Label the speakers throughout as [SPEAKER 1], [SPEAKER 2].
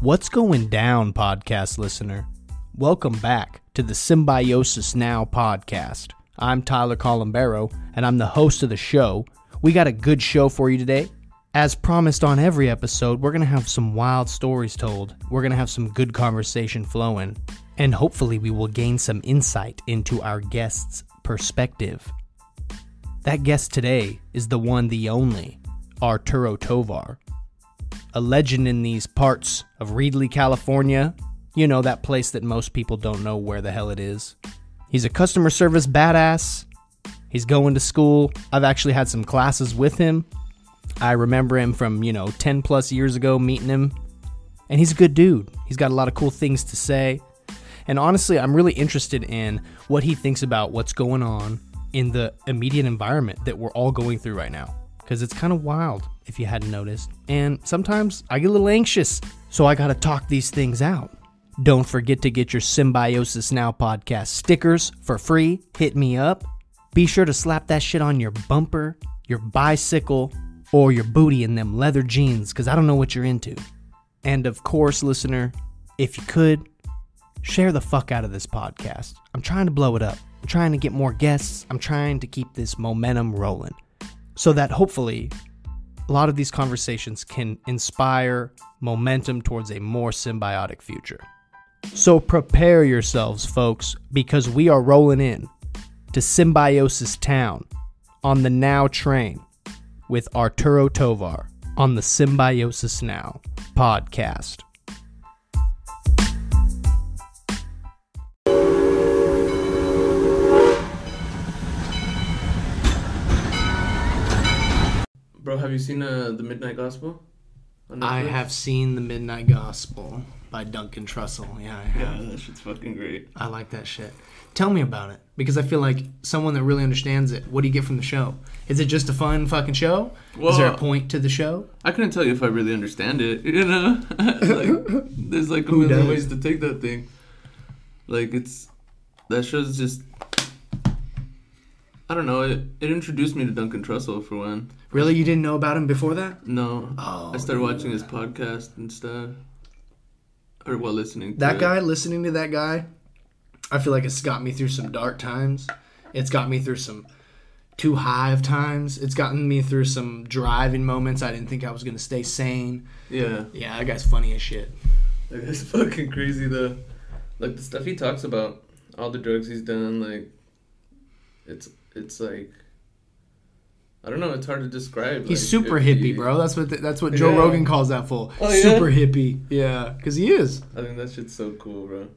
[SPEAKER 1] What's going down, podcast listener? Welcome back to the Symbiosis Now podcast. I'm Tyler Colombero, and I'm the host of the show. We got a good show for you today. As promised on every episode, we're going to have some wild stories told. We're going to have some good conversation flowing. And hopefully, we will gain some insight into our guest's perspective. That guest today is the one, the only, Arturo Tovar. A legend in these parts of Reedley, California. You know, that place that most people don't know where the hell it is. He's a customer service badass. He's going to school. I've actually had some classes with him. I remember him from, you know, 10 plus years ago meeting him. And he's a good dude. He's got a lot of cool things to say. And honestly, I'm really interested in what he thinks about what's going on in the immediate environment that we're all going through right now. Because it's kind of wild, if you hadn't noticed. And sometimes I get a little anxious, so I gotta talk these things out. Don't forget to get your Symbiosis Now podcast stickers for free. Hit me up. Be sure to slap that shit on your bumper, your bicycle, or your booty in them leather jeans, because I don't know what you're into. And of course, listener, if you could, share the fuck out of this podcast. I'm trying to blow it up. I'm trying to get more guests. I'm trying to keep this momentum rolling so that hopefully a lot of these conversations can inspire momentum towards a more symbiotic future. So prepare yourselves, folks, because we are rolling in to Symbiosis Town on the Now train with Arturo Tovar on the Symbiosis Now podcast.
[SPEAKER 2] Bro, have you seen uh, the Midnight Gospel?
[SPEAKER 1] I have seen The Midnight Gospel by Duncan Trussell. Yeah, I have.
[SPEAKER 2] Yeah, that shit's fucking great.
[SPEAKER 1] I like that shit. Tell me about it because I feel like someone that really understands it. What do you get from the show? Is it just a fun fucking show? Is there a point to the show?
[SPEAKER 2] I couldn't tell you if I really understand it. You know, like there's like a million ways to take that thing. Like it's that show's just. I don't know. It, it introduced me to Duncan Trussell for one.
[SPEAKER 1] Really, you didn't know about him before that?
[SPEAKER 2] No,
[SPEAKER 1] Oh,
[SPEAKER 2] I started watching his podcast and stuff, or while listening. To
[SPEAKER 1] That
[SPEAKER 2] it.
[SPEAKER 1] guy, listening to that guy, I feel like it's got me through some dark times. It's got me through some too high of times. It's gotten me through some driving moments. I didn't think I was gonna stay sane.
[SPEAKER 2] Yeah,
[SPEAKER 1] Yeah, that guy's funny as shit.
[SPEAKER 2] Like it's fucking crazy though. Like the stuff he talks about, all the drugs he's done, like it's it's like I don't know, it's hard to describe.
[SPEAKER 1] He's
[SPEAKER 2] like,
[SPEAKER 1] super hippie,
[SPEAKER 2] he-
[SPEAKER 1] bro. That's what that's what Joe
[SPEAKER 2] Yeah.
[SPEAKER 1] Rogan calls that fool.
[SPEAKER 2] Oh, yeah?
[SPEAKER 1] super hippie. Yeah, because he is.
[SPEAKER 2] I think that shit's so cool, bro.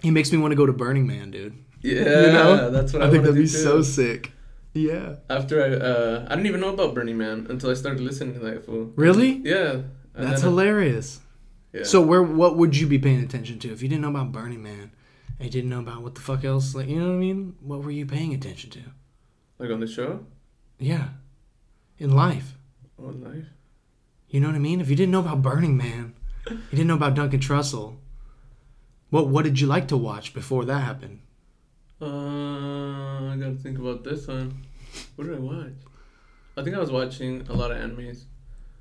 [SPEAKER 1] He makes me want to go to Burning Man, dude.
[SPEAKER 2] Yeah,
[SPEAKER 1] You know?
[SPEAKER 2] that's what I,
[SPEAKER 1] I think that'd be
[SPEAKER 2] too.
[SPEAKER 1] so sick. Yeah.
[SPEAKER 2] After I, uh, I didn't even know about Burning Man until I started listening to that fool.
[SPEAKER 1] Really?
[SPEAKER 2] Yeah.
[SPEAKER 1] That's
[SPEAKER 2] then I-
[SPEAKER 1] hilarious.
[SPEAKER 2] Yeah.
[SPEAKER 1] So where what would you be paying attention to if you didn't know about Burning Man? And you didn't know about what the fuck else? Like you know what I mean? What were you paying attention to?
[SPEAKER 2] Like on the show,
[SPEAKER 1] Yeah. In life.
[SPEAKER 2] oh life.
[SPEAKER 1] You know what I mean? If you didn't know about Burning Man, you didn't know about Duncan Trussell. What what did you like to watch before that happened?
[SPEAKER 2] Uh, I gotta think about this one. What did I watch? I think I was watching a lot of animes.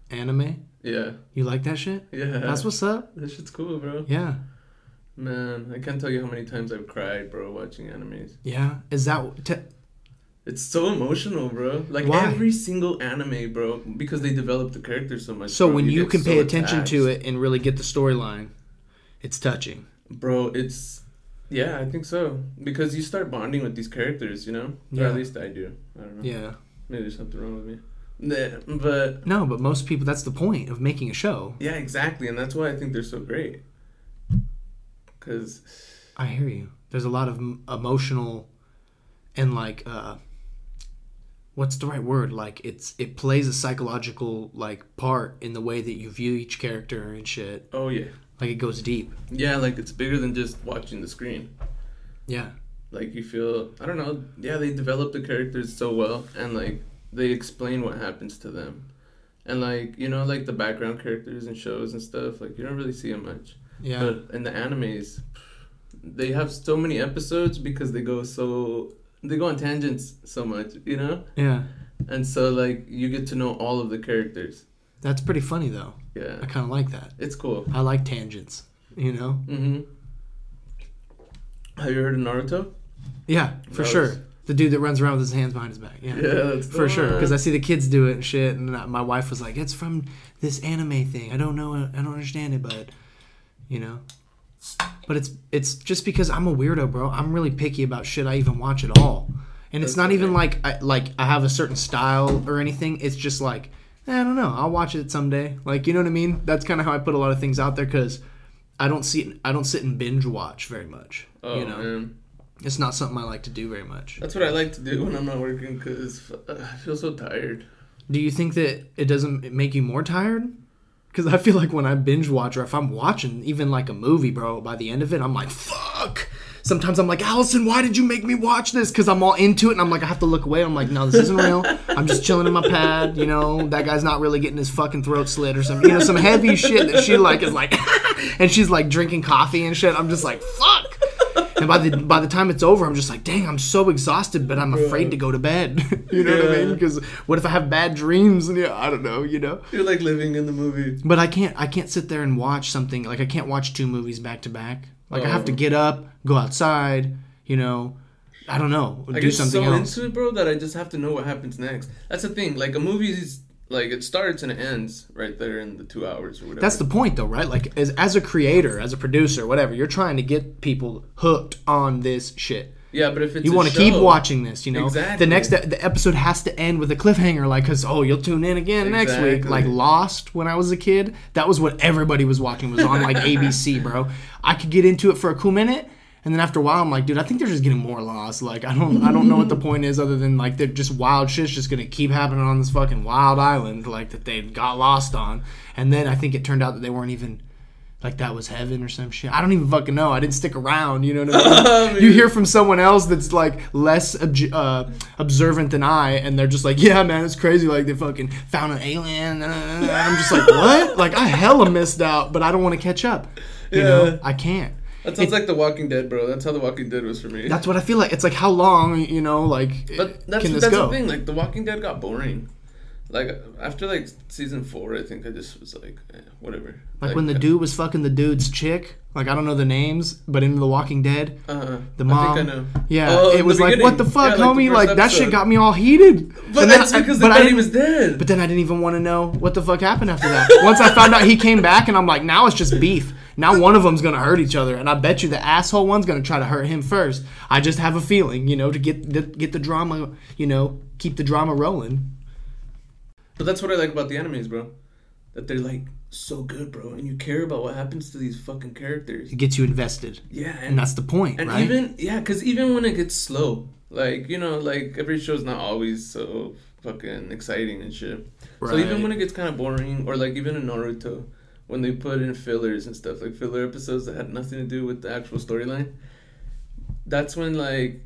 [SPEAKER 1] Anime?
[SPEAKER 2] Yeah.
[SPEAKER 1] You like that shit?
[SPEAKER 2] Yeah.
[SPEAKER 1] That's what's up?
[SPEAKER 2] That shit's cool, bro.
[SPEAKER 1] Yeah.
[SPEAKER 2] Man, I can't tell you how many times I've cried, bro, watching animes.
[SPEAKER 1] Yeah. Is that t-
[SPEAKER 2] It's so emotional, bro. Like
[SPEAKER 1] Why?
[SPEAKER 2] every single anime, bro, because they develop the characters so much.
[SPEAKER 1] so
[SPEAKER 2] bro,
[SPEAKER 1] when you
[SPEAKER 2] get
[SPEAKER 1] can
[SPEAKER 2] so
[SPEAKER 1] pay attention to it and really get the storyline, it's touching.
[SPEAKER 2] bro, it's yeah, I think so because you start bonding with these characters, you know, or
[SPEAKER 1] Yeah.
[SPEAKER 2] at least I do. I don't know.
[SPEAKER 1] Yeah.
[SPEAKER 2] Maybe there's something wrong with me. Nah, But
[SPEAKER 1] No, but most people that's the point of making a show.
[SPEAKER 2] yeah, exactly, and that's why I think they're so great. Cause
[SPEAKER 1] I hear you. There's a lot of emotional and like uh what's the right word? Like it's it plays a psychological like part in the way that you view each character and shit.
[SPEAKER 2] oh yeah,
[SPEAKER 1] Like it goes deep.
[SPEAKER 2] yeah, like it's bigger than just watching the screen.
[SPEAKER 1] Yeah.
[SPEAKER 2] like you feel i don't know yeah they develop the characters so well and like they explain what happens to them and like you know like the background characters and shows and stuff like you don't really see them much
[SPEAKER 1] Yeah.
[SPEAKER 2] but in the animes they have so many episodes because they go so they go on tangents so much you know
[SPEAKER 1] yeah.
[SPEAKER 2] and so like you get to know all of the characters
[SPEAKER 1] That's pretty funny though.
[SPEAKER 2] Yeah,
[SPEAKER 1] I kind of like that.
[SPEAKER 2] it's cool.
[SPEAKER 1] I like tangents. You know?
[SPEAKER 2] Mm-hmm. Have you heard of Naruto?
[SPEAKER 1] Yeah, for
[SPEAKER 2] That
[SPEAKER 1] sure.
[SPEAKER 2] was-
[SPEAKER 1] The dude that runs around with his hands behind his back. Yeah.
[SPEAKER 2] Yeah, that's
[SPEAKER 1] For sure, because I see the kids do it and shit, and my wife was like, "It's from this anime thing. I don't know, I don't understand it, but you know." But it's it's just because I'm a weirdo, bro. I'm really picky about shit I even watch at all, and it's not even like I, like I have a certain style or anything. It's just like eh, I don't know. I'll watch it someday. Like you know what I mean? That's kind of how I put a lot of things out there because I don't see I don't sit and binge watch very much.
[SPEAKER 2] Oh
[SPEAKER 1] you know,
[SPEAKER 2] man,
[SPEAKER 1] it's not something I like to do very much.
[SPEAKER 2] that's what I like to do when I'm not working because I feel so tired.
[SPEAKER 1] Do you think that it doesn't make you more tired? Because I feel like when I binge watch or if I'm watching even like a movie, bro, by the end of it, I'm like, fuck. Sometimes I'm like, Allison, why did you make me watch this? Because I'm all into it and I'm like, I have to look away. I'm like, no, this isn't real. I'm just chilling in my pad. You know, that guy's not really getting his fucking throat slit or something. You know, some heavy shit that she like is like, and she's like drinking coffee and shit. I'm just like, fuck. And by the by the time it's over, I'm just like, dang, I'm so exhausted, but I'm afraid to go to bed. you know what I mean? Because what if I have bad dreams? And yeah, I don't know. You know.
[SPEAKER 2] You're like living in the movie.
[SPEAKER 1] But I can't. I can't sit there and watch something like I can't watch two movies back to back. Like I have to
[SPEAKER 2] Oh.
[SPEAKER 1] get up, go outside. You know, I don't know,
[SPEAKER 2] I
[SPEAKER 1] do
[SPEAKER 2] get
[SPEAKER 1] something
[SPEAKER 2] so
[SPEAKER 1] else.
[SPEAKER 2] into it, bro, that I just have to know what happens next. That's the thing. Like a movie is like it starts and it ends right there in the two hours or whatever.
[SPEAKER 1] That's the point, though, right? Like as as a creator, as a producer, whatever, you're trying to get people hooked on this shit.
[SPEAKER 2] yeah, but if it's
[SPEAKER 1] You want to keep watching this, you know.
[SPEAKER 2] Exactly.
[SPEAKER 1] The next the episode has to end with a cliffhanger, like, cause oh, you'll tune in again next week. Like Lost, when I was a kid, that was what everybody was watching. Was on like ABC, bro. I could get into it for a cool minute, and then after a while, I'm like, dude, I think they're just getting more lost. Like, I don't, I don't know what the point is other than like they're just wild shit's just gonna keep happening on this fucking wild island, like that they got lost on. And then I think it turned out that they weren't even. Like that was heaven or some shit. I don't even fucking know. I didn't stick around. You know what I mean? you hear from someone else that's like less obj- uh, observant than I, and they're just like, "Yeah, man, it's crazy. Like they fucking found an alien." And I'm just like, "What?" Like I hella missed out, but I don't want to catch up. You
[SPEAKER 2] Yeah.
[SPEAKER 1] know, I can't.
[SPEAKER 2] That sounds like The Walking Dead, bro. That's how The Walking Dead was for me.
[SPEAKER 1] That's what I feel like. It's like how long, you know, like
[SPEAKER 2] but that's
[SPEAKER 1] can this
[SPEAKER 2] that's
[SPEAKER 1] go?
[SPEAKER 2] the thing. Like The Walking Dead got boring. Like after like season four, I think I just was like, eh, whatever.
[SPEAKER 1] Like when the dude was fucking the dude's chick. Like I don't know the names, but in The Walking Dead,
[SPEAKER 2] uh,
[SPEAKER 1] the mom.
[SPEAKER 2] I think I know.
[SPEAKER 1] Yeah,
[SPEAKER 2] Oh,
[SPEAKER 1] it was like, what the fuck,
[SPEAKER 2] Yeah, like
[SPEAKER 1] homie? Like that shit got me all heated.
[SPEAKER 2] But
[SPEAKER 1] And then
[SPEAKER 2] that's
[SPEAKER 1] I-
[SPEAKER 2] because
[SPEAKER 1] but
[SPEAKER 2] the
[SPEAKER 1] I didn't-
[SPEAKER 2] was dead.
[SPEAKER 1] But then I didn't even want to know what the fuck happened after that. Once I found out he came back, and I'm like, now it's just beef. Now one of them's gonna hurt each other, and I bet you the asshole one's gonna try to hurt him first. I just have a feeling, you know, to get the, get the drama, you know, keep the drama rolling.
[SPEAKER 2] But that's what I like about the enemies, bro. That they're like so good, bro, and you care about what happens to these fucking characters.
[SPEAKER 1] It gets you invested,
[SPEAKER 2] Yeah, and,
[SPEAKER 1] and that's the point,
[SPEAKER 2] and
[SPEAKER 1] right?
[SPEAKER 2] even yeah, because even when it gets slow, like you know, like every show's not always so fucking exciting and shit. So even when it gets kind of boring, or like even in Naruto, when they put in fillers and stuff, like filler episodes that had nothing to do with the actual storyline, that's when like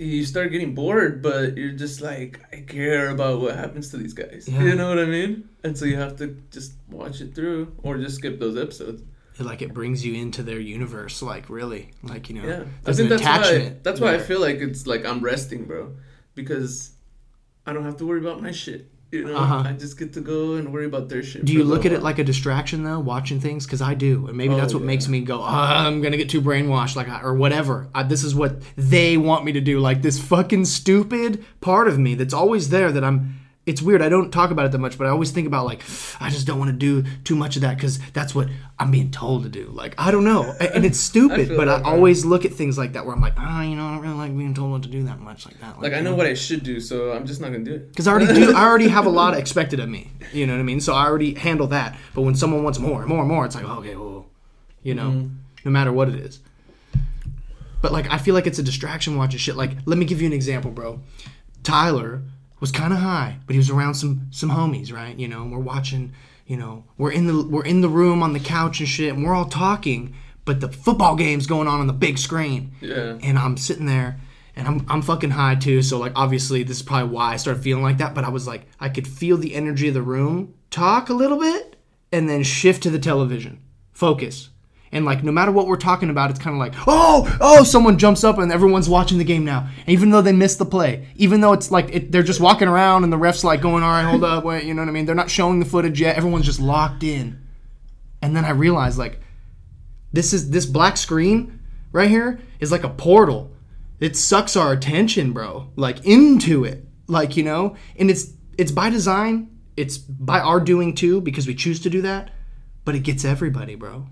[SPEAKER 2] you start getting bored, but you're just like, I care about what happens to these guys.
[SPEAKER 1] Yeah.
[SPEAKER 2] You know what I mean? And so you have to just watch it through, or just skip those episodes.
[SPEAKER 1] like it brings you into their universe, like really, like you know,
[SPEAKER 2] Yeah, I think that's why.
[SPEAKER 1] attachment.
[SPEAKER 2] That's why I feel like it's like I'm resting, bro, because I don't have to worry about my shit. You know,
[SPEAKER 1] Uh-huh.
[SPEAKER 2] I just get to go and worry about their shit.
[SPEAKER 1] Do you look at
[SPEAKER 2] little
[SPEAKER 1] it like a distraction though, watching things? Because I do, and maybe
[SPEAKER 2] Oh,
[SPEAKER 1] that's what
[SPEAKER 2] yeah.
[SPEAKER 1] makes me go, "Ah, I'm gonna get too brainwashed, like, I, or whatever. I, this is what they want me to do. Like this fucking stupid part of me that's always there. That I'm. It's weird. I don't talk about it that much, but I always think about like, I just don't want to do too much of that because that's what I'm being told to do. Like I don't know, and it's stupid,
[SPEAKER 2] feel
[SPEAKER 1] but I
[SPEAKER 2] that,
[SPEAKER 1] always look at things like that where I'm like, ah, you know, I don't really like being told what to do that much like that.
[SPEAKER 2] Like I know what I should do, so I'm just not gonna do it.
[SPEAKER 1] Because I already do. I already have a lot expected of me. You know what I mean. So I already handle that. But when someone wants more, and more, and more, it's like okay, well, you know,
[SPEAKER 2] Mhm.
[SPEAKER 1] no matter what it is. But like, I feel like it's a distraction watching shit. Like, let me give you an example, bro. Tyler was kind of high, but he was around some some homies, right? You know, and we're watching. You know, we're in the we're in the room on the couch and shit, and we're all talking. But the football game's going on on the big screen
[SPEAKER 2] Yeah.
[SPEAKER 1] and I'm sitting there and I'm I'm fucking high too. So like obviously this is probably why I started feeling like that. But I was like I could feel the energy of the room, talk a little bit, and then shift to the television, focus. And like no matter what we're talking about, it's kind of like, oh, oh, someone jumps up and everyone's watching the game now, and even though they missed the play, even though it's like it, they're just walking around and the refs like going, all right, hold up, wait, you know what I mean? They're not showing the footage yet. Everyone's just locked in. And then I realized like, this is this black screen right here is like a portal. It sucks our attention, bro, like into it, like you know, and it's it's by design. It's by our doing too because we choose to do that, but it gets everybody, bro.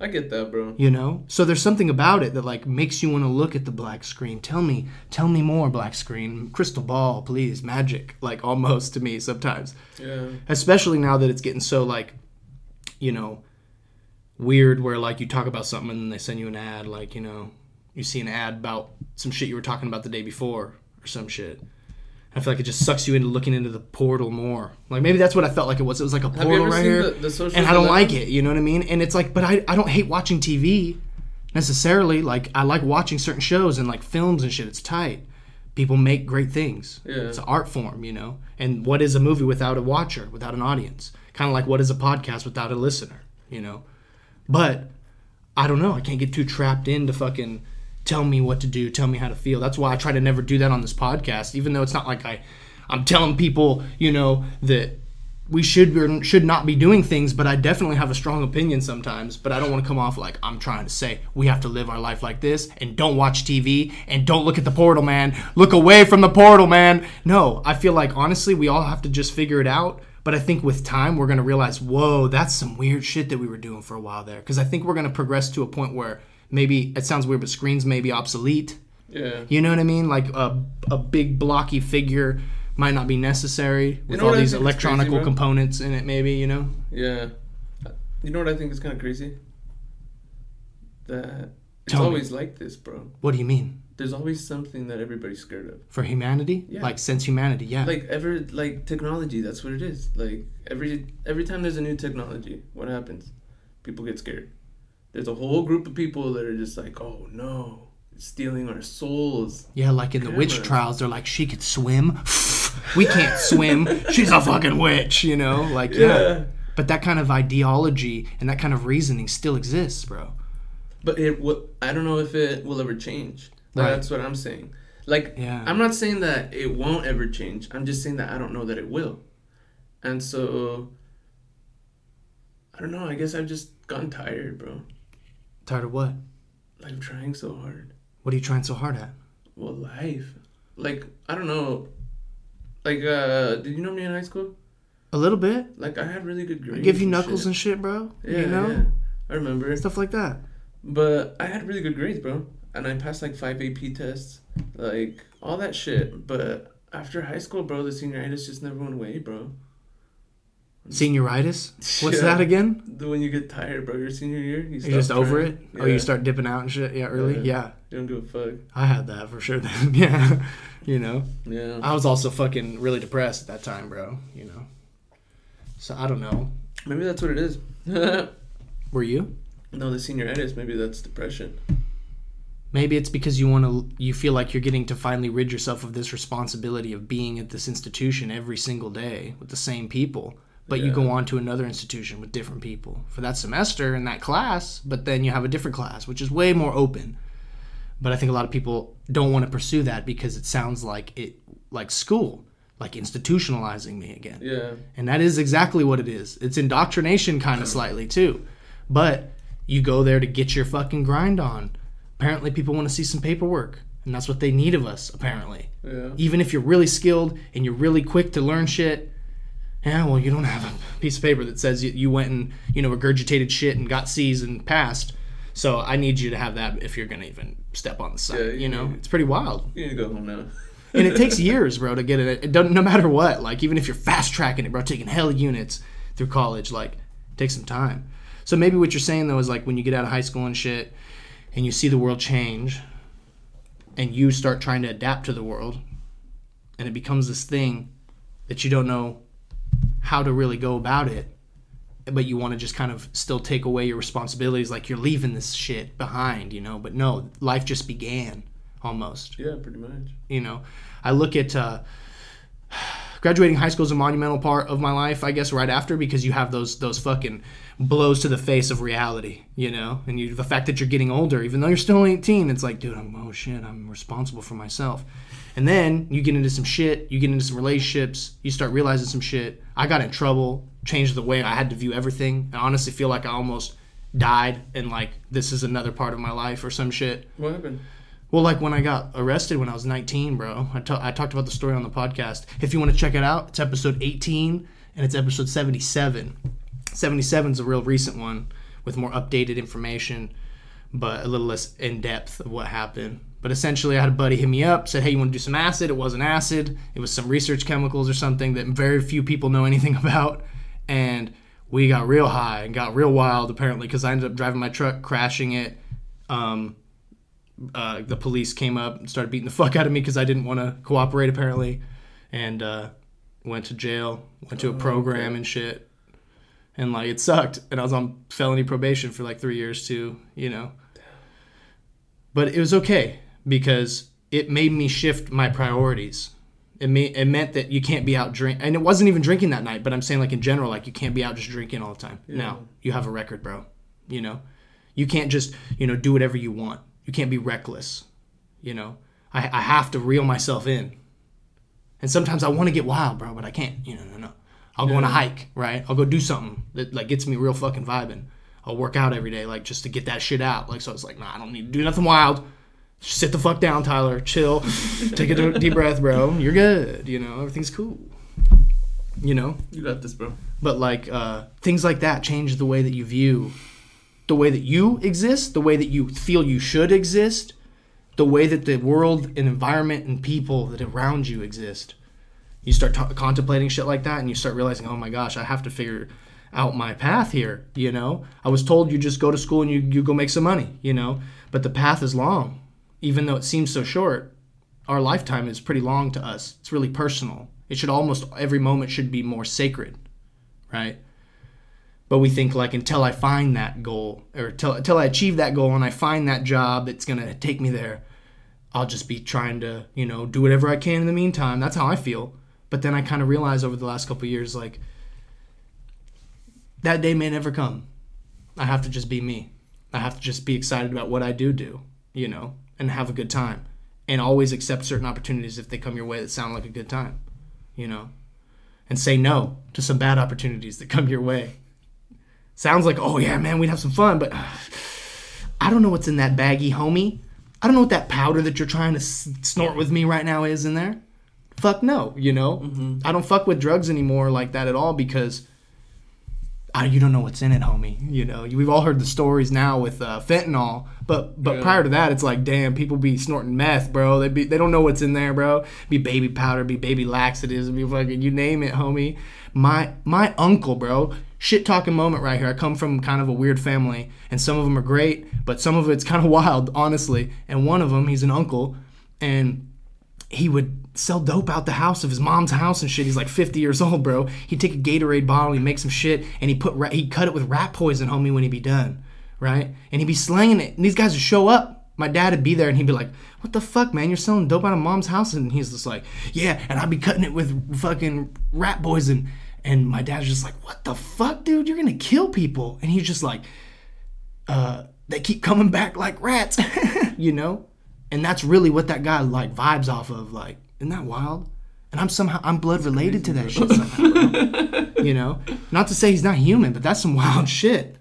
[SPEAKER 2] I get that, bro.
[SPEAKER 1] You know? So there's something about it that like makes you want to look at the black screen. Tell me, tell me more black screen. Crystal ball, please. Magic, like almost to me sometimes.
[SPEAKER 2] Yeah.
[SPEAKER 1] Especially now that it's getting so like you know, weird where like you talk about something and then they send you an ad like, you know, you see an ad about some shit you were talking about the day before or some shit. I feel like it just sucks you into looking into the portal more. Like maybe that's what I felt like it was. It was like a portal right here
[SPEAKER 2] the, the
[SPEAKER 1] and I don't like it. You know what I mean? And it's like, but I, I don't hate watching TV necessarily. Like I like watching certain shows and like films and shit. It's tight. People make great things.
[SPEAKER 2] Yeah.
[SPEAKER 1] It's an art form, you know. And what is a movie without a watcher, without an audience? Kind of like what is a podcast without a listener, you know. But I don't know. I can't get too trapped into fucking tell me what to do, tell me how to feel. That's why I try to never do that on this podcast, even though it's not like I I'm telling people, you know, that we should or should not be doing things, but I definitely have a strong opinion sometimes. But I don't want to come off like I'm trying to say we have to live our life like this and don't watch TV and don't look at the portal, man. Look away from the portal, man. No, I feel like honestly, we all have to just figure it out. But I think with time, we're gonna realize, whoa, that's some weird shit that we were doing for a while there. Because I think we're gonna progress to a point where maybe it sounds weird, but screens may be obsolete.
[SPEAKER 2] Yeah.
[SPEAKER 1] You know what I mean? Like a, a big blocky figure might not be necessary with
[SPEAKER 2] know
[SPEAKER 1] all these electronical
[SPEAKER 2] crazy,
[SPEAKER 1] components in it. Maybe you know.
[SPEAKER 2] Yeah. You know what I think is kind of crazy? That it's
[SPEAKER 1] Tell me.
[SPEAKER 2] always like this, bro.
[SPEAKER 1] What do you mean
[SPEAKER 2] There's always something that everybody's scared of.
[SPEAKER 1] for humanity?
[SPEAKER 2] Yeah.
[SPEAKER 1] Like since humanity, yeah.
[SPEAKER 2] Like ever, like technology. That's what it is. Like every every time there's a new technology, what happens? People get scared. There's a whole group of people that are just like, oh no, stealing our souls.
[SPEAKER 1] yeah, like in the witch trials, they're like, she could swim. we can't swim. She's a fucking witch. You know, like yeah.
[SPEAKER 2] Yeah.
[SPEAKER 1] But that kind of ideology and that kind of reasoning still exists, bro.
[SPEAKER 2] But it will. I don't know if it will ever change. Like,
[SPEAKER 1] Right.
[SPEAKER 2] That's what I'm saying. Like
[SPEAKER 1] Yeah.
[SPEAKER 2] I'm not saying that it won't ever change. I'm just saying that I don't know that it will. And so I don't know. I guess I've just gotten tired, bro.
[SPEAKER 1] Tired of what?
[SPEAKER 2] Like trying so hard.
[SPEAKER 1] What are you trying so hard at?
[SPEAKER 2] Well, life. Like I don't know. Like uh, did you know me in high school?
[SPEAKER 1] A little bit.
[SPEAKER 2] Like I had really good grades.
[SPEAKER 1] I Give you
[SPEAKER 2] and
[SPEAKER 1] knuckles
[SPEAKER 2] shit.
[SPEAKER 1] and shit, bro.
[SPEAKER 2] yeah,
[SPEAKER 1] you know,
[SPEAKER 2] yeah. I remember.
[SPEAKER 1] stuff like that.
[SPEAKER 2] But I had really good grades, bro. And I passed like five AP tests, like all that shit. But after high school, bro, the senioritis just never went away, bro.
[SPEAKER 1] Senioritis. What's
[SPEAKER 2] Yeah.
[SPEAKER 1] that again?
[SPEAKER 2] The when you get tired, bro, your senior year, you
[SPEAKER 1] You're just
[SPEAKER 2] stop
[SPEAKER 1] over
[SPEAKER 2] trying.
[SPEAKER 1] it. Oh, you start dipping out and shit. Yeah, early.
[SPEAKER 2] Yeah.
[SPEAKER 1] Yeah,
[SPEAKER 2] You don't give a fuck.
[SPEAKER 1] I had that for sure. Then, yeah, you know,
[SPEAKER 2] Yeah.
[SPEAKER 1] I was also fucking really depressed at that time, bro. You know, so I don't know.
[SPEAKER 2] Maybe that's what it is.
[SPEAKER 1] Were you?
[SPEAKER 2] No, the senioritis. Maybe that's depression.
[SPEAKER 1] Maybe it's because you want to. You feel like you're getting to finally rid yourself of this responsibility of being at this institution every single day with the same people. But you go on to another institution with different people for that semester in that class. But then you have a different class, which is way more open. But I think a lot of people don't want to pursue that because it sounds like it, like school, like institutionalizing me again.
[SPEAKER 2] Yeah.
[SPEAKER 1] And that is exactly what it is. It's indoctrination kind of mm. slightly too. But you go there to get your fucking grind on. Apparently people want to see some paperwork. And that's what they need of us, apparently.
[SPEAKER 2] Yeah.
[SPEAKER 1] Even if you're really skilled and you're really quick to learn shit, yeah, well, you don't have a piece of paper that says you, you went and, you know, regurgitated shit and got C's and passed. So I need you to have that if you're going to even step on the site.
[SPEAKER 2] Yeah,
[SPEAKER 1] you
[SPEAKER 2] you
[SPEAKER 1] know, it's pretty wild
[SPEAKER 2] You need to go home now.
[SPEAKER 1] and it takes years, bro, to get it. It doesn't, no matter what. Like even if you're fast tracking it, bro, taking hell units through college, like it takes some time. So maybe what you're saying though is like when you get out of high school and shit, and you see the world change, and you start trying to adapt to the world, and it becomes this thing that you don't know how to really go about it. But you want to just kind of still take away your responsibilities, like you're leaving this shit behind, you know. But no, life just began almost
[SPEAKER 2] Yeah, pretty much.
[SPEAKER 1] you know i look at uh, graduating high school is a monumental part of my life, I guess, right after because you have those those fucking blows to the face of reality, you know, and you the fact that you're getting older, even though you're still 18, it's like, dude, I'm oh shit, I'm responsible for myself. And then you get into some shit, you get into some relationships, you start realizing some shit. I got in trouble, changed the way I had to view everything. I honestly feel like I almost died and like this is another part of my life or some shit.
[SPEAKER 2] What happened?
[SPEAKER 1] Well, like when I got arrested when I was 19, bro. I talked about the story on the podcast. If you want to check it out, it's episode 18 and it's episode 77. 77 is a real recent one with more updated information, but a little less in depth of what happened. But essentially, I had a buddy hit me up, said, "Hey, you want to do some acid?" It wasn't acid; it was some research chemicals or something that very few people know anything about. And we got real high and got real wild, apparently, because I ended up driving my truck, crashing it. Um, uh, the police came up and started beating the fuck out of me because I didn't want to cooperate, apparently, and uh, went to jail, went to a
[SPEAKER 2] Oh,
[SPEAKER 1] program
[SPEAKER 2] okay.
[SPEAKER 1] and shit. And like it sucked, and I was on felony probation for like three years too, you know. But it was okay because it made me shift my priorities. It made, it meant that you can't be out drink, and it wasn't even drinking that night. But I'm saying like in general, like you can't be out just drinking all the time. Now you have a record, bro. You know, you can't just you know do whatever you want. You can't be reckless. You know, I, I have to reel myself in. And sometimes I want to get wild, bro, but I can't. You know, no, no. I'll go on a hike, right? I'll go do something that like gets me real fucking vibing. I'll work out every day, like just to get that shit out. Like so, it's like, nah, I don't need to do nothing wild. Just sit the fuck down, Tyler. Chill. Take a deep breath, bro. You're good. You know, everything's cool. You know,
[SPEAKER 2] You got this, bro.
[SPEAKER 1] but like uh, things like that change the way that you view the way that you exist, the way that you feel you should exist, the way that the world and environment and people that around you exist. You start ta contemplating shit like that, and you start realizing, oh my gosh, I have to figure out my path here. You know, I was told you just go to school and you you go make some money. You know, but the path is long, even though it seems so short. Our lifetime is pretty long to us. It's really personal. It should almost every moment should be more sacred, right? But we think like until I find that goal or until I achieve that goal and I find that job that's gonna take me there, I'll just be trying to you know do whatever I can in the meantime. That's how I feel. But then I kind of realized over the last couple years like that day may never come. I have to just be me. I have to just be excited about what I do do, you know, and have a good time, and always accept certain opportunities if they come your way that sound like a good time, you know, and say no to some bad opportunities that come your way sounds like, oh yeah, man, we'd have some fun, but uh, I don't know what's in that baggie, homie. I don't know what that powder that you're trying to snort with me right now is in there. Fuck no, you know. I don't fuck with drugs anymore like that at all because I, you don't know what's in it, homie. You know, we've all heard the stories now with uh, fentanyl, but but
[SPEAKER 2] Yeah.
[SPEAKER 1] prior to that, it's like, damn, people be snorting meth, bro. They be they don't know what's in there, bro. Be baby powder, be baby laxatives, be fucking you name it, homie. My my uncle, bro. Shit talking moment right here. I come from kind of a weird family, and some of them are great, but some of it's kind of wild, honestly. And one of them, he's an uncle, and he would sell dope out the house of his mom's house and shit. He's like 50 years old, bro. He'd take a Gatorade bottle, he'd make some shit, and he put ra- he'd cut it with rat poison, homie, when he'd be done, right? And he'd be slanging it, and these guys would show up. My dad would be there, and he'd be like, "What the fuck, man? You're selling dope out of mom's house?" And he's just like, "Yeah," and I'd be cutting it with fucking rat poison. And my dad's just like, "What the fuck, dude? You're gonna kill people." And he's just like, uh, they keep coming back like rats, you know? And that's really what that guy like vibes off of. Like, isn't that wild? And I'm somehow I'm blood related to that shit somehow, you know? Not to say he's not human, but that's some wild shit.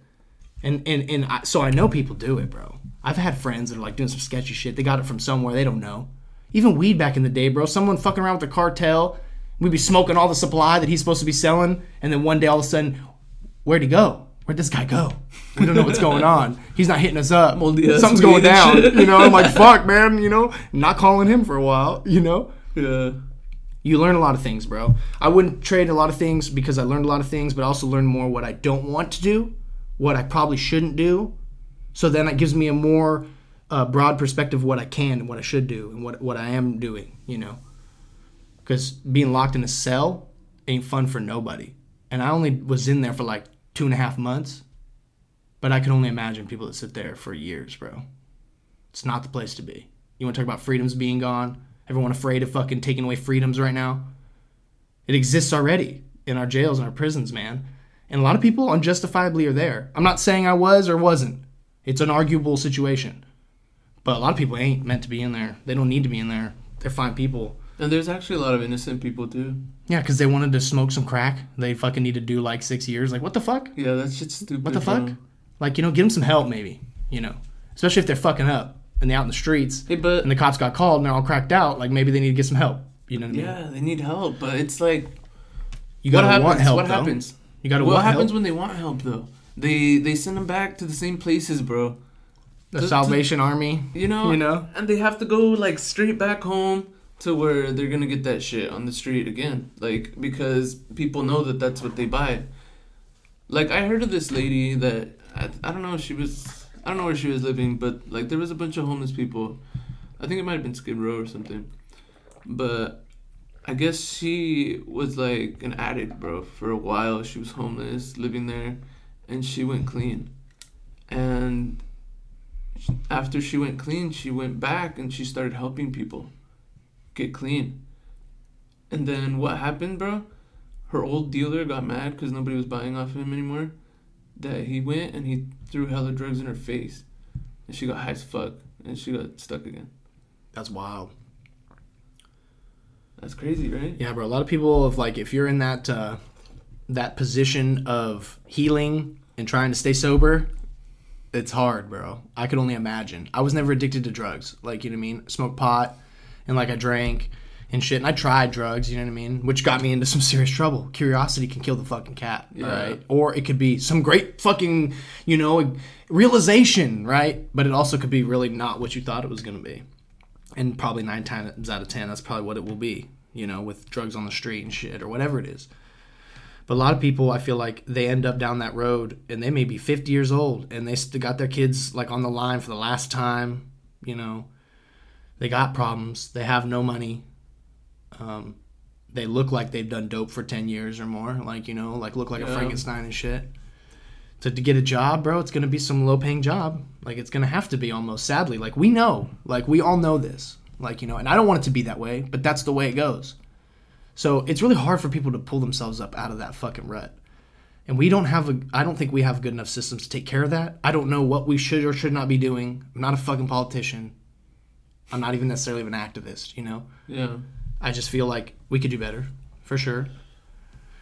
[SPEAKER 1] And and and I, so I know people do it, bro. I've had friends that are like doing some sketchy shit. They got it from somewhere they don't know. Even weed back in the day, bro. Someone fucking around with the cartel. We'd be smoking all the supply that he's supposed to be selling, and then one day all of a sudden, where'd he go? Where'd this guy go? We don't know what's going on. He's not hitting us up. Something's going down. You know, I'm like, fuck, man. You know, not calling him for a while. You know,
[SPEAKER 2] Yeah.
[SPEAKER 1] you learn a lot of things, bro. I wouldn't trade a lot of things because I learned a lot of things, but I also learned more what I don't want to do, what I probably shouldn't do. So then it gives me a more uh, broad perspective of what I can and what I should do and what what I am doing. You know, because being locked in a cell ain't fun for nobody. And I only was in there for like two and a half months, but I can only imagine people that sit there for years, bro. It's not the place to be. You want to talk about freedoms being gone? Everyone afraid of fucking taking away freedoms right now? It exists already in our jails and our prisons, man. And a lot of people unjustifiably are there. I'm not saying I was or wasn't. It's an arguable situation. But a lot of people ain't meant to be in there. They don't need to be in there. They're fine people.
[SPEAKER 2] And there's actually a lot of innocent people too.
[SPEAKER 1] Yeah, because they wanted to smoke some crack. They fucking need to do like six years. Like, what the fuck?
[SPEAKER 2] Yeah, that's just stupid.
[SPEAKER 1] What the fuck? Like, you know, give them some help, maybe. You know, especially if they're fucking up and they're out in the streets
[SPEAKER 2] Hey, but
[SPEAKER 1] and the cops got called and they're all cracked out. Like, maybe they need to get some help. You know what I mean?
[SPEAKER 2] yeah, they need help. But it's like,
[SPEAKER 1] You
[SPEAKER 2] what
[SPEAKER 1] gotta
[SPEAKER 2] happens?
[SPEAKER 1] want help.
[SPEAKER 2] what
[SPEAKER 1] though.
[SPEAKER 2] happens?
[SPEAKER 1] You gotta
[SPEAKER 2] What happens
[SPEAKER 1] help.
[SPEAKER 2] when they want help though? They they send them back to the same places, bro.
[SPEAKER 1] The
[SPEAKER 2] to-
[SPEAKER 1] Salvation Army.
[SPEAKER 2] You know,
[SPEAKER 1] You know?
[SPEAKER 2] and they have to go like straight back home to where they're gonna get that shit on the street again, like because people know that that's what they buy. Like I heard of this lady that I, I don't know she was I don't know where she was living, but like there was a bunch of homeless people. I think it might have been Skid Row or something, but I guess she was like an addict, bro. For a while, she was homeless, living there, and she went clean, and after she went clean, she went back and she started helping people get clean. And then what happened, bro? Her old dealer got mad because nobody was buying off him anymore. That he went and he threw hella drugs in her face. And she got high as fuck. And she got stuck again.
[SPEAKER 1] That's wild.
[SPEAKER 2] That's crazy, right?
[SPEAKER 1] Yeah, bro. A lot of people of like if you're in that uh, that position of healing and trying to stay sober, it's hard, bro. I could only imagine. I was never addicted to drugs. Like, you know what I mean? Smoke pot and like I drank and shit. And I tried drugs, you know what I mean? Which got me into some serious trouble. Curiosity can kill the fucking cat,
[SPEAKER 2] Yeah.
[SPEAKER 1] right? Or it could be some great fucking, you know, realization, right? But it also could be really not what you thought it was going to be. And probably nine times out of ten, that's probably what it will be, you know, with drugs on the street and shit or whatever it is. But a lot of people, I feel like they end up down that road and they may be 50 years old and they still got their kids like on the line for the last time. You know, they got problems. They have no money. Um, they look like they've done dope for 10 years or more. Like, you know, like look like a Frankenstein and shit. To, to get a job, bro, it's going to be some low paying job. Like, it's going to have to be almost, sadly. Like, we know. Like, we all know this. Like, you know, and I don't want it to be that way, but that's the way it goes. So it's really hard for people to pull themselves up out of that fucking rut. And we don't have a I don't think we have good enough systems to take care of that. I don't know what we should or should not be doing. I'm not a fucking politician. I'm not even necessarily an activist, you know?
[SPEAKER 2] Yeah.
[SPEAKER 1] I just feel like we could do better, for sure.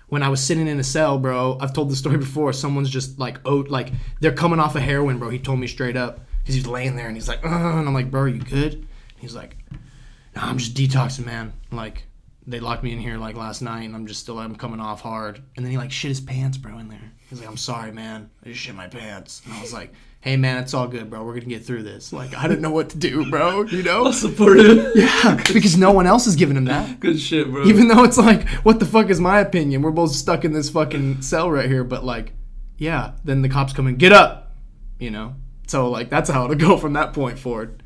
[SPEAKER 1] When I was sitting in a cell, bro, I've told the story before. Someone's just like, oh, like they're coming off of heroin, bro. He told me straight up because he's laying there and he's like, uh, and I'm like, bro, are you good? He's like, nah, I'm just detoxing, man. Like they locked me in here like last night, and I'm just still, I'm coming off hard. And then he like shit his pants, bro, in there. He's like, I'm sorry, man. I just shit my pants. And I was like, hey, man, it's all good, bro. We're gonna get through this. Like I didn't know what to do, bro. You know?
[SPEAKER 2] Supportive.
[SPEAKER 1] Yeah, because no one else is giving him that.
[SPEAKER 2] Good shit, bro.
[SPEAKER 1] Even though it's like, what the fuck is my opinion? We're both stuck in this fucking cell right here. But like, yeah, then the cops come and get up, you know. So like, that's how it'll go from that point forward.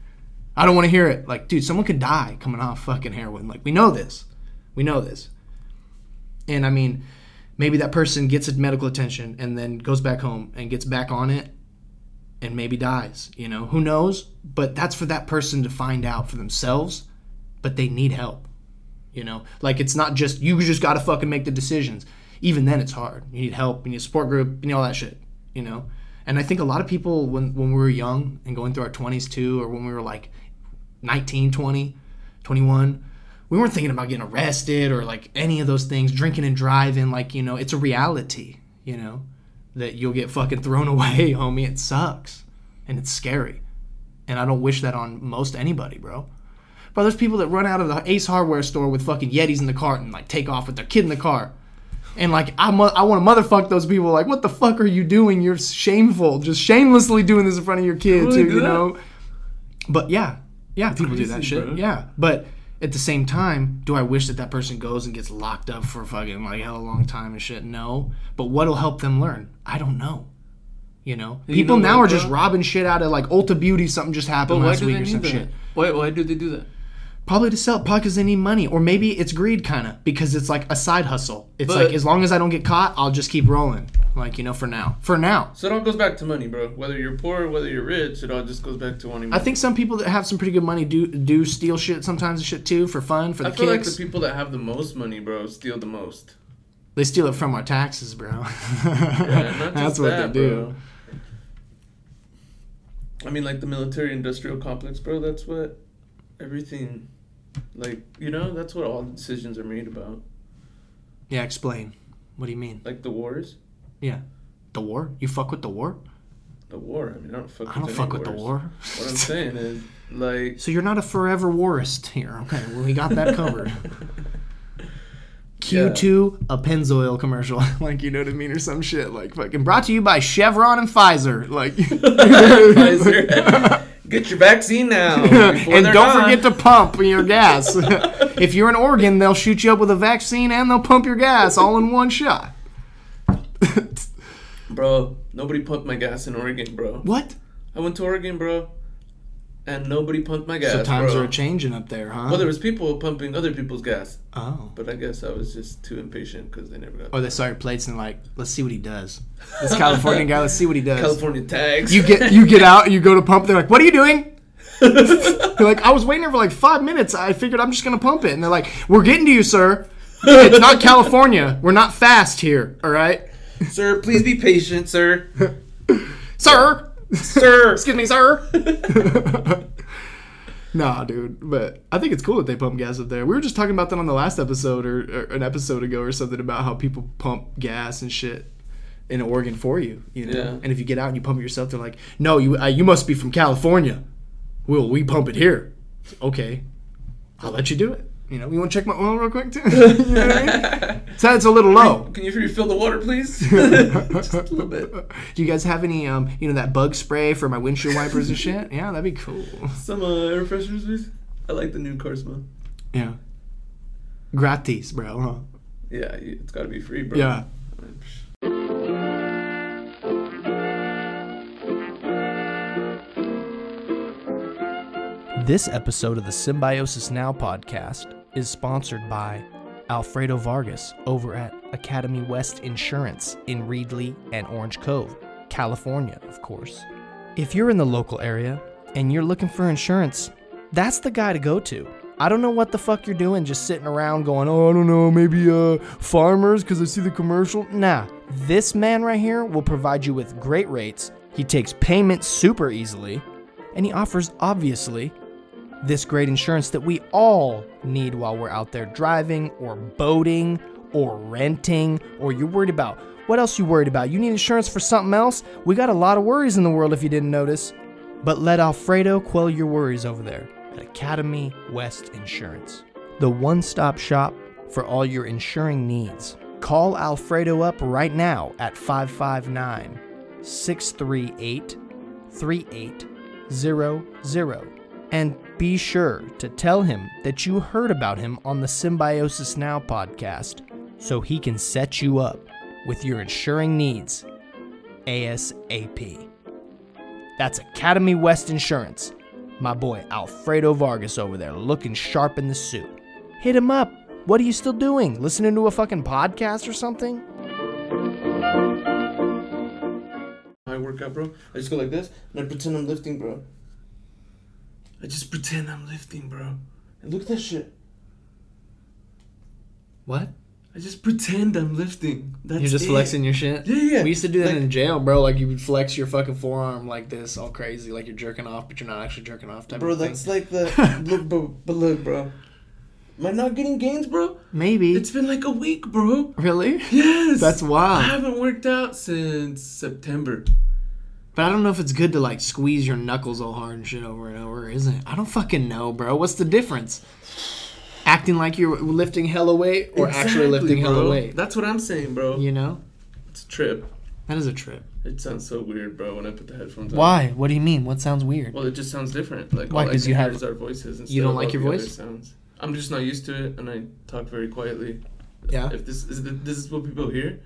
[SPEAKER 1] I don't want to hear it. Like, dude, someone could die coming off fucking heroin. Like, we know this. We know this. And I mean, maybe that person gets medical attention and then goes back home and gets back on it and maybe dies. You know, who knows? But that's for that person to find out for themselves. But they need help. You know, like it's not just you just got to fucking make the decisions. Even then, it's hard. You need help. You need a support group. You need all that shit. You know, and I think a lot of people when when we were young and going through our twenties too, or when we were like 19, 20, 21, we weren't thinking about getting arrested or like any of those things. Drinking and driving, like you know, it's a reality. You know, that you'll get fucking thrown away, homie. It sucks and it's scary. And I don't wish that on most anybody, bro. Bro, there's people that run out of the Ace Hardware store with fucking Yetis in the cart and like take off with their kid in the car. And like I, mo- I want to motherfuck those people. Like, what the fuck are you doing? You're shameful, just shamelessly doing this in front of your kid,
[SPEAKER 2] Really
[SPEAKER 1] too. You know. But yeah, yeah, people do that shit.
[SPEAKER 2] bro.
[SPEAKER 1] Yeah, but at the same time, do I wish that that person goes and gets locked up for fucking like hell a long time and shit? No. But what'll help them learn? I don't know. You know,
[SPEAKER 2] You
[SPEAKER 1] people
[SPEAKER 2] know
[SPEAKER 1] now
[SPEAKER 2] what,
[SPEAKER 1] are just robbing shit out of like Ulta Beauty. Something just happened
[SPEAKER 2] but
[SPEAKER 1] last week or some
[SPEAKER 2] that?
[SPEAKER 1] shit.
[SPEAKER 2] Why why do they do that?
[SPEAKER 1] Probably to sell, probably because they need money, or maybe it's greed, kind of, because it's like a side hustle. It's
[SPEAKER 2] But-
[SPEAKER 1] like as long as I don't get caught, I'll just keep rolling. Like you know, for now, for now.
[SPEAKER 2] So it all goes back to money, bro. Whether you're poor, whether you're rich, it all just goes back to wanting
[SPEAKER 1] I think some people that have some pretty good money do do steal shit sometimes and shit too for fun for the
[SPEAKER 2] I feel like the people that have the most money, bro, steal the most.
[SPEAKER 1] they steal it from our taxes, bro.
[SPEAKER 2] Yeah,
[SPEAKER 1] That's what
[SPEAKER 2] that,
[SPEAKER 1] they do.
[SPEAKER 2] Bro. I mean, like the military-industrial complex, bro. That's what everything, like you know, that's what all decisions are made about.
[SPEAKER 1] Yeah, explain. What do you mean?
[SPEAKER 2] Like the wars,
[SPEAKER 1] Yeah, the war? You fuck with the war?
[SPEAKER 2] the war. I mean, I don't fuck.
[SPEAKER 1] I don't
[SPEAKER 2] with
[SPEAKER 1] fuck
[SPEAKER 2] any
[SPEAKER 1] with the war.
[SPEAKER 2] What I'm saying is, like,
[SPEAKER 1] So you're not a forever warist here. Okay, well we got that covered. Q2, a Pennzoil commercial, like you know what I mean, or some shit, like fucking brought to you by Chevron and Pfizer, like.
[SPEAKER 2] Pfizer, get your vaccine now.
[SPEAKER 1] and don't
[SPEAKER 2] gone.
[SPEAKER 1] forget to pump your gas. if you're in Oregon, they'll shoot you up with a vaccine and they'll pump your gas all in one shot.
[SPEAKER 2] Bro, nobody pumped my gas in Oregon, bro.
[SPEAKER 1] what?
[SPEAKER 2] I went to Oregon, bro, and nobody pumped my gas.
[SPEAKER 1] so times
[SPEAKER 2] bro.
[SPEAKER 1] are changing up there, huh?
[SPEAKER 2] Well, there was people pumping other people's gas,
[SPEAKER 1] oh.
[SPEAKER 2] but I guess I was just too impatient because they never got
[SPEAKER 1] Or they saw your plates and like, let's see what he does. This Californian guy, let's see what he does.
[SPEAKER 2] California tags.
[SPEAKER 1] You get you get out, you go to pump. They're like, "What are you doing?" They're like, "I was waiting for like five minutes. I figured I'm just gonna pump it." And they're like, "We're getting to you, sir. It's not California. We're not fast here. All right,
[SPEAKER 2] sir, please be patient, sir.
[SPEAKER 1] sir.
[SPEAKER 2] Sir.
[SPEAKER 1] Excuse me, sir." nah, dude. But I think it's cool that they pump gas up there. We were just talking about that on the last episode or, or an episode ago or something about how people pump gas and shit in Oregon for you. You know,
[SPEAKER 2] Yeah.
[SPEAKER 1] and if you get out and you pump it yourself, they're like, "No, you uh, you must be from California. Well, we pump it here. Okay, I'll let you do it. You know, you want to check my oil real quick too? you know what I mean? So it's a little low.
[SPEAKER 2] Can you refill the water, please? just a little bit.
[SPEAKER 1] Do you guys have any, um, you know, that bug spray for my windshield wipers and shit? Yeah, that'd be cool.
[SPEAKER 2] Some uh, air fresheners, please. I like the new car smell.
[SPEAKER 1] Yeah. Gratis, bro. Huh?
[SPEAKER 2] Yeah, it's got to be free, bro.
[SPEAKER 1] Yeah. This episode of the Symbiosis Now podcast is sponsored by Alfredo Vargas over at Academy West Insurance in Reedley and Orange Cove, California, of course. If you're in the local area and you're looking for insurance, that's the guy to go to. I don't know what the fuck you're doing just sitting around going, "Oh, I don't know, maybe uh farmers cuz I see the commercial." Nah, this man right here will provide you with great rates. He takes payments super easily, and he offers obviously this great insurance that we all need while we're out there driving or boating or renting or you're worried about. What else you worried about? You need insurance for something else? We got a lot of worries in the world if you didn't notice. But let Alfredo quell your worries over there at Academy West Insurance, the one stop shop for all your insuring needs. Call Alfredo up right now at 559 638 3800 and be sure to tell him that you heard about him on the Symbiosis Now podcast so he can set you up with your insuring needs ASAP. That's Academy West Insurance. My boy Alfredo Vargas over there looking sharp in the suit. Hit him up. What are you still doing? Listening to a fucking podcast or something?
[SPEAKER 2] I work out, bro. I just go like this and I pretend I'm lifting, bro. I just pretend I'm lifting, bro. And look at that shit.
[SPEAKER 1] What?
[SPEAKER 2] I just pretend I'm lifting. That's
[SPEAKER 1] You're just
[SPEAKER 2] it.
[SPEAKER 1] flexing your shit?
[SPEAKER 2] Yeah, yeah.
[SPEAKER 1] We used to do that
[SPEAKER 2] Like-
[SPEAKER 1] in jail, bro. Like you would flex your fucking forearm like this, all crazy, like you're jerking off, but you're not actually jerking off. Type
[SPEAKER 2] Bro,
[SPEAKER 1] of thing.
[SPEAKER 2] that's like the look. But look, bro. Am I not getting gains, bro?
[SPEAKER 1] maybe.
[SPEAKER 2] It's been like a week, bro.
[SPEAKER 1] really?
[SPEAKER 2] Yes.
[SPEAKER 1] That's
[SPEAKER 2] why.
[SPEAKER 1] I
[SPEAKER 2] haven't worked out since September.
[SPEAKER 1] But I don't know if it's good to like squeeze your knuckles all hard and shit over and over, is it? I don't fucking know, bro. What's the difference? Acting like you're lifting hella weight or actually
[SPEAKER 2] Exactly,
[SPEAKER 1] lifting hella
[SPEAKER 2] bro.
[SPEAKER 1] weight?
[SPEAKER 2] That's what I'm saying, bro.
[SPEAKER 1] You know?
[SPEAKER 2] It's a trip.
[SPEAKER 1] That is a trip.
[SPEAKER 2] It sounds so weird, bro, when I put the headphones on.
[SPEAKER 1] Why? What do you mean? What sounds weird?
[SPEAKER 2] Well, it just sounds different. Like
[SPEAKER 1] Why,
[SPEAKER 2] all I
[SPEAKER 1] 'cause
[SPEAKER 2] can
[SPEAKER 1] you have-
[SPEAKER 2] is our voices. Instead
[SPEAKER 1] you don't like your voice?
[SPEAKER 2] Sounds. I'm just not used to it, and I talk very quietly.
[SPEAKER 1] Yeah.
[SPEAKER 2] If this is this is what people hear,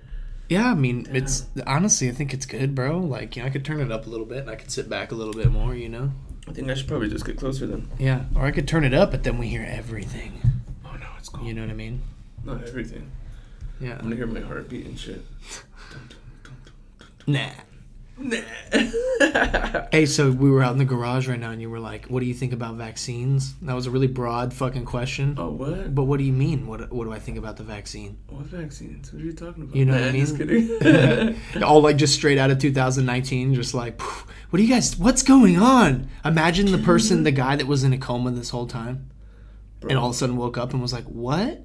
[SPEAKER 1] Yeah, I mean, it's honestly, I think it's good, bro. Like, you know, I could turn it up a little bit and I could sit back a little bit more, you know?
[SPEAKER 2] I think I should probably just get closer then.
[SPEAKER 1] Yeah, or I could turn it up, but then we hear everything.
[SPEAKER 2] Oh no, it's cool.
[SPEAKER 1] You know what I mean?
[SPEAKER 2] Not everything.
[SPEAKER 1] Yeah.
[SPEAKER 2] I'm gonna hear my heartbeat and shit.
[SPEAKER 1] Nah. Hey, so we were out in the garage right now, and you were like, "What do you think about vaccines?" That was a really broad fucking question.
[SPEAKER 2] oh what?
[SPEAKER 1] But what do you mean? What What do I think about the vaccine?
[SPEAKER 2] What vaccines? What are you talking about?
[SPEAKER 1] You know
[SPEAKER 2] Nah,
[SPEAKER 1] what I mean?
[SPEAKER 2] Just kidding.
[SPEAKER 1] All like just straight out of 2019, just like, what do you guys? What's going on? Imagine the person, the guy that was in a coma this whole time, and all of a sudden woke up and was like, "What?"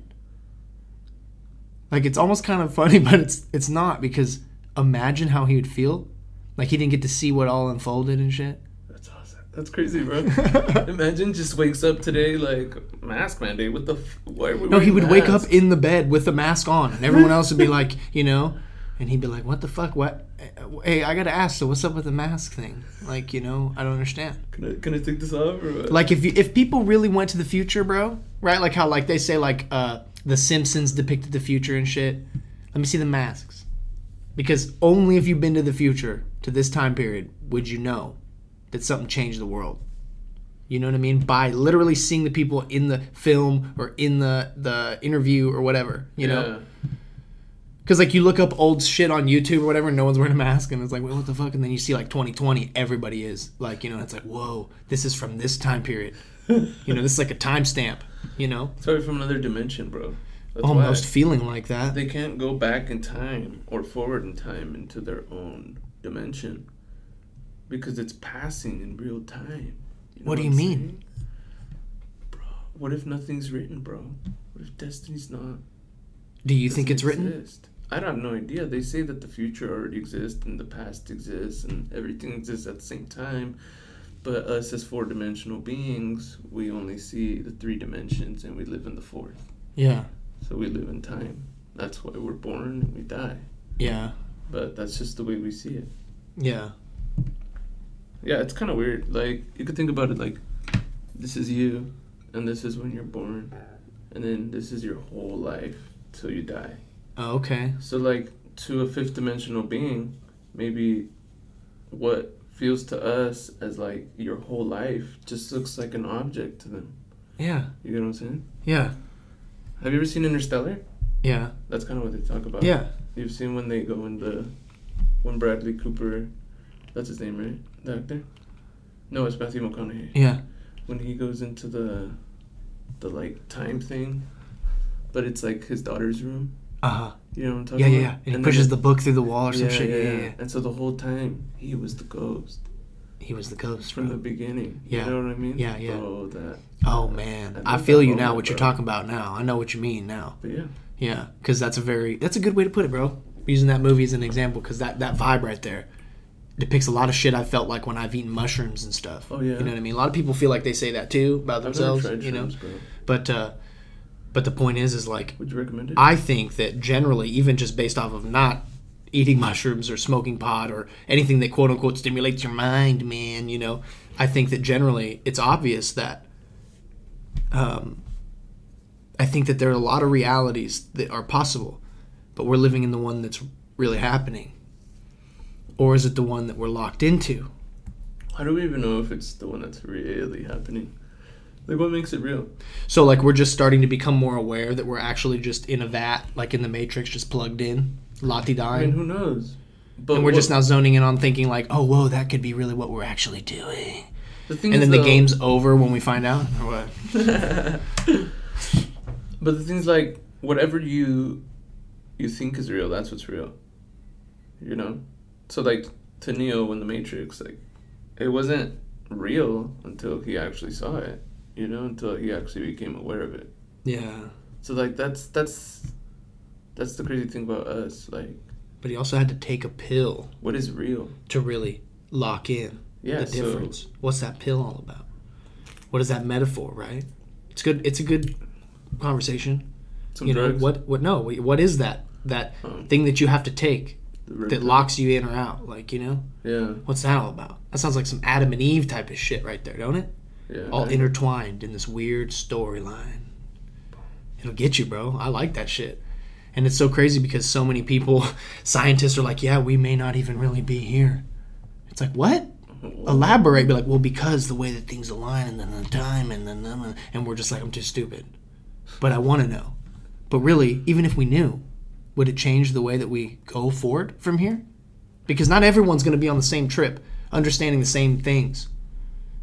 [SPEAKER 1] Like it's almost kind of funny, but it's it's not because imagine how he would feel, like he didn't get to see what all unfolded and shit.
[SPEAKER 2] That's awesome. That's crazy, bro. Imagine just wakes up today like mask mandate. What the? F- why are we?
[SPEAKER 1] No, he would wake up in the bed with the mask on, and everyone else would be like, you know, and he'd be like, "What the fuck? What? Hey, I gotta ask. So, what's up with the mask thing? Like, you know, I don't understand.
[SPEAKER 2] Can I, can I take this off or what?
[SPEAKER 1] Like, if you, if people really went to the future, bro, right? Like how like they say like uh the Simpsons depicted the future and shit. Let me see the masks, because only if you've been to the future to this time period would you know that something changed the world. You know what I mean? By literally seeing the people in the film or in the the interview or whatever. You know. Because like you look up old shit on YouTube or whatever, and no one's wearing a mask, and it's like, well, what the fuck? And then you see like 2020, everybody is like, you know, it's like, whoa, this is from this time period. you know, this is like a timestamp. You know,
[SPEAKER 2] Sorry, from another dimension, bro. That's
[SPEAKER 1] almost feeling like that.
[SPEAKER 2] They can't go back in time or forward in time into their own dimension because it's passing in real time. You know
[SPEAKER 1] What do you
[SPEAKER 2] I'm
[SPEAKER 1] mean?
[SPEAKER 2] saying? Bro, what if nothing's written, bro? What if destiny's not?
[SPEAKER 1] Do you think it's written?
[SPEAKER 2] I have no idea. They say that the future already exists and the past exists and everything exists at the same time. But us as four dimensional beings, we only see the three dimensions and we live in the fourth.
[SPEAKER 1] Yeah,
[SPEAKER 2] So we live in time. That's why we're born and we die.
[SPEAKER 1] yeah,
[SPEAKER 2] But that's just the way we see it.
[SPEAKER 1] yeah,
[SPEAKER 2] Yeah, it's kind of weird. Like, you could think about it like this is you, and this is when you're born, and then this is your whole life till you die.
[SPEAKER 1] oh, okay,
[SPEAKER 2] So, like, to a fifth dimensional being, maybe what feels to us as like your whole life just looks like an object to them.
[SPEAKER 1] yeah,
[SPEAKER 2] You get what I'm saying?
[SPEAKER 1] yeah,
[SPEAKER 2] Have you ever seen Interstellar?
[SPEAKER 1] yeah,
[SPEAKER 2] That's kind of what they talk about.
[SPEAKER 1] yeah,
[SPEAKER 2] You've seen when they go in the when Bradley Cooper, that's his name, right? The actor. No, it's Matthew McConaughey.
[SPEAKER 1] yeah,
[SPEAKER 2] When he goes into the the like time thing, but it's like his daughter's room.
[SPEAKER 1] uh huh,
[SPEAKER 2] You know what I'm talking
[SPEAKER 1] yeah, yeah,
[SPEAKER 2] about?
[SPEAKER 1] yeah. And he pushes the book through the wall or some shit. Yeah, yeah, yeah.
[SPEAKER 2] And so the whole time he was the ghost
[SPEAKER 1] He was the ghost,
[SPEAKER 2] from the beginning.
[SPEAKER 1] Yeah.
[SPEAKER 2] You know what I mean?
[SPEAKER 1] Yeah, yeah.
[SPEAKER 2] Oh, that.
[SPEAKER 1] Oh man,
[SPEAKER 2] I
[SPEAKER 1] I feel you now. What you're talking about now, I know what you mean now.
[SPEAKER 2] But yeah.
[SPEAKER 1] Yeah, because that's a very that's a good way to put it, bro. Using that movie as an example, because that that vibe right there depicts a lot of shit I felt like when I've eaten mushrooms and stuff.
[SPEAKER 2] Oh, yeah.
[SPEAKER 1] you know what I mean. A lot of people feel like they say that too about themselves, you know.
[SPEAKER 2] shrooms.
[SPEAKER 1] But uh, but the point is, is like
[SPEAKER 2] Would you recommend it?
[SPEAKER 1] I think that generally, even just based off of not eating mushrooms or smoking pot or anything that quote unquote stimulates your mind, man, you know, I think that generally it's obvious that um, I think that there are a lot of realities that are possible, but we're living in the one that's really happening. Or is it the one that we're locked into?
[SPEAKER 2] How do we even know if it's the one that's really happening? Like, what makes it real?
[SPEAKER 1] So, like, we're just starting to become more aware that we're actually just in a vat, like in the Matrix, just plugged in, lati
[SPEAKER 2] I mean, who knows? But
[SPEAKER 1] and we're
[SPEAKER 2] what-
[SPEAKER 1] just now zoning in on thinking like, oh, whoa, that could be really what we're actually doing.
[SPEAKER 2] The thing
[SPEAKER 1] And then the game's over when we find out, or what?
[SPEAKER 2] but the thing's like whatever you you think is real, that's what's real. You know, so like to Neo in the Matrix, like it wasn't real until he actually saw it. You know, until he actually became aware of it.
[SPEAKER 1] Yeah,
[SPEAKER 2] So like that's that's that's the crazy thing about us. Like,
[SPEAKER 1] but he also had to take a pill
[SPEAKER 2] what is real?
[SPEAKER 1] to really lock in
[SPEAKER 2] Yeah,
[SPEAKER 1] the
[SPEAKER 2] so-
[SPEAKER 1] difference. What's that pill all about? What is that metaphor? Right? It's good. It's a good conversation.
[SPEAKER 2] Some
[SPEAKER 1] you know what? What? No. What is that? That
[SPEAKER 2] Um,
[SPEAKER 1] thing that you have to take that locks you in or out? Like you know,
[SPEAKER 2] Yeah,
[SPEAKER 1] what's that all about? That sounds like some Adam and Eve type of shit right there, don't it?
[SPEAKER 2] yeah.
[SPEAKER 1] all intertwined in this weird storyline. It'll get you, bro. I like that shit. And it's so crazy because so many people, scientists are like, yeah, we may not even really be here. It's like, what? elaborate, be like, well, because the way that things align, and then the time, and then then- and we're just like, I'm too stupid. But I want to know. But really, even if we knew, would it change the way that we go forward from here? Because not everyone's going to be on the same trip, understanding the same things,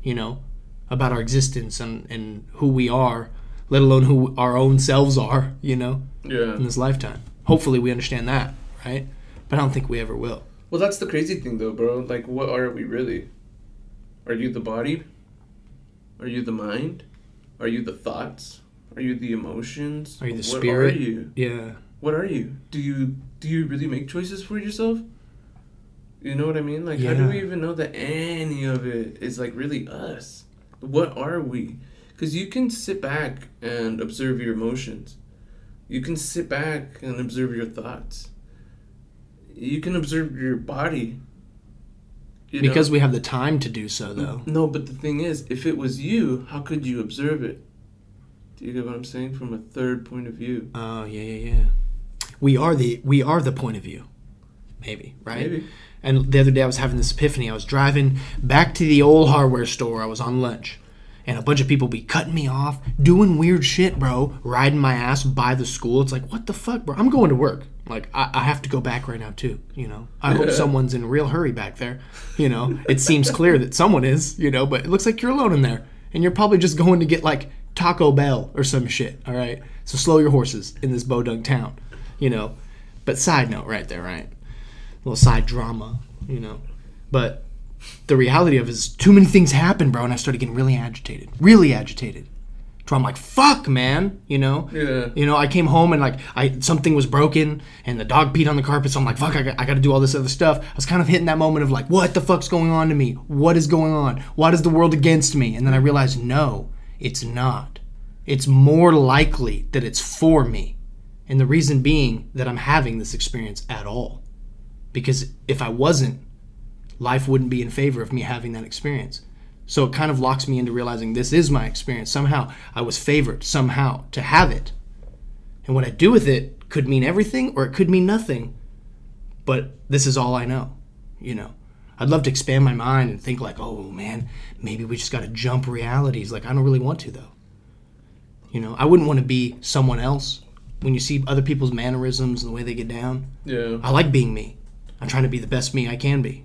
[SPEAKER 1] you know, about our existence and, and who we are, let alone who our own selves are, you know,
[SPEAKER 2] Yeah.
[SPEAKER 1] in this lifetime. Hopefully, we understand that, right? But I don't think we ever will.
[SPEAKER 2] Well, that's the crazy thing, though, bro. Like, what are we really? Are you the body? Are you the mind? Are you the thoughts? Are you the emotions?
[SPEAKER 1] Are you the
[SPEAKER 2] what
[SPEAKER 1] spirit?
[SPEAKER 2] Are you?
[SPEAKER 1] Yeah.
[SPEAKER 2] What are you? Do you do you really make choices for yourself? You know what I mean? Like, how do we even know that any of it is like really us? What are we? Because you can sit back and observe your emotions. You can sit back and observe your thoughts. You can observe your body. You know?
[SPEAKER 1] Because we have the time to do so, though.
[SPEAKER 2] No, but the thing is, if it was you, how could you observe it? Do you get what I'm saying? From a third point of view.
[SPEAKER 1] Oh yeah, yeah, yeah. We are the we are the point of view, maybe right.
[SPEAKER 2] Maybe.
[SPEAKER 1] And the other day I was having this epiphany. I was driving back to the old hardware store. I was on lunch, and a bunch of people be cutting me off, doing weird shit, bro, riding my ass by the school. It's like what the fuck, bro? I'm going to work. Like I, I have to go back right now too. You know. I hope someone's in a real hurry back there. You know. It seems clear that someone is. You know, but it looks like you're alone in there, and you're probably just going to get like Taco Bell or some shit. All right. So slow your horses in this Podunk town. You know. But side note, right there, right? little side drama, you know. But the reality of it is too many things happen, bro, and I started getting really agitated. Really agitated. So I'm like, fuck, man, you know?
[SPEAKER 2] Yeah.
[SPEAKER 1] You know, I came home and like I something was broken and the dog peed on the carpet, so I'm like, fuck, I got, I got to do all this other stuff. I was kind of hitting that moment of like, what the fuck's going on to me? What is going on? Why is the world against me? And then I realized, no, it's not. It's more likely that it's for me. And the reason being that I'm having this experience at all because if I wasn't, life wouldn't be in favor of me having that experience. So it kind of locks me into realizing this is my experience. Somehow I was favored somehow to have it. And what I do with it could mean everything or it could mean nothing. But this is all I know, you know. I'd love to expand my mind and think like, "Oh man, maybe we just got to jump realities." Like I don't really want to though. You know, I wouldn't want to be someone else. When you see other people's mannerisms and the way they get down,
[SPEAKER 2] Yeah.
[SPEAKER 1] I like being me. I'm trying to be the best me I can be.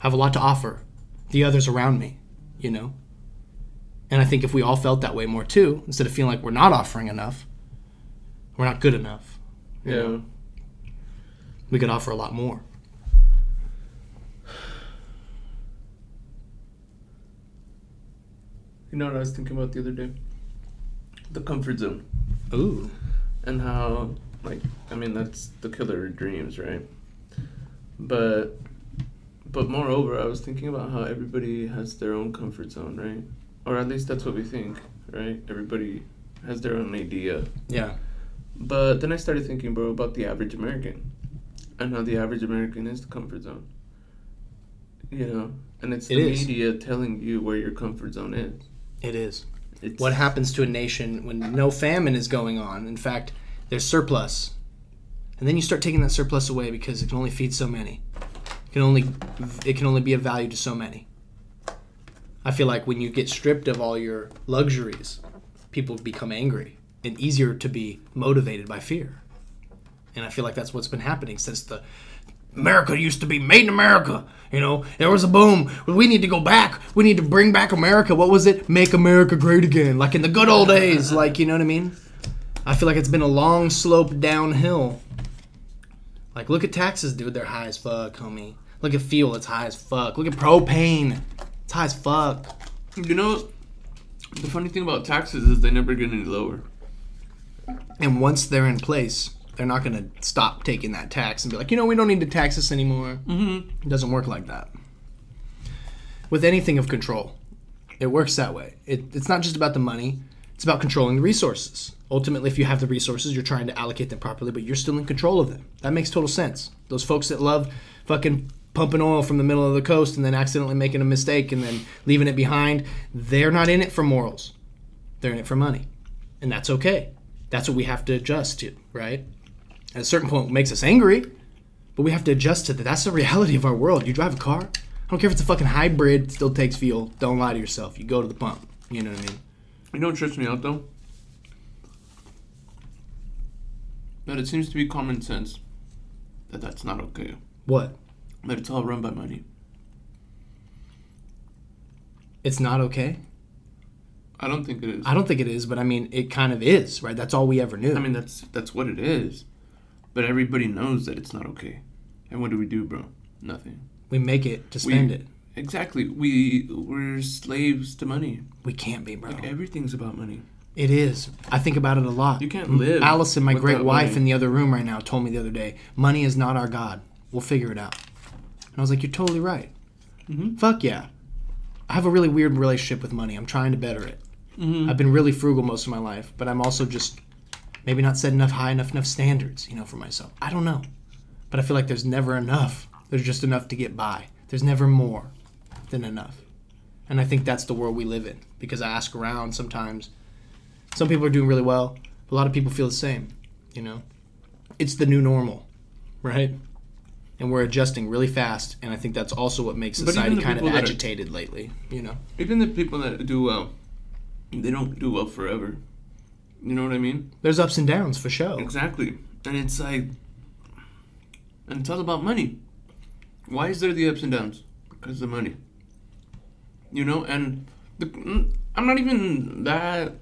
[SPEAKER 1] I have a lot to offer the others around me, you know? And I think if we all felt that way more too, instead of feeling like we're not offering enough, we're not good enough,
[SPEAKER 2] Yeah.
[SPEAKER 1] know, we could offer a lot more.
[SPEAKER 2] You know what I was thinking about the other day? The comfort zone.
[SPEAKER 1] Ooh.
[SPEAKER 2] and how like I mean that's the killer of dreams, right? But but moreover, I was thinking about how everybody has their own comfort zone, right? Or at least that's what we think, right? Everybody has their own idea.
[SPEAKER 1] Yeah.
[SPEAKER 2] But then I started thinking, bro, about the average American and how the average American is the comfort zone. You know, and it's
[SPEAKER 1] It
[SPEAKER 2] the
[SPEAKER 1] is.
[SPEAKER 2] media telling you where your comfort zone is.
[SPEAKER 1] It is.
[SPEAKER 2] It's,
[SPEAKER 1] What happens to a nation when no famine is going on? In fact, there's surplus. And then you start taking that surplus away because it can only feed so many. It can only it can only be of value to so many. I feel like when you get stripped of all your luxuries, people become angry and easier to be motivated by fear. And I feel like that's what's been happening since the America used to be made in America. You know, there was a boom. We need to go back. We need to bring back America. What was it? Make America great again, like in the good old days. Like, you know what I mean? I feel like it's been a long slope downhill. Like, look at taxes, dude. They're high as fuck, homie. Look at fuel. It's high as fuck. Look at propane. It's high as fuck.
[SPEAKER 2] you know, the funny thing about taxes is they never get any lower.
[SPEAKER 1] And once they're in place, they're not going to stop taking that tax and be like, you know, we don't need to tax this anymore.
[SPEAKER 2] Mm-hmm.
[SPEAKER 1] It doesn't work like that. With anything of control, it works that way. It, it's not just about the money, it's about controlling the resources. Ultimately, if you have the resources, you're trying to allocate them properly, but you're still in control of them. That makes total sense. Those folks that love fucking pumping oil from the middle of the coast and then accidentally making a mistake and then leaving it behind, they're not in it for morals. They're in it for money. And that's okay. That's what we have to adjust to, right? At a certain point, it makes us angry, but we have to adjust to that. That's the reality of our world. You drive a car, I don't care if it's a fucking hybrid, still takes fuel. Don't lie to yourself. You go to the pump. You know what I mean?
[SPEAKER 2] You know what trips me out though? That it seems to be common sense that that's not okay.
[SPEAKER 1] What?
[SPEAKER 2] That it's all run by money.
[SPEAKER 1] It's not okay?
[SPEAKER 2] I don't think it is.
[SPEAKER 1] I don't think it is, but I mean, it kind of is, right? That's all we ever knew.
[SPEAKER 2] I mean, that's that's what it is. But everybody knows that it's not okay. And what do we do, bro? Nothing.
[SPEAKER 1] we make it to spend it.
[SPEAKER 2] Exactly. We we're slaves to money.
[SPEAKER 1] We can't be, bro.
[SPEAKER 2] Like everything's about money.
[SPEAKER 1] It is. I think about it a lot.
[SPEAKER 2] You can't live
[SPEAKER 1] Allison, my great wife
[SPEAKER 2] money.
[SPEAKER 1] in the other room right now, told me the other day, money is not our God. We'll figure it out. And I was like, you're totally right.
[SPEAKER 2] Mhm.
[SPEAKER 1] Fuck yeah. I have a really weird relationship with money. I'm trying to better it.
[SPEAKER 2] Mhm.
[SPEAKER 1] I've been really frugal most of my life, but I'm also just maybe not set enough high enough enough standards, you know, for myself. I don't know. But I feel like there's never enough. There's just enough to get by. There's never more than enough. And I think that's the world we live in because I ask around sometimes. Some people are doing really well. A lot of people feel the same, you know. It's the new normal, right? And we're adjusting really fast, and I think that's also what makes society kind of
[SPEAKER 2] that are-
[SPEAKER 1] agitated lately, you know.
[SPEAKER 2] Even the people that do well, they don't do well forever. You know what I mean?
[SPEAKER 1] There's ups and downs for sure.
[SPEAKER 2] Exactly. And it's like and it's all about money. Why is there the ups and downs? Because of money. You know, and the, mm, I'm not even that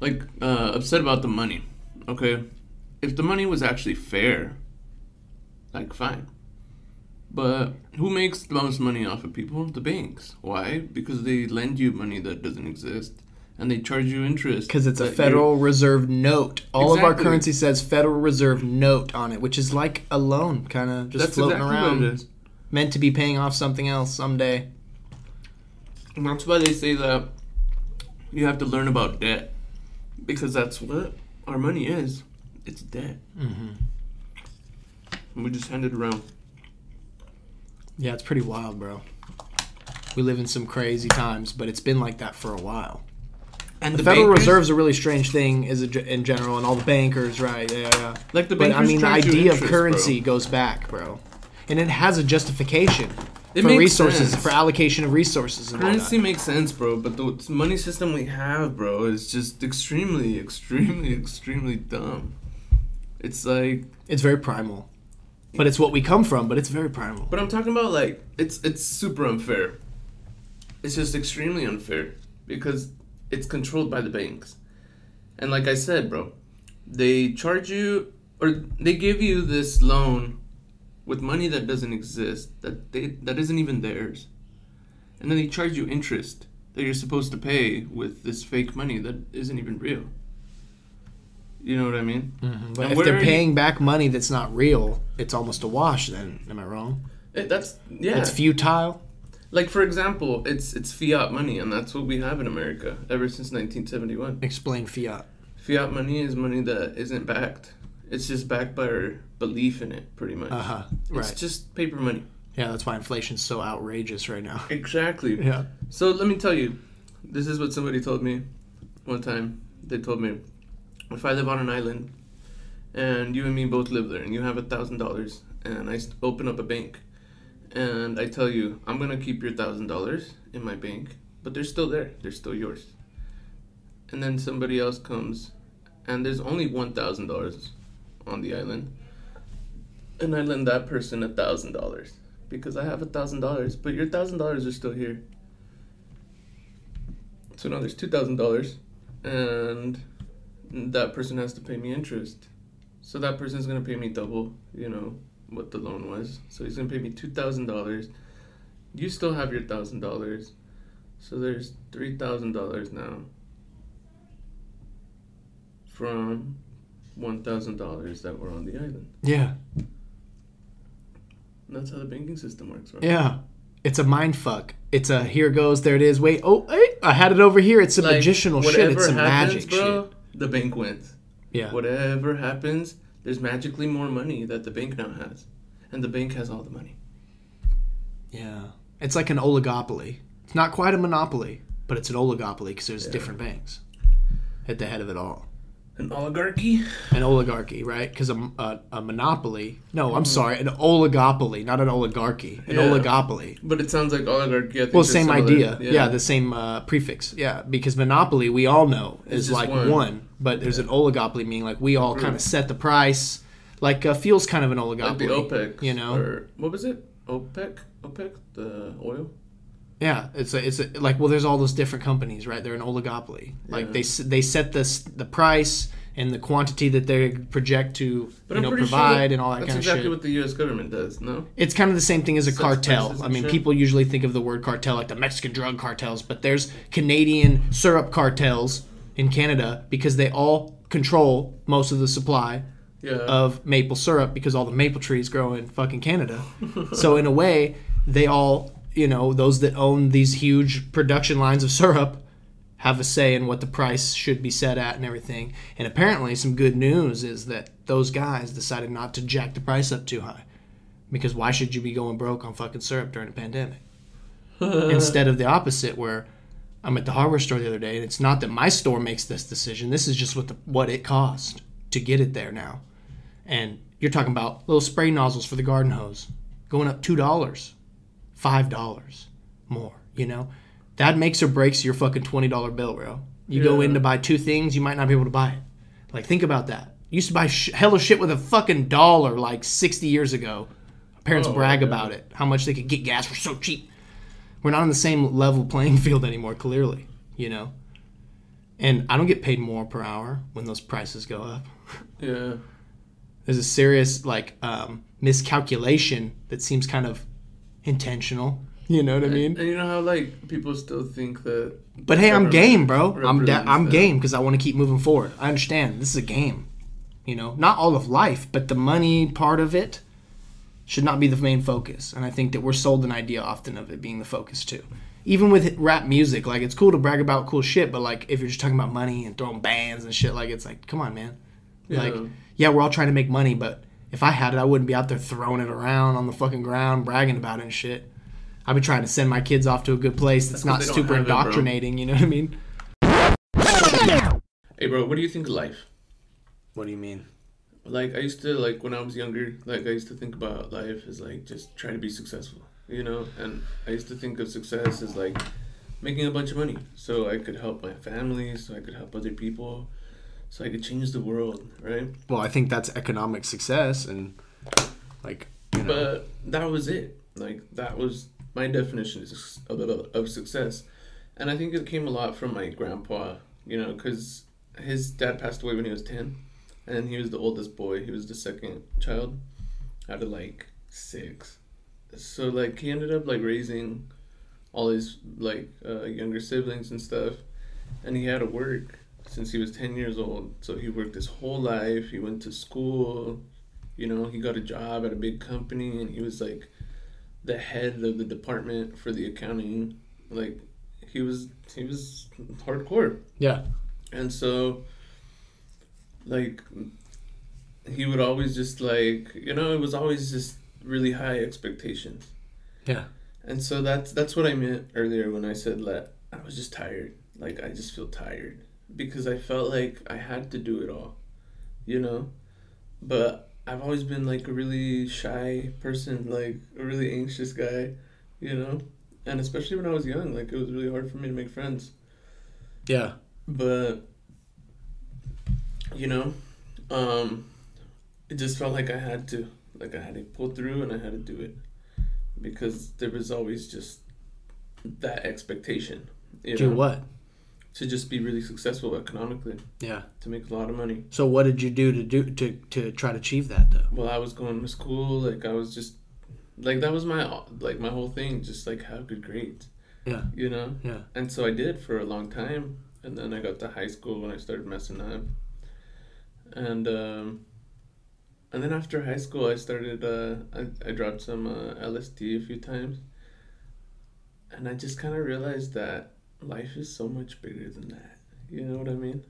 [SPEAKER 2] like uh, upset about the money. Okay, if the money was actually fair, like fine. But who makes the most money off of people? The banks. Why? Because they lend you money that doesn't exist, and they charge you interest.
[SPEAKER 1] Because it's a Federal Reserve note. All of our
[SPEAKER 2] Exactly.
[SPEAKER 1] currency says Federal Reserve note on it, which is like a loan, kind of just
[SPEAKER 2] That's
[SPEAKER 1] floating
[SPEAKER 2] exactly
[SPEAKER 1] around,
[SPEAKER 2] what it is.
[SPEAKER 1] meant to be paying off something else someday.
[SPEAKER 2] And that's why they say that you have to learn about debt. Because that's what our money is. It's debt.
[SPEAKER 1] Mm-hmm.
[SPEAKER 2] And we just hand it around.
[SPEAKER 1] Yeah, it's pretty wild, bro. We live in some crazy times, but it's been like that for a while.
[SPEAKER 2] And
[SPEAKER 1] The, Federal Reserve's a really strange thing, is in general, and all the bankers, right? Yeah, yeah.
[SPEAKER 2] like the
[SPEAKER 1] But
[SPEAKER 2] bankers
[SPEAKER 1] I mean, the idea of currency
[SPEAKER 2] bro.
[SPEAKER 1] goes back, bro, and it has a justification
[SPEAKER 2] It
[SPEAKER 1] for resources,
[SPEAKER 2] sense.
[SPEAKER 1] for allocation of resources, and
[SPEAKER 2] Currency makes sense, bro, but the money system we have, bro, is just extremely, extremely, extremely dumb. It's like,
[SPEAKER 1] It's very primal, but it's what we come from. But it's very primal.
[SPEAKER 2] but I'm talking about like it's it's super unfair. It's just extremely unfair because it's controlled by the banks. And like I said, bro, they charge you or they give you this loan with money that doesn't exist, that they that isn't even theirs. And then they charge you interest that you're supposed to pay with this fake money that isn't even real. You know what I mean? Mm-hmm.
[SPEAKER 1] But
[SPEAKER 2] And
[SPEAKER 1] if they're
[SPEAKER 2] are you-
[SPEAKER 1] paying back money that's not real, it's almost a wash. Then, am I wrong?
[SPEAKER 2] It, that's yeah.
[SPEAKER 1] It's futile.
[SPEAKER 2] Like for example, it's it's fiat money and that's what we have in America ever since 1971.
[SPEAKER 1] Explain fiat.
[SPEAKER 2] Fiat money is money that isn't backed. It's just backed by our belief in it, pretty much.
[SPEAKER 1] Uh huh. Right.
[SPEAKER 2] It's just paper money.
[SPEAKER 1] Yeah, that's why inflation's so outrageous right now.
[SPEAKER 2] Exactly.
[SPEAKER 1] Yeah.
[SPEAKER 2] So let me tell you, this is what somebody told me one time. They told me, if I live on an island, and you and me both live there, and you have a thousand dollars, and I open up a bank, and I tell you I'm gonna keep your thousand dollars in my bank, but they're still there. They're still yours. And then somebody else comes, and there's only one thousand dollars on the island, and I lend that person a thousand dollars because I have a thousand dollars, but your thousand dollars are still here. So now there's two thousand dollars, and that person has to pay me interest. So that person's gonna pay me double, you know, what the loan was. So he's gonna pay me two thousand dollars. You still have your thousand dollars, so there's three thousand dollars now from one thousand dollars that were on the island.
[SPEAKER 1] Yeah.
[SPEAKER 2] And that's how the banking system works, right?
[SPEAKER 1] Yeah. It's a mind fuck. It's a here goes, there it is. Wait, oh, hey, I had it over here. It's some
[SPEAKER 2] Like,
[SPEAKER 1] magicianal shit. It's some
[SPEAKER 2] happens,
[SPEAKER 1] magic
[SPEAKER 2] bro,
[SPEAKER 1] shit.
[SPEAKER 2] The bank wins.
[SPEAKER 1] Yeah.
[SPEAKER 2] Whatever happens, there's magically more money that the bank now has, and the bank has all the money.
[SPEAKER 1] Yeah. It's like an oligopoly. It's not quite a monopoly, but it's an oligopoly because there's
[SPEAKER 2] Yeah.
[SPEAKER 1] different banks at the head of it all.
[SPEAKER 2] An oligarchy.
[SPEAKER 1] an oligarchy, right? Because a, a, a monopoly. No. I'm sorry, an oligopoly, not an oligarchy. An
[SPEAKER 2] Yeah.
[SPEAKER 1] oligopoly.
[SPEAKER 2] But it sounds like oligarchy. I think
[SPEAKER 1] Well, same
[SPEAKER 2] similar.
[SPEAKER 1] idea. Yeah. the same uh, prefix. Yeah, because monopoly we all know is like
[SPEAKER 2] one.
[SPEAKER 1] one. But there's an oligopoly meaning like we all kind of set the price. Like uh, fuel's kind of an oligopoly.
[SPEAKER 2] like the OPEC.
[SPEAKER 1] you know?
[SPEAKER 2] Or what was it? OPEC. OPEC. The oil.
[SPEAKER 1] Yeah, it's a, it's a, like well, there's all those different companies, right? They're an oligopoly. Like
[SPEAKER 2] Yeah.
[SPEAKER 1] they they set the the price and the quantity that they project to
[SPEAKER 2] But
[SPEAKER 1] you know provide
[SPEAKER 2] sure
[SPEAKER 1] and all that kind
[SPEAKER 2] exactly
[SPEAKER 1] of shit.
[SPEAKER 2] That's exactly what the U.S. government does. No.
[SPEAKER 1] It's kind of the same thing as a
[SPEAKER 2] Sets
[SPEAKER 1] cartel. I mean,
[SPEAKER 2] shit.
[SPEAKER 1] people usually think of the word cartel like the Mexican drug cartels, but there's Canadian syrup cartels in Canada because they all control most of the supply
[SPEAKER 2] Yeah.
[SPEAKER 1] of maple syrup because all the maple trees grow in fucking Canada. so in a way, they all, you know, those that own these huge production lines of syrup have a say in what the price should be set at and everything. And apparently some good news is that those guys decided not to jack the price up too high. Because why should you be going broke on fucking syrup during a pandemic? Instead of the opposite where I'm at the hardware store the other day and it's not that my store makes this decision. This is just what the what it cost to get it there now. And you're talking about little spray nozzles for the garden hose going up two dollars five dollars more you know? That makes or breaks your fucking $20 bill bro. You go in to buy two things you might not be able to buy it. Like think about that. You used to buy sh- hella shit with a fucking dollar like 60 years ago. Parents
[SPEAKER 2] Oh,
[SPEAKER 1] brag
[SPEAKER 2] yeah.
[SPEAKER 1] about it how much they could get gas for so cheap we're not on the same level playing field anymore clearly you know and i don't get paid more per hour when those prices go up
[SPEAKER 2] yeah.
[SPEAKER 1] there's a serious like um, miscalculation that seems kind of intentional. You know what I mean?
[SPEAKER 2] And you know how like people still think that.
[SPEAKER 1] But hey, I'm game, bro. I'm da- I'm game because I want to keep moving forward. I understand this is a game. You know, not all of life, but the money part of it should not be the main focus. And I think that we're sold an idea often of it being the focus too. Even with rap music, like it's cool to brag about cool shit, but like if you're just talking about money and throwing bands and shit, like it's like, come on, man. Like,
[SPEAKER 2] Yeah.
[SPEAKER 1] yeah, we're all trying to make money, but if I had it, I wouldn't be out there throwing it around on the fucking ground, bragging about it and shit. I'd be trying to send my kids off to a good place that's,
[SPEAKER 2] That's
[SPEAKER 1] not
[SPEAKER 2] 'cause they don't
[SPEAKER 1] super
[SPEAKER 2] have it,
[SPEAKER 1] indoctrinating. You know what I mean?
[SPEAKER 2] Hey, bro, what do you think of life?
[SPEAKER 1] What do you mean?
[SPEAKER 2] Like I used to like when I was younger, like I used to think about life as like just try to be successful, you know. And I used to think of success as like making a bunch of money, so I could help my family, so I could help other people, so I could change the world, right?
[SPEAKER 1] Well, I think that's economic success, and like you know,
[SPEAKER 2] But that was it. Like that was my definition of, of, of success, and I think it came a lot from my grandpa. You know, because his dad passed away when he was ten, and he was the oldest boy. He was the second child out of like six. So like he ended up like raising all his like uh, younger siblings and stuff, and he had to work since he was ten years old. So he worked his whole life. He went to school. You know, he got a job at a big company, and he was like the head of the department for the accounting. Like he was he was hardcore.
[SPEAKER 1] yeah,
[SPEAKER 2] And so, like, he would always just like you know it was always just really high expectations.
[SPEAKER 1] yeah,
[SPEAKER 2] And so that's that's what I meant earlier when I said that I was just tired. Like I just feel tired because I felt like I had to do it all, you know. But I've always been like a really shy person, like a really anxious guy, you know. And especially when I was young, like it was really hard for me to make friends
[SPEAKER 1] yeah.
[SPEAKER 2] but you know um it just felt like i had to like i had to pull through and i had to do it because there was always just that expectation you
[SPEAKER 1] Do
[SPEAKER 2] know,
[SPEAKER 1] what?
[SPEAKER 2] to just be really successful economically
[SPEAKER 1] Yeah.
[SPEAKER 2] to make a lot of money
[SPEAKER 1] So what did you do to do to to try to achieve that though?
[SPEAKER 2] well i was going to school like i was just like that was my like my whole thing just like have good grades
[SPEAKER 1] Yeah.
[SPEAKER 2] you know
[SPEAKER 1] Yeah.
[SPEAKER 2] and so I did for a long time, and then I got to high school when I started messing up, and um, and then after high school I started uh, I I dropped some uh, LSD a few times, and I just kind of realized that life is so much bigger than that. You know what I mean?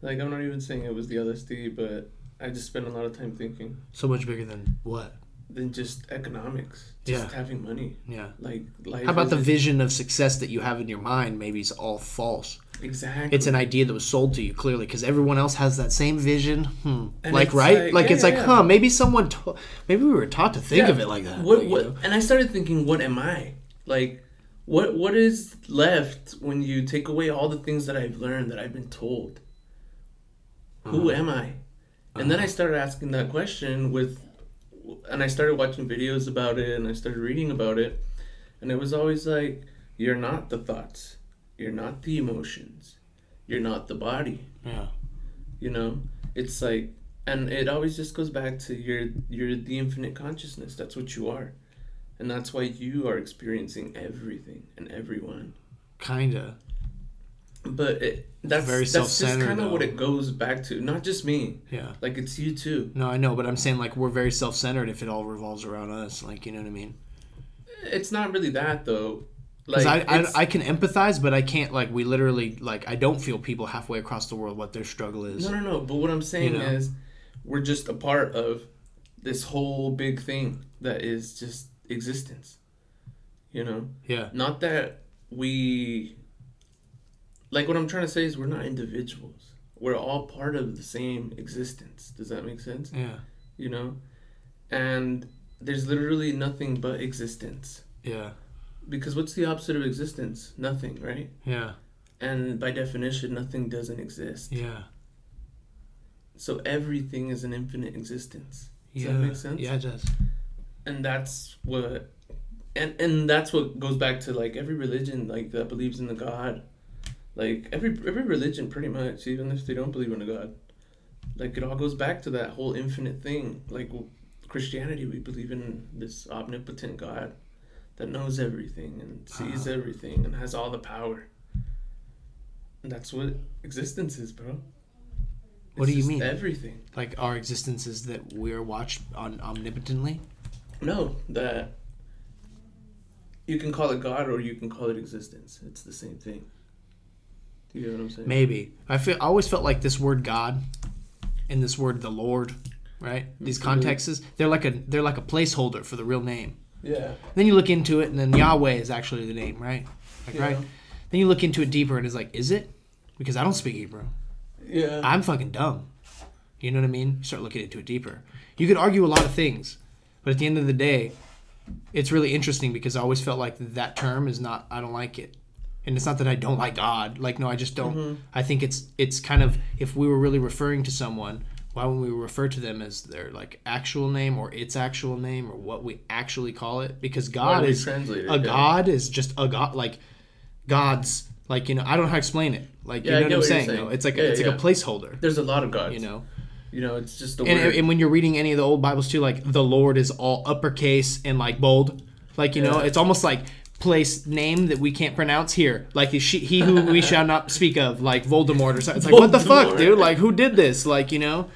[SPEAKER 2] Like I'm not even saying it was the LSD, but I just spent a lot of time thinking
[SPEAKER 1] So much bigger than what?
[SPEAKER 2] than just economics. Just
[SPEAKER 1] Yeah.
[SPEAKER 2] having money.
[SPEAKER 1] Yeah.
[SPEAKER 2] Like life.
[SPEAKER 1] How about the vision of success that you have in your mind? Maybe it's all false.
[SPEAKER 2] Exactly.
[SPEAKER 1] It's an idea that was sold to you clearly because everyone else has that same vision. Hmm. Like right?
[SPEAKER 2] like-
[SPEAKER 1] Like,
[SPEAKER 2] yeah,
[SPEAKER 1] it's
[SPEAKER 2] yeah,
[SPEAKER 1] like,
[SPEAKER 2] yeah.
[SPEAKER 1] huh? Maybe someone. To- maybe we were taught to think of it like that.
[SPEAKER 2] What,
[SPEAKER 1] like, you
[SPEAKER 2] what,
[SPEAKER 1] know?
[SPEAKER 2] and I started thinking, what am I? Like, what what is left when you take away all the things that I've learned that I've been told? Who
[SPEAKER 1] Uh-huh.
[SPEAKER 2] am I? And then I started asking that question with, and I started watching videos about it, and I started reading about it, and it was always like, you're not the thoughts, you're not the emotions, you're not the body.
[SPEAKER 1] Yeah.
[SPEAKER 2] you know? It's like and it always just goes back to you're you're the infinite consciousness. That's what you are. And that's why you are experiencing everything and everyone.
[SPEAKER 1] Kinda.
[SPEAKER 2] but it, that's
[SPEAKER 1] Very
[SPEAKER 2] that's just kind of what it goes back to. Not just me.
[SPEAKER 1] Yeah.
[SPEAKER 2] like it's you too.
[SPEAKER 1] No, I know, but I'm saying like we're very self-centered if it all revolves around us. Like you know what I mean?
[SPEAKER 2] it's not really that though
[SPEAKER 1] Because
[SPEAKER 2] like
[SPEAKER 1] I, I I can empathize, but I can't like we literally like I don't feel people halfway across the world what their struggle is.
[SPEAKER 2] no no no but what i'm saying
[SPEAKER 1] You know?
[SPEAKER 2] is we're just a part of this whole big thing that is just existence you know
[SPEAKER 1] Yeah.
[SPEAKER 2] not that we like what i'm trying to say is we're not individuals we're all part of the same existence does that make sense
[SPEAKER 1] Yeah.
[SPEAKER 2] you know and there's literally nothing but existence
[SPEAKER 1] Yeah.
[SPEAKER 2] Because what's the opposite of existence? Nothing right?
[SPEAKER 1] Yeah.
[SPEAKER 2] and by definition nothing doesn't exist.
[SPEAKER 1] Yeah.
[SPEAKER 2] so everything is an infinite existence. Does
[SPEAKER 1] yeah.
[SPEAKER 2] that make sense?
[SPEAKER 1] Yeah, it does.
[SPEAKER 2] and that's what and and that's what goes back to like every religion like that believes in the god. Like every every religion pretty much even if they don't believe in a god. Like it all goes back to that whole infinite thing. Like christianity we believe in this omnipotent god that knows everything and sees
[SPEAKER 1] Uh-huh.
[SPEAKER 2] everything and has all the power and that's what existence is bro
[SPEAKER 1] What do you mean?
[SPEAKER 2] everything
[SPEAKER 1] Like our existence is that we are watched on omnipotently.
[SPEAKER 2] No, that you can call it God or you can call it existence. It's the same thing. Do you get what I'm saying?
[SPEAKER 1] Maybe I feel I always felt like this word God and this word the Lord, right? These
[SPEAKER 2] Mhm.
[SPEAKER 1] contexts they're like a they're like a placeholder for the real name.
[SPEAKER 2] Yeah.
[SPEAKER 1] Then you look into it, and then Yahweh is actually the name, right? Like,
[SPEAKER 2] Yeah.
[SPEAKER 1] right? Then you look into it deeper, and it's like, is it? Because I don't speak Hebrew.
[SPEAKER 2] Yeah.
[SPEAKER 1] I'm fucking dumb. You know what I mean? You start looking into it deeper. You could argue a lot of things, but at the end of the day, it's really interesting because I always felt like that term is not. I don't like it, and it's not that I don't like God. Like no, I just don't.
[SPEAKER 2] Mhm.
[SPEAKER 1] I think it's it's kind of if we were really referring to someone, why wouldn't we refer to them as their like actual name or its actual name or what we actually call it? Because God is a
[SPEAKER 2] Yeah.
[SPEAKER 1] god is just a god like gods. Like you know I don't know how to explain it. Like
[SPEAKER 2] Yeah,
[SPEAKER 1] you know what I'm
[SPEAKER 2] what
[SPEAKER 1] saying,
[SPEAKER 2] saying.
[SPEAKER 1] it's like
[SPEAKER 2] Yeah,
[SPEAKER 1] it's like a placeholder
[SPEAKER 2] There's a lot of gods.
[SPEAKER 1] you know?
[SPEAKER 2] You know, it's just the
[SPEAKER 1] and,
[SPEAKER 2] word.
[SPEAKER 1] and when you're reading any of the old Bibles too like the Lord is all uppercase and like bold. Like you know it's almost like place name that we can't pronounce here. Like he, he who we shall not speak of like Voldemort or something. It's like what the fuck dude? Like who did this? Like you know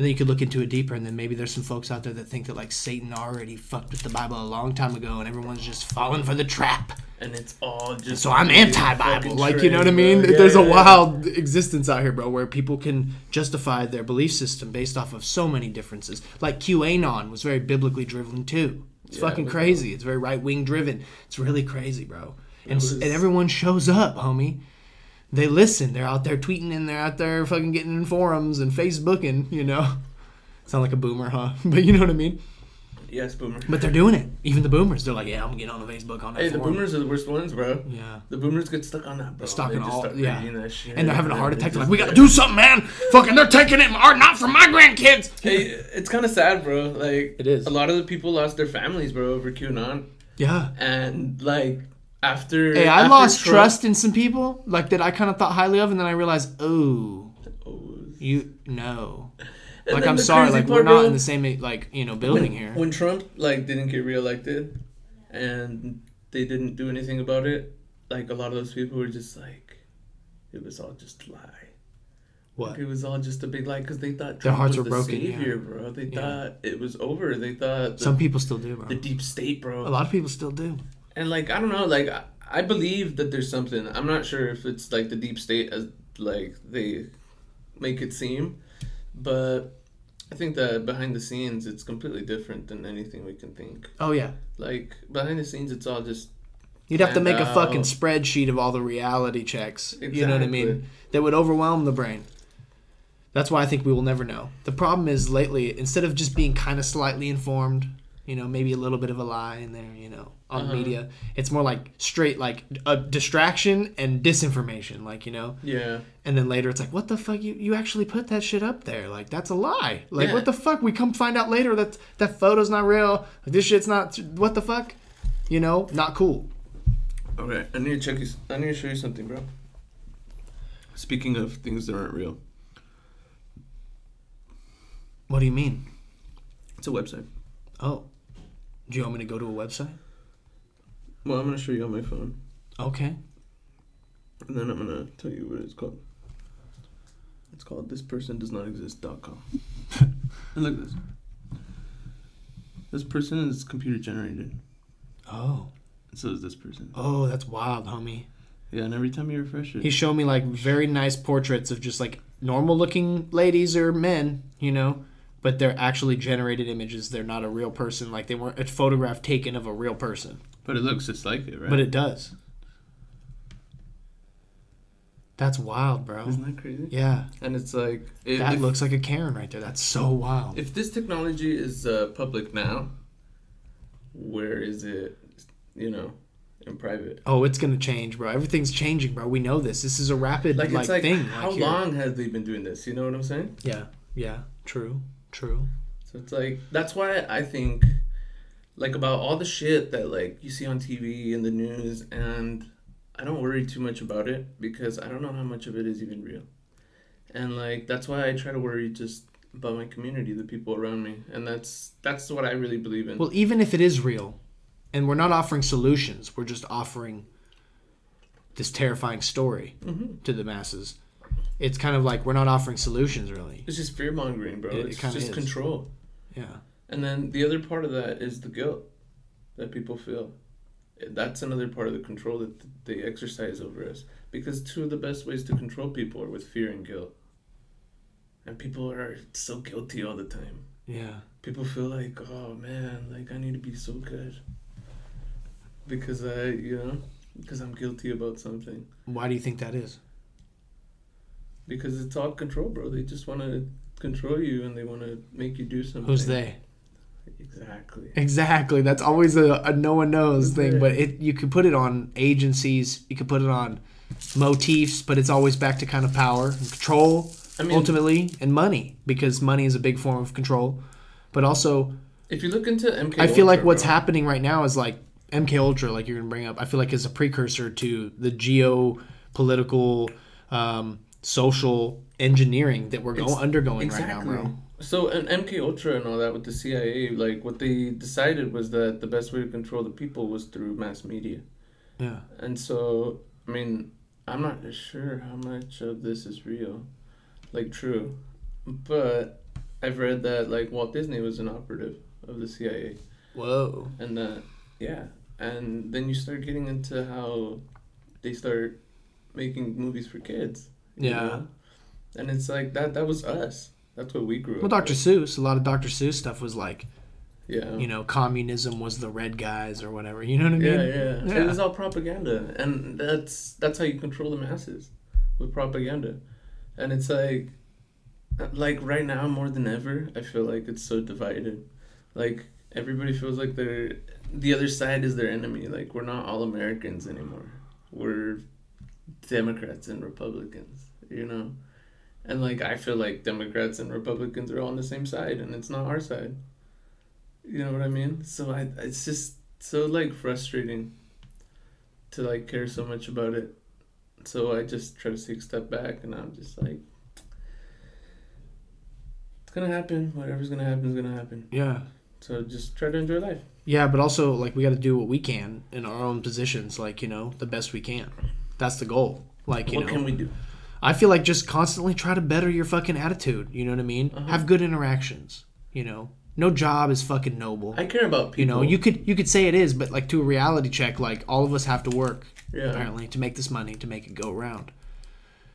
[SPEAKER 1] and then you could look into it deeper, and then maybe there's some folks out there that think that like Satan already fucked with the Bible a long time ago, and everyone's just falling for the trap.
[SPEAKER 2] and it's all just.
[SPEAKER 1] So I'm anti-Bible, like you know what I mean.
[SPEAKER 2] Yeah,
[SPEAKER 1] There's a
[SPEAKER 2] yeah, yeah.
[SPEAKER 1] wild existence out here, bro, where people can justify their belief system based off of so many differences. Like QAnon was very biblically driven too. It's
[SPEAKER 2] Yeah,
[SPEAKER 1] fucking crazy. It's very right wing driven. It's really crazy, bro. And,
[SPEAKER 2] was-
[SPEAKER 1] and everyone shows up, homie. They listen. They're out there tweeting and they're out there fucking getting in forums and Facebooking. You know, sound like a boomer, huh? But you know what I mean.
[SPEAKER 2] Yes, boomer.
[SPEAKER 1] But they're doing it. Even the boomers, they're like, yeah, I'm gonna on the Facebook on that
[SPEAKER 2] Hey, the boomers are the worst ones, bro.
[SPEAKER 1] Yeah.
[SPEAKER 2] The boomers get stuck on that, bro.
[SPEAKER 1] Stuck in all- yeah.
[SPEAKER 2] that shit,
[SPEAKER 1] and they're having a heart attack.
[SPEAKER 2] they
[SPEAKER 1] They're like, we gotta do something, man. Fucking, they're taking it, or not from my grandkids.
[SPEAKER 2] Hey, it's kind of sad, bro. Like
[SPEAKER 1] It is.
[SPEAKER 2] A lot of the people lost their families, bro, over QAnon,
[SPEAKER 1] Yeah.
[SPEAKER 2] and like after.
[SPEAKER 1] Hey, I
[SPEAKER 2] after
[SPEAKER 1] lost
[SPEAKER 2] Trump-
[SPEAKER 1] trust in some people, like that I kind of thought highly of, and then I realized, oh, you no.
[SPEAKER 2] And
[SPEAKER 1] Like I'm sorry, like we're not
[SPEAKER 2] bro,
[SPEAKER 1] in the same like you know building
[SPEAKER 2] when,
[SPEAKER 1] here.
[SPEAKER 2] When Trump like didn't get reelected, and they didn't do anything about it, like a lot of those people were just like, it was all just a lie.
[SPEAKER 1] What?
[SPEAKER 2] Like, it was all just a big lie because they thought
[SPEAKER 1] Their hearts
[SPEAKER 2] was
[SPEAKER 1] were
[SPEAKER 2] the
[SPEAKER 1] broken, yeah.
[SPEAKER 2] bro. They
[SPEAKER 1] Yeah.
[SPEAKER 2] thought it was over. They thought the,
[SPEAKER 1] Some people still do, bro.
[SPEAKER 2] the deep state, bro.
[SPEAKER 1] A lot of people still do.
[SPEAKER 2] And like I don't know, like I, believe that there's something. I'm not sure if it's like the deep state as like they make it seem, but I think that behind the scenes, it's completely different than anything we can think.
[SPEAKER 1] Oh yeah.
[SPEAKER 2] Like behind the scenes, it's all just
[SPEAKER 1] You'd have to make a fucking spreadsheet of all the reality checks. You know what I mean? That would overwhelm the brain. That's why I think we will never know. The problem is lately, instead of just being kind of slightly informed, you know, maybe a little bit of a lie in there, you know, on
[SPEAKER 2] Uh-huh.
[SPEAKER 1] media, it's more like straight like a distraction and disinformation, like you know.
[SPEAKER 2] yeah.
[SPEAKER 1] And then later it's like, what the fuck? You you actually put that shit up there? Like that's a lie. Like
[SPEAKER 2] Yeah.
[SPEAKER 1] what the fuck? We come find out later that that photo's not real. Like, this shit's not. What the fuck? You know, not cool.
[SPEAKER 2] Okay, I need to check you. I need to show you something, bro. Speaking of things that aren't real,
[SPEAKER 1] What do you mean?
[SPEAKER 2] it's a website.
[SPEAKER 1] Oh, do you want me to go to a website?
[SPEAKER 2] Well, I'm gonna show you on my phone,
[SPEAKER 1] Okay.
[SPEAKER 2] and then I'm gonna tell you what it's called. It's called thispersondoesnotexist.com. and look at this. This person is computer generated.
[SPEAKER 1] Oh.
[SPEAKER 2] and So is this person.
[SPEAKER 1] Oh, that's wild, homie.
[SPEAKER 2] Yeah, and every time you refresh it,
[SPEAKER 1] He showed me like very nice portraits of just like normal looking ladies or men, you know, but they're actually generated images. They're not a real person. Like they weren't a photograph taken of a real person.
[SPEAKER 2] but it looks just like it, right?
[SPEAKER 1] But it does. That's wild, bro.
[SPEAKER 2] isn't that crazy?
[SPEAKER 1] Yeah.
[SPEAKER 2] And it's like if,
[SPEAKER 1] That
[SPEAKER 2] if,
[SPEAKER 1] looks like a Karen right there. That's so wild.
[SPEAKER 2] if this technology is uh, public now, where is it? You know, in private.
[SPEAKER 1] Oh, it's gonna change, bro. Everything's changing, bro. We know this. This is a rapid
[SPEAKER 2] Like,
[SPEAKER 1] like,
[SPEAKER 2] it's like
[SPEAKER 1] thing.
[SPEAKER 2] how
[SPEAKER 1] like, here.
[SPEAKER 2] long have they been doing this? You know what I'm saying?
[SPEAKER 1] Yeah. Yeah. True. True.
[SPEAKER 2] So it's like that's why I think like about all the shit that like you see on TV and the news and I don't worry too much about it because I don't know how much of it is even real. And like that's why I try to worry just about my community, the people around me. And that's that's what I really believe in.
[SPEAKER 1] Well, even if it is real, and we're not offering solutions, we're just offering this terrifying story
[SPEAKER 2] hmm
[SPEAKER 1] to the masses. It's kind of like we're not offering solutions, really.
[SPEAKER 2] It's just fear mongering, bro.
[SPEAKER 1] It- it
[SPEAKER 2] it's just
[SPEAKER 1] is.
[SPEAKER 2] control.
[SPEAKER 1] Yeah.
[SPEAKER 2] And then the other part of that is the guilt that people feel. That's another part of the control that they exercise over us. Because two of the best ways to control people are with fear and guilt. And people are so guilty all the time.
[SPEAKER 1] Yeah.
[SPEAKER 2] People feel like, oh man, like I need to be so good. Because I, you know, because I'm guilty about something.
[SPEAKER 1] Why do you think that is?
[SPEAKER 2] Because it's all control, bro. They just want to control you and they want to make you do something.
[SPEAKER 1] Who's they?
[SPEAKER 2] Exactly.
[SPEAKER 1] Exactly. That's always a, a no one knows
[SPEAKER 2] Who's
[SPEAKER 1] thing.
[SPEAKER 2] they?
[SPEAKER 1] But it you could put it on agencies. You could put it on motifs, but it's always back to kind of power and control
[SPEAKER 2] I mean,
[SPEAKER 1] ultimately, and money because money is a big form of control. But also,
[SPEAKER 2] if you look into MK,
[SPEAKER 1] I feel like what's
[SPEAKER 2] bro,
[SPEAKER 1] happening right now is like MK Ultra, like you're gonna bring up. I feel like is a precursor to the geopolitical, um, social engineering that we're going
[SPEAKER 2] Ex-
[SPEAKER 1] undergoing right now, bro.
[SPEAKER 2] So and MK Ultra and all that with the CIA, like what they decided was that the best way to control the people was through mass media.
[SPEAKER 1] Yeah.
[SPEAKER 2] And so, I mean, I'm not sure how much of this is real, like true, but I've read that like Walt Disney was an operative of the CIA,
[SPEAKER 1] Whoa.
[SPEAKER 2] and that yeah, and then you start getting into how they start making movies for kids.
[SPEAKER 1] Yeah.
[SPEAKER 2] know? And it's like that. That was us. That's what we grew
[SPEAKER 1] Well,
[SPEAKER 2] up.
[SPEAKER 1] Well, Dr.
[SPEAKER 2] with.
[SPEAKER 1] Seuss, a lot of Dr. Seuss stuff was like,
[SPEAKER 2] Yeah.
[SPEAKER 1] you know, communism was the red guys or whatever. You know what I mean?
[SPEAKER 2] Yeah, yeah,
[SPEAKER 1] Yeah.
[SPEAKER 2] It was all propaganda, and that's that's how you control the masses with propaganda, and it's like, like right now more than ever, I feel like it's so divided. Like everybody feels like they're the other side is their enemy. Like we're not all Americans anymore. We're Democrats and Republicans. You know. And like I feel like Democrats and Republicans are all on the same side, and it's not our side. You know what I mean? So I, it's just so like frustrating to like care so much about it. So I just try to take a step back, and I'm just like, it's gonna happen. Whatever's gonna happen is gonna happen.
[SPEAKER 1] Yeah.
[SPEAKER 2] So just try to enjoy life.
[SPEAKER 1] Yeah, but also like we got to do what we can in our own positions, like you know, the best we can. That's the goal. Like you
[SPEAKER 2] what
[SPEAKER 1] know,
[SPEAKER 2] can we do?
[SPEAKER 1] I feel like just constantly try to better your fucking attitude. You know what I mean?
[SPEAKER 2] Uh-huh.
[SPEAKER 1] Have good interactions. You know, no job is fucking noble.
[SPEAKER 2] I care about people.
[SPEAKER 1] you know, you could you could say it is, but like to a reality check, like all of us have to work
[SPEAKER 2] yeah.
[SPEAKER 1] apparently to make this money to make it go around.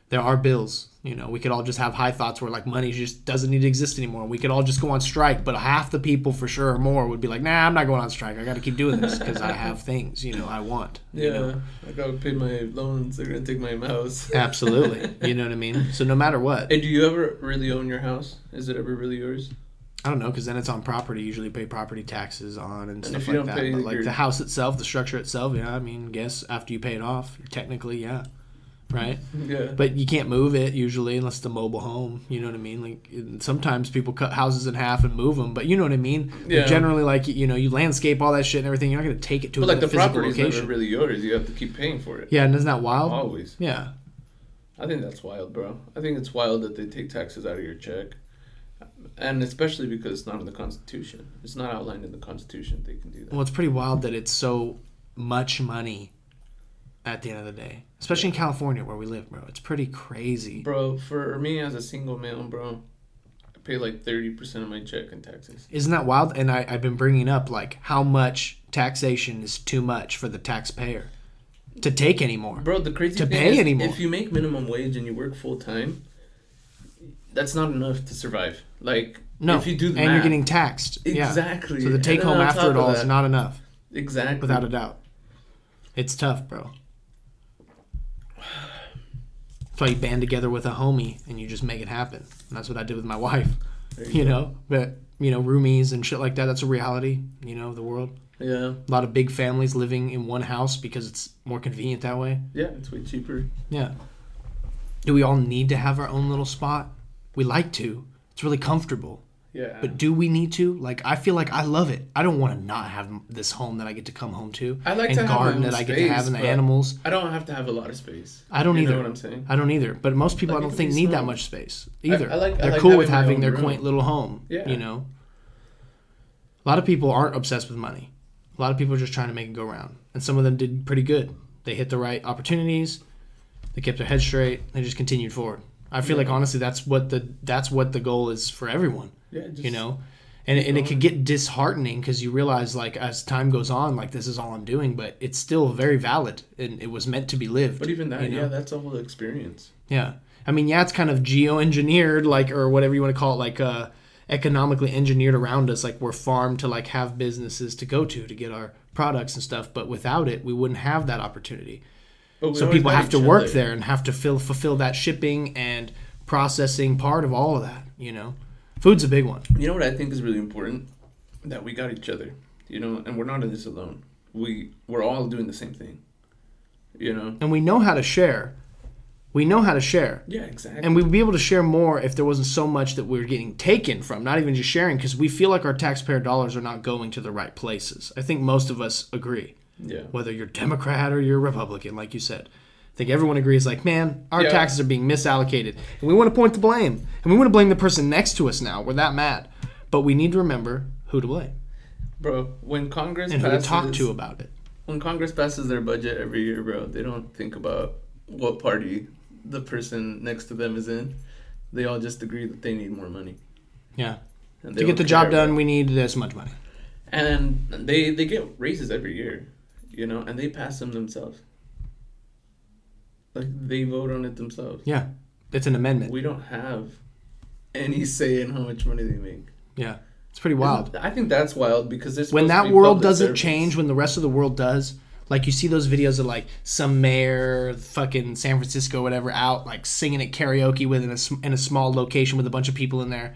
[SPEAKER 1] There are bills. You know, we could all just have high thoughts where like money just doesn't need to exist anymore. We could all just go on strike, but half the people for sure or more would be like, "Nah, I'm not going on strike. I got to keep doing this because I have things, you know, I want." you
[SPEAKER 2] Yeah,
[SPEAKER 1] know?
[SPEAKER 2] I gotta pay my loans. They're gonna take my house.
[SPEAKER 1] Absolutely. You know what I mean? So no matter what,
[SPEAKER 2] And do you ever really own your house? Is it ever really yours?
[SPEAKER 1] I don't know because then it's on property. You usually pay property taxes on and,
[SPEAKER 2] And
[SPEAKER 1] stuff like that. But like
[SPEAKER 2] your-
[SPEAKER 1] the house itself, the structure itself, yeah. I mean, guess after you pay it off, technically, yeah, right.
[SPEAKER 2] Yeah.
[SPEAKER 1] But you can't move it usually unless it's a mobile home. You know what I mean? Like sometimes people cut houses in half and move them, but you know what I mean.
[SPEAKER 2] Yeah.
[SPEAKER 1] Generally, like you know, you landscape all that shit and everything. You're not going to take it to
[SPEAKER 2] But
[SPEAKER 1] a
[SPEAKER 2] like the property's
[SPEAKER 1] location.
[SPEAKER 2] never really yours. You have to keep paying for it.
[SPEAKER 1] yeah, and isn't that wild?
[SPEAKER 2] Always.
[SPEAKER 1] Yeah.
[SPEAKER 2] I think that's wild, bro. I think it's wild that they take taxes out of your check. And especially because it's not in the Constitution. It's not outlined in the Constitution they can do that.
[SPEAKER 1] Well, it's pretty wild that it's so much money at the end of the day, especially in California where we live, bro. It's pretty crazy.
[SPEAKER 2] Bro, for me as a single male, bro, I pay like 30% of my check in taxes.
[SPEAKER 1] Isn't that wild? And I, I've been bringing up like how much taxation is too much for the taxpayer to take anymore.
[SPEAKER 2] Bro, the crazy
[SPEAKER 1] To
[SPEAKER 2] thing
[SPEAKER 1] pay
[SPEAKER 2] is,
[SPEAKER 1] anymore.
[SPEAKER 2] if you make minimum wage and you work full time, that's not enough to survive. Like,
[SPEAKER 1] No,
[SPEAKER 2] if you do the
[SPEAKER 1] and you're getting taxed. Yeah.
[SPEAKER 2] Exactly.
[SPEAKER 1] So the take home after it all is not enough,
[SPEAKER 2] exactly
[SPEAKER 1] without a doubt. It's tough, bro. That's why you band together with a homie and you just make it happen. And that's what I did with my wife.
[SPEAKER 2] There
[SPEAKER 1] You
[SPEAKER 2] go.
[SPEAKER 1] know, but you know, roomies and shit like that. That's a reality. You know, of the world.
[SPEAKER 2] Yeah,
[SPEAKER 1] A lot of big families living in one house because it's more convenient that way.
[SPEAKER 2] yeah, it's way cheaper.
[SPEAKER 1] Yeah. Do we all need to have our own little spot? We like to. It's really comfortable.
[SPEAKER 2] Yeah,
[SPEAKER 1] But do we need to? Like, I feel like I love it. I don't want to not have this home that I get to come home to.
[SPEAKER 2] I like
[SPEAKER 1] and
[SPEAKER 2] to have
[SPEAKER 1] garden that I get to have and the animals.
[SPEAKER 2] I don't have to have a lot of space.
[SPEAKER 1] I don't
[SPEAKER 2] you
[SPEAKER 1] either.
[SPEAKER 2] know what I'm saying?
[SPEAKER 1] I don't either. But most people
[SPEAKER 2] Like,
[SPEAKER 1] I don't think need that much space either.
[SPEAKER 2] I like- I
[SPEAKER 1] They're
[SPEAKER 2] like
[SPEAKER 1] cool with
[SPEAKER 2] having
[SPEAKER 1] having
[SPEAKER 2] my own
[SPEAKER 1] their
[SPEAKER 2] room.
[SPEAKER 1] quaint little home.
[SPEAKER 2] Yeah.
[SPEAKER 1] You know? A lot of people aren't obsessed with money. A lot of people are just trying to make it go round. And some of them did pretty good. They hit the right opportunities. They kept their head straight. They just continued forward. I feel like honestly that's what the that's what the goal is for everyone.
[SPEAKER 2] Yeah, just,
[SPEAKER 1] you know and, and it could get disheartening because you realize like as time goes on like this is all i'm doing but it's still very valid and it was meant to be lived
[SPEAKER 2] But even that,
[SPEAKER 1] you know?
[SPEAKER 2] yeah, that's a whole experience.
[SPEAKER 1] yeah i mean yeah it's kind of geoengineered like or whatever you want to call it like uh economically engineered around us like we're farmed to like have businesses to go to to get our products and stuff but without it we wouldn't have that opportunity so people have to work
[SPEAKER 2] other.
[SPEAKER 1] there and have to fill, fulfill that shipping and processing part of all of that you know food's a big one
[SPEAKER 2] You know what I think is really important? That we got each other. You know, and we're not in this alone. We we're all doing the same thing. You know?
[SPEAKER 1] and we know how to share. We know how to share.
[SPEAKER 2] Yeah, exactly.
[SPEAKER 1] And we'd be able to share more if there wasn't so much that we are getting taken from, not even just sharing, because we feel like our taxpayer dollars are not going to the right places. I think most of us agree,
[SPEAKER 2] yeah.
[SPEAKER 1] whether you're Democrat or you're Republican, like you said. I think everyone agrees, like, man, our
[SPEAKER 2] Yeah.
[SPEAKER 1] taxes are being misallocated. And we want to point the blame. And we want to blame the person next to us now. We're that mad. But we need to remember who to blame
[SPEAKER 2] Bro, when Congress
[SPEAKER 1] and who to talk to about it.
[SPEAKER 2] when Congress passes their budget every year, bro, they don't think about what party the person next to them is in. They all just agree that they need more money.
[SPEAKER 1] Yeah.
[SPEAKER 2] And
[SPEAKER 1] To get the job done, we need this much money.
[SPEAKER 2] and they they get raises every year, you know, and they pass them themselves. Like they vote on it themselves.
[SPEAKER 1] Yeah. It's an amendment.
[SPEAKER 2] We don't have any say in how much money they make.
[SPEAKER 1] Yeah. It's pretty wild.
[SPEAKER 2] Isn't- I think that's wild because there's
[SPEAKER 1] when that world doesn't
[SPEAKER 2] servants.
[SPEAKER 1] change, when the rest of the world does, like you see those videos of like some mayor, fucking San Francisco, whatever, out like singing at karaoke within a in a small location with a bunch of people in there.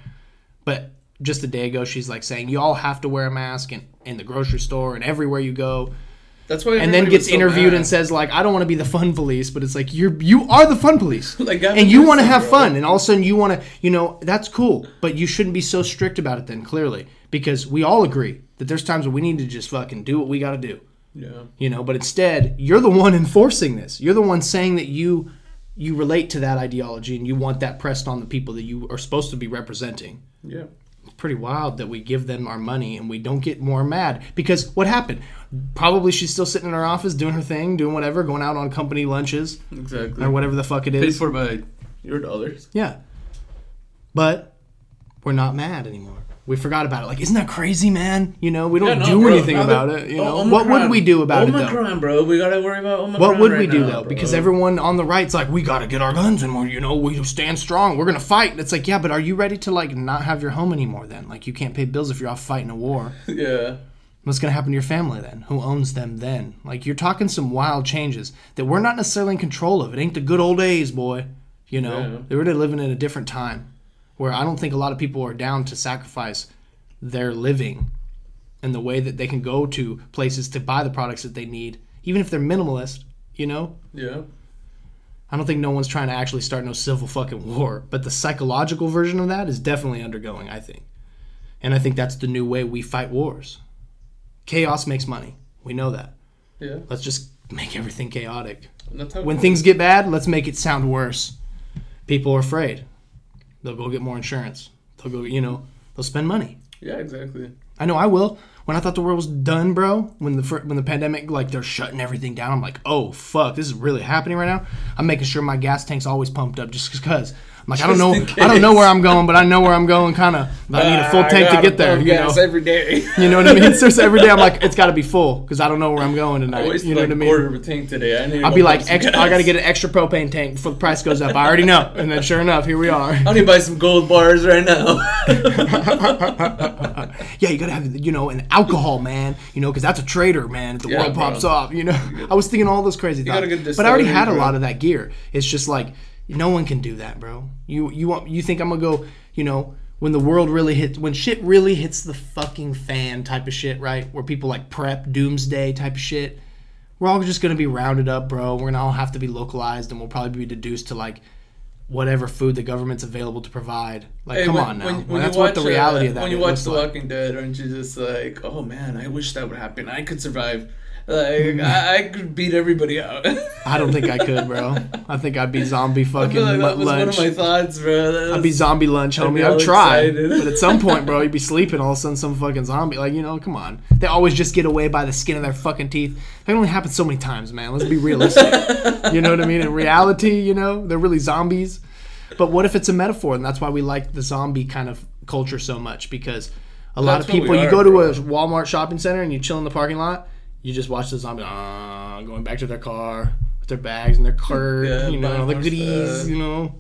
[SPEAKER 1] But just a day ago, she's like saying you all have to wear a mask in, in the grocery store and everywhere you go,
[SPEAKER 2] That's why.
[SPEAKER 1] and then gets
[SPEAKER 2] so
[SPEAKER 1] interviewed
[SPEAKER 2] mad.
[SPEAKER 1] and says like I don't want to be the fun police, but it's like you're you are the fun police.
[SPEAKER 2] Like,
[SPEAKER 1] and you want to have
[SPEAKER 2] bro.
[SPEAKER 1] fun and all of a sudden you want to you know that's cool but you shouldn't be so strict about it then clearly because we all agree that there's times where we need to just fucking do what we got to do
[SPEAKER 2] Yeah.
[SPEAKER 1] you know but instead you're the one enforcing this you're the one saying that you you relate to that ideology and you want that pressed on the people that you are supposed to be representing
[SPEAKER 2] Yeah.
[SPEAKER 1] Pretty wild that we give them our money and we don't get more mad because what happened probably she's still sitting in her office doing her thing doing whatever going out on company lunches
[SPEAKER 2] Exactly.
[SPEAKER 1] or whatever the fuck it is.
[SPEAKER 2] Paid for by your dollars.
[SPEAKER 1] yeah. But we're not mad anymore. We forgot about it. Like, isn't that crazy, man? You know, we don't
[SPEAKER 2] Yeah, no,
[SPEAKER 1] do
[SPEAKER 2] bro.
[SPEAKER 1] anything about
[SPEAKER 2] that-
[SPEAKER 1] it. You
[SPEAKER 2] Oh,
[SPEAKER 1] know, what would we do about it though?
[SPEAKER 2] Omicron, bro. We gotta worry about Omicron.
[SPEAKER 1] What would we do
[SPEAKER 2] now,
[SPEAKER 1] though?
[SPEAKER 2] bro.
[SPEAKER 1] Because everyone on the right's like, we got to get our guns and we're, you know, we stand strong. We're gonna fight. And it's like, yeah, but are you ready to like not have your home anymore? Then, like, you can't pay bills if you're off fighting a war.
[SPEAKER 2] yeah.
[SPEAKER 1] What's gonna happen to your family then? Who owns them then? Like, you're talking some wild changes that we're not necessarily in control of. It ain't the good old days, boy. You know,
[SPEAKER 2] Yeah.
[SPEAKER 1] they were living in a different time where I don't think a lot of people are down to sacrifice their living and the way that they can go to places to buy the products that they need, even if they're minimalist. You know,
[SPEAKER 2] Yeah.
[SPEAKER 1] I don't think no one's trying to actually start no civil fucking war, but the psychological version of that is definitely undergoing, I think. And I think that's the new way we fight wars. Chaos makes money. We know that.
[SPEAKER 2] Yeah.
[SPEAKER 1] Let's just make everything chaotic.
[SPEAKER 2] And that's how
[SPEAKER 1] When things get bad, let's make it sound worse. People are afraid. They'll go get more insurance. They'll go, you know, they'll spend money.
[SPEAKER 2] Yeah, exactly.
[SPEAKER 1] I know I will. When I thought the world was done, bro, when the when the pandemic like they're shutting everything down, I'm like, oh fuck, this is really happening right now. I'm making sure my gas tank's always pumped up just because. Like, I don't know, I don't know where I'm going, but I know where I'm going. Kind of, I need a full tank to get there. You know,
[SPEAKER 2] every day.
[SPEAKER 1] you know what I mean. So every day I'm like, it's got to be full because I don't know where I'm going
[SPEAKER 2] I
[SPEAKER 1] tonight.
[SPEAKER 2] wasted
[SPEAKER 1] You know
[SPEAKER 2] like
[SPEAKER 1] what I mean?
[SPEAKER 2] quarter of a tank today. I need.
[SPEAKER 1] I'll be like, extra. I got to get an extra propane tank before the price goes up. I already know, and then sure enough, here we are.
[SPEAKER 2] I need to buy some gold bars right now.
[SPEAKER 1] yeah, you gotta have you know an alcohol, man. You know, because that's a traitor, man. If the
[SPEAKER 2] Yeah,
[SPEAKER 1] world
[SPEAKER 2] bro.
[SPEAKER 1] pops off, you know. I was thinking all those crazy
[SPEAKER 2] gotta
[SPEAKER 1] thoughts, but I already had a lot of that gear. It's just like no one can do that, bro. You you want you think I'm gonna go? You know, when the world really hits, when shit really hits the fucking fan, type of shit, right? Where people like prep doomsday type of shit. We're all just gonna be rounded up, bro. We're gonna all have to be localized, and we'll probably be deduced to like whatever food the government's available to provide. Like,
[SPEAKER 2] Hey,
[SPEAKER 1] come
[SPEAKER 2] when-
[SPEAKER 1] on now.
[SPEAKER 2] when-
[SPEAKER 1] Well,
[SPEAKER 2] when
[SPEAKER 1] that's what the
[SPEAKER 2] uh,
[SPEAKER 1] reality of that
[SPEAKER 2] When you watch The
[SPEAKER 1] like.
[SPEAKER 2] Walking Dead, aren't you just like, oh man, I wish that would happen. I could survive. Like. I, I could beat everybody out.
[SPEAKER 1] I don't think I could, bro. I think I'd be zombie
[SPEAKER 2] I
[SPEAKER 1] fucking
[SPEAKER 2] feel like that was one
[SPEAKER 1] lunch.
[SPEAKER 2] of my thoughts, bro. That
[SPEAKER 1] I'd be zombie lunch, homie. I'd
[SPEAKER 2] all
[SPEAKER 1] try,
[SPEAKER 2] excited.
[SPEAKER 1] but at some point, bro, you'd be sleeping. All of a sudden, some fucking zombie, like you know, come on. They always just get away by the skin of their fucking teeth. That only happens so many times, man. Let's be realistic. you know what I mean? In reality, you know, they're really zombies. But what if it's a metaphor, and that's why we like the zombie kind of culture so much because a lot
[SPEAKER 2] That's
[SPEAKER 1] of people, you go to
[SPEAKER 2] bro.
[SPEAKER 1] a Walmart shopping center and you chill in the parking lot, you just watch the zombie uh, going back to their car with their bags and their cart,
[SPEAKER 2] Yeah,
[SPEAKER 1] you know, the goodies,
[SPEAKER 2] stuff.
[SPEAKER 1] you know.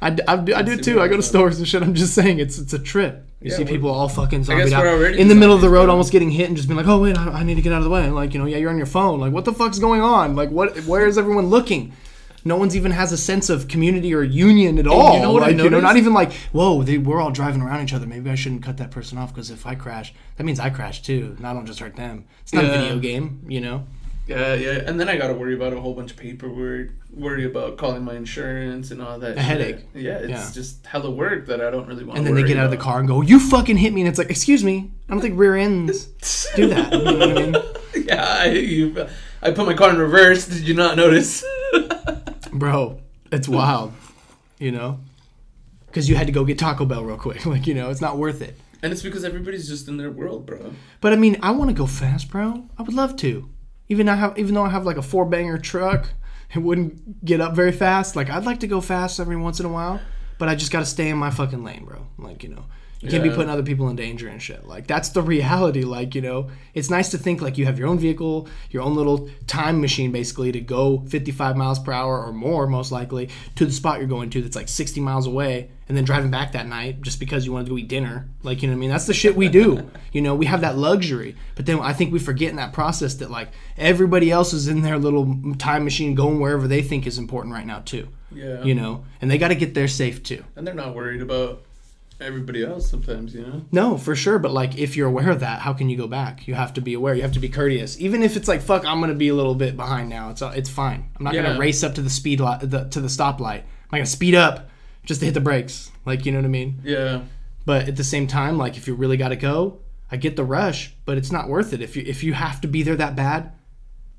[SPEAKER 1] I, d- I, do- I do too. I go to stores and shit. I'm just saying it's it's a trip. You
[SPEAKER 2] Yeah,
[SPEAKER 1] see people all fucking
[SPEAKER 2] guess
[SPEAKER 1] zombied out in the middle of the road, almost getting hit, and just being like, "Oh wait, I, I need to get out of the way." And like you know, yeah, you're on your phone. Like, what the fuck's going on? Like, what? Where is everyone looking? No one's even has a sense of community or union at all.
[SPEAKER 2] You know what I
[SPEAKER 1] like, you know, not even like, whoa, they, we're all driving around each other. Maybe I shouldn't cut that person off because if I crash, that means I crash too. And I don't just hurt them. It's not a video game, you know.
[SPEAKER 2] Yeah, yeah, and then I got to worry about a whole bunch of paperwork, worry about calling my insurance and all that.
[SPEAKER 1] A headache.
[SPEAKER 2] Yeah, it's
[SPEAKER 1] Yeah.
[SPEAKER 2] just hella work that I don't really want.
[SPEAKER 1] And then they get out of the car and go, "You fucking hit me!" And it's like, "Excuse me, I don't think rear ends do that." You know what I mean?
[SPEAKER 2] yeah, I, you, I put my car in reverse. Did you not notice?
[SPEAKER 1] bro it's wild you know? Because you had to go get taco bell real quick like you know it's not worth it.
[SPEAKER 2] And it's because everybody's just in their world, bro.
[SPEAKER 1] but i mean i want to go fast bro. I would love to. Even i have even though i have like a four banger truck it wouldn't get up very fast. Like i'd like to go fast every once in a while but i just gotta stay in my fucking lane bro. Like you know you can't be putting other people in danger and shit. Like that's the reality. Like you know it's nice to think like you have your own vehicle your own little time machine basically to go 55 miles per hour or more most likely to the spot you're going to that's like 60 miles away and then driving back that night just because you wanted to go eat dinner. Like you know what i mean? That's the shit we do. You know we have that luxury. But then i think we forget in that process that like everybody else is in their little time machine going wherever they think is important right now too.
[SPEAKER 2] Yeah,
[SPEAKER 1] you know? And they got to get there safe too.
[SPEAKER 2] And they're not worried about everybody else. Sometimes, you know.
[SPEAKER 1] No, for sure. But like, if you're aware of that, how can you go back? You have to be aware. You have to be courteous, even if it's like, "Fuck, I'm gonna be a little bit behind now." It's it's fine. I'm not
[SPEAKER 2] Yeah.
[SPEAKER 1] gonna race up to the speed li- the, to the stoplight. I'm not gonna speed up just to hit the brakes. Like, you know what I mean?
[SPEAKER 2] Yeah,
[SPEAKER 1] But at the same time, like, if you really gotta go, I get the rush, but it's not worth it. If you if you have to be there that bad.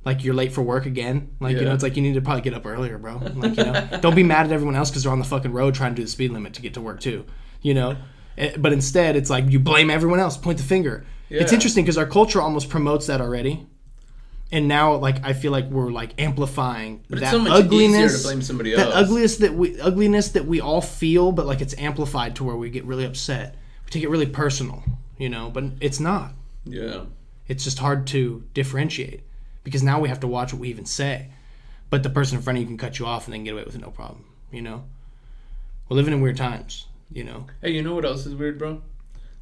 [SPEAKER 1] Like you're late for work again. Like you know, it's like you need to probably get up earlier, bro. Like you know, don't be mad at everyone else because they're on the fucking road trying to do the speed limit to get to work too. You know, Eh, but instead it's like you blame everyone else, point the finger. It's interesting because our culture almost promotes that already, and now like I feel like we're like amplifying
[SPEAKER 2] but
[SPEAKER 1] that
[SPEAKER 2] so
[SPEAKER 1] ugliness,
[SPEAKER 2] easier to blame somebody
[SPEAKER 1] that
[SPEAKER 2] else.
[SPEAKER 1] ugliness that we ugliness that we all feel, but like it's amplified to where we get really upset we take it really personal, you know, but it's not.
[SPEAKER 2] Yeah.
[SPEAKER 1] It's just hard to differentiate because now we have to watch what we even say. But the person in front of you can cut you off and then get away with it no problem, you know? We're living in weird times, you know?
[SPEAKER 2] Hey, you know what else is weird, bro?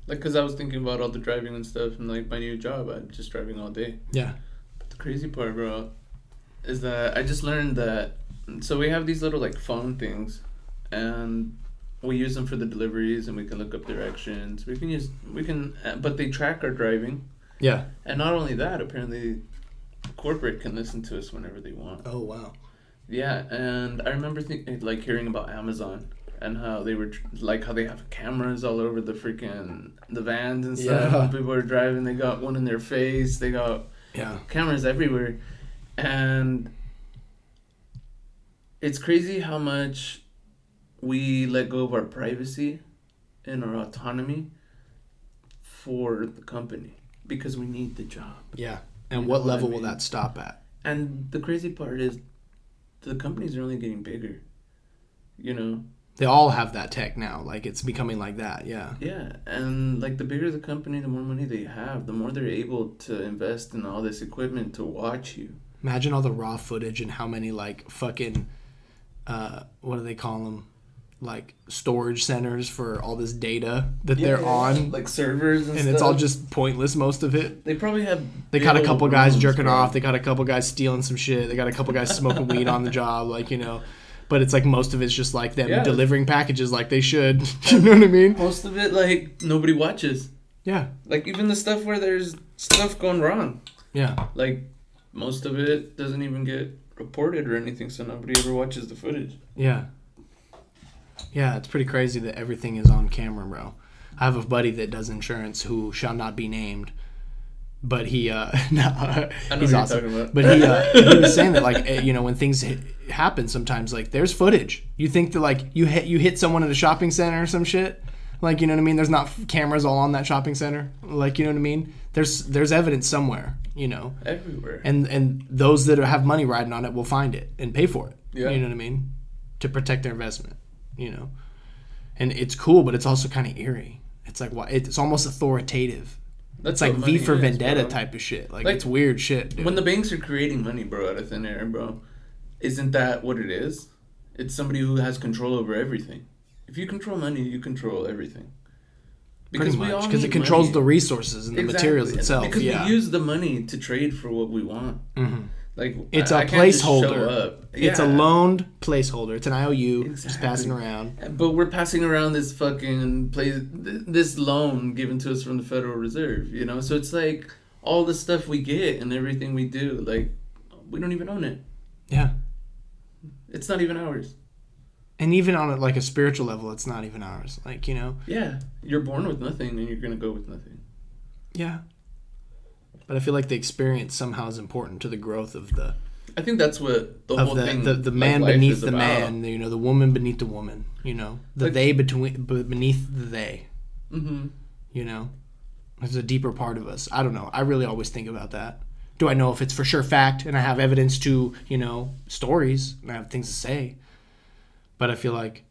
[SPEAKER 2] Like, cause I was thinking about all the driving and stuff, and like my new job, I'm just driving all day.
[SPEAKER 1] Yeah.
[SPEAKER 2] But the crazy part, bro, is that I just learned that. So we have these little like phone things, and we use them for the deliveries, and we can look up directions. We can use we can, uh, but they track our driving,
[SPEAKER 1] Yeah.
[SPEAKER 2] and not only that, apparently, corporate can listen to us whenever they want.
[SPEAKER 1] Oh, wow.
[SPEAKER 2] Yeah, and I remember think, like hearing about Amazon and how they were like how they have cameras all over the freaking the vans and stuff.
[SPEAKER 1] Yeah.
[SPEAKER 2] People are driving, they got one in their face. They got
[SPEAKER 1] Yeah.
[SPEAKER 2] cameras everywhere, and it's crazy how much we let go of our privacy and our autonomy for the company because we need the job.
[SPEAKER 1] Yeah. And
[SPEAKER 2] You
[SPEAKER 1] what
[SPEAKER 2] know what I
[SPEAKER 1] level will that stop at?
[SPEAKER 2] And the crazy part is, the companies are only getting bigger. You know.
[SPEAKER 1] They all have that tech now. Like it's becoming like that. Yeah.
[SPEAKER 2] Yeah, and like the bigger the company, the more money they have, the more they're able to invest in all this equipment to watch you.
[SPEAKER 1] Imagine all the raw footage and how many like fucking uh what do they call them? Like storage centers for all this data that they're on
[SPEAKER 2] like servers and,
[SPEAKER 1] and it's all just pointless most of it.
[SPEAKER 2] They probably have.
[SPEAKER 1] They got a couple guys jerking
[SPEAKER 2] bro.
[SPEAKER 1] off. They got a couple guys stealing some shit. They got a couple guys smoking weed on the job, like you know. But it's like most of it's just like them
[SPEAKER 2] Yeah.
[SPEAKER 1] delivering packages like they should. you know what I mean?
[SPEAKER 2] Most of it, like nobody watches.
[SPEAKER 1] Yeah,
[SPEAKER 2] Like even the stuff where there's stuff going wrong,
[SPEAKER 1] yeah,
[SPEAKER 2] like most of it doesn't even get reported or anything, so nobody ever watches the footage.
[SPEAKER 1] yeah, yeah. It's pretty crazy that everything is on camera, bro. I have a buddy that does insurance who shall not be named, but he uh no, he's awesome.
[SPEAKER 2] you're talking about.
[SPEAKER 1] But he, uh, he was saying that like eh, you know when things hit, happen sometimes like there's footage. You think that like you hit you hit someone at a shopping center or some shit. Like you know what I mean? There's not f- cameras all on that shopping center. Like you know what I mean? There's there's evidence somewhere. You know,
[SPEAKER 2] everywhere.
[SPEAKER 1] and and those that have money riding on it will find it and pay for it.
[SPEAKER 2] Yeah.
[SPEAKER 1] You know what I mean? To protect their investment. You know, and it's cool, but it's also kind of eerie. It's like why It's almost authoritative.
[SPEAKER 2] That's
[SPEAKER 1] It's like V for
[SPEAKER 2] is,
[SPEAKER 1] Vendetta
[SPEAKER 2] bro.
[SPEAKER 1] type of shit. Like,
[SPEAKER 2] Like,
[SPEAKER 1] it's weird shit. Dude.
[SPEAKER 2] When the banks are creating money, bro, out of thin air, bro, isn't that what it is? It's somebody who has control over everything. If you control money, you control everything.
[SPEAKER 1] Pretty
[SPEAKER 2] we all
[SPEAKER 1] much because it controls
[SPEAKER 2] money.
[SPEAKER 1] the resources and the materials
[SPEAKER 2] Exactly.
[SPEAKER 1] itself.
[SPEAKER 2] Because
[SPEAKER 1] yeah,
[SPEAKER 2] we use the money to trade for what we want.
[SPEAKER 1] Mhm.
[SPEAKER 2] Like
[SPEAKER 1] It's
[SPEAKER 2] a
[SPEAKER 1] a placeholder.
[SPEAKER 2] Up.
[SPEAKER 1] it's a loaned placeholder. It's an IOU It's
[SPEAKER 2] just
[SPEAKER 1] passing around.
[SPEAKER 2] But we're passing around this fucking place, this loan given to us from the Federal Reserve, you know. So it's like all the stuff we get and everything we do, like we don't even own it.
[SPEAKER 1] Yeah,
[SPEAKER 2] It's not even ours.
[SPEAKER 1] and even on a, like a spiritual level, it's not even ours. Like you know,
[SPEAKER 2] Yeah, you're born with nothing and you're gonna go with nothing.
[SPEAKER 1] yeah. But I feel like the experience somehow is important to the growth of the
[SPEAKER 2] I think that's what the whole
[SPEAKER 1] the
[SPEAKER 2] thing.
[SPEAKER 1] the, the man beneath
[SPEAKER 2] is
[SPEAKER 1] the
[SPEAKER 2] about.
[SPEAKER 1] man. You know, the woman beneath the woman. You know, the
[SPEAKER 2] Like-
[SPEAKER 1] they between beneath the they.
[SPEAKER 2] Mm-hmm.
[SPEAKER 1] You know, there's a deeper part of us. I don't know. I really always think about that. Do I know if it's for sure fact and I have evidence to, you know, stories and I have things to say? But I feel like,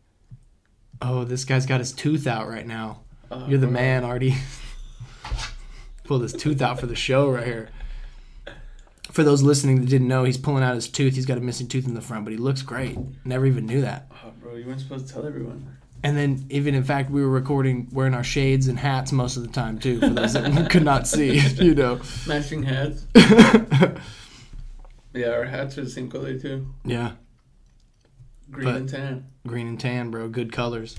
[SPEAKER 1] oh, this guy's got his tooth out right now.
[SPEAKER 2] Uh,
[SPEAKER 1] You're the man, Artie. Pulled his tooth out for the show right here. For those listening that didn't know, he's pulling out his tooth. He's got a missing tooth in the front, but he looks great. Never even knew that.
[SPEAKER 2] Oh, bro, you weren't supposed to tell everyone.
[SPEAKER 1] And then, even in fact, we were recording wearing our shades and hats most of the time too. For those that could not see, you know.
[SPEAKER 2] Matching hats. Yeah, our hats are the same color too.
[SPEAKER 1] yeah,
[SPEAKER 2] Green
[SPEAKER 1] But-
[SPEAKER 2] and tan.
[SPEAKER 1] green and tan, bro. Good colors.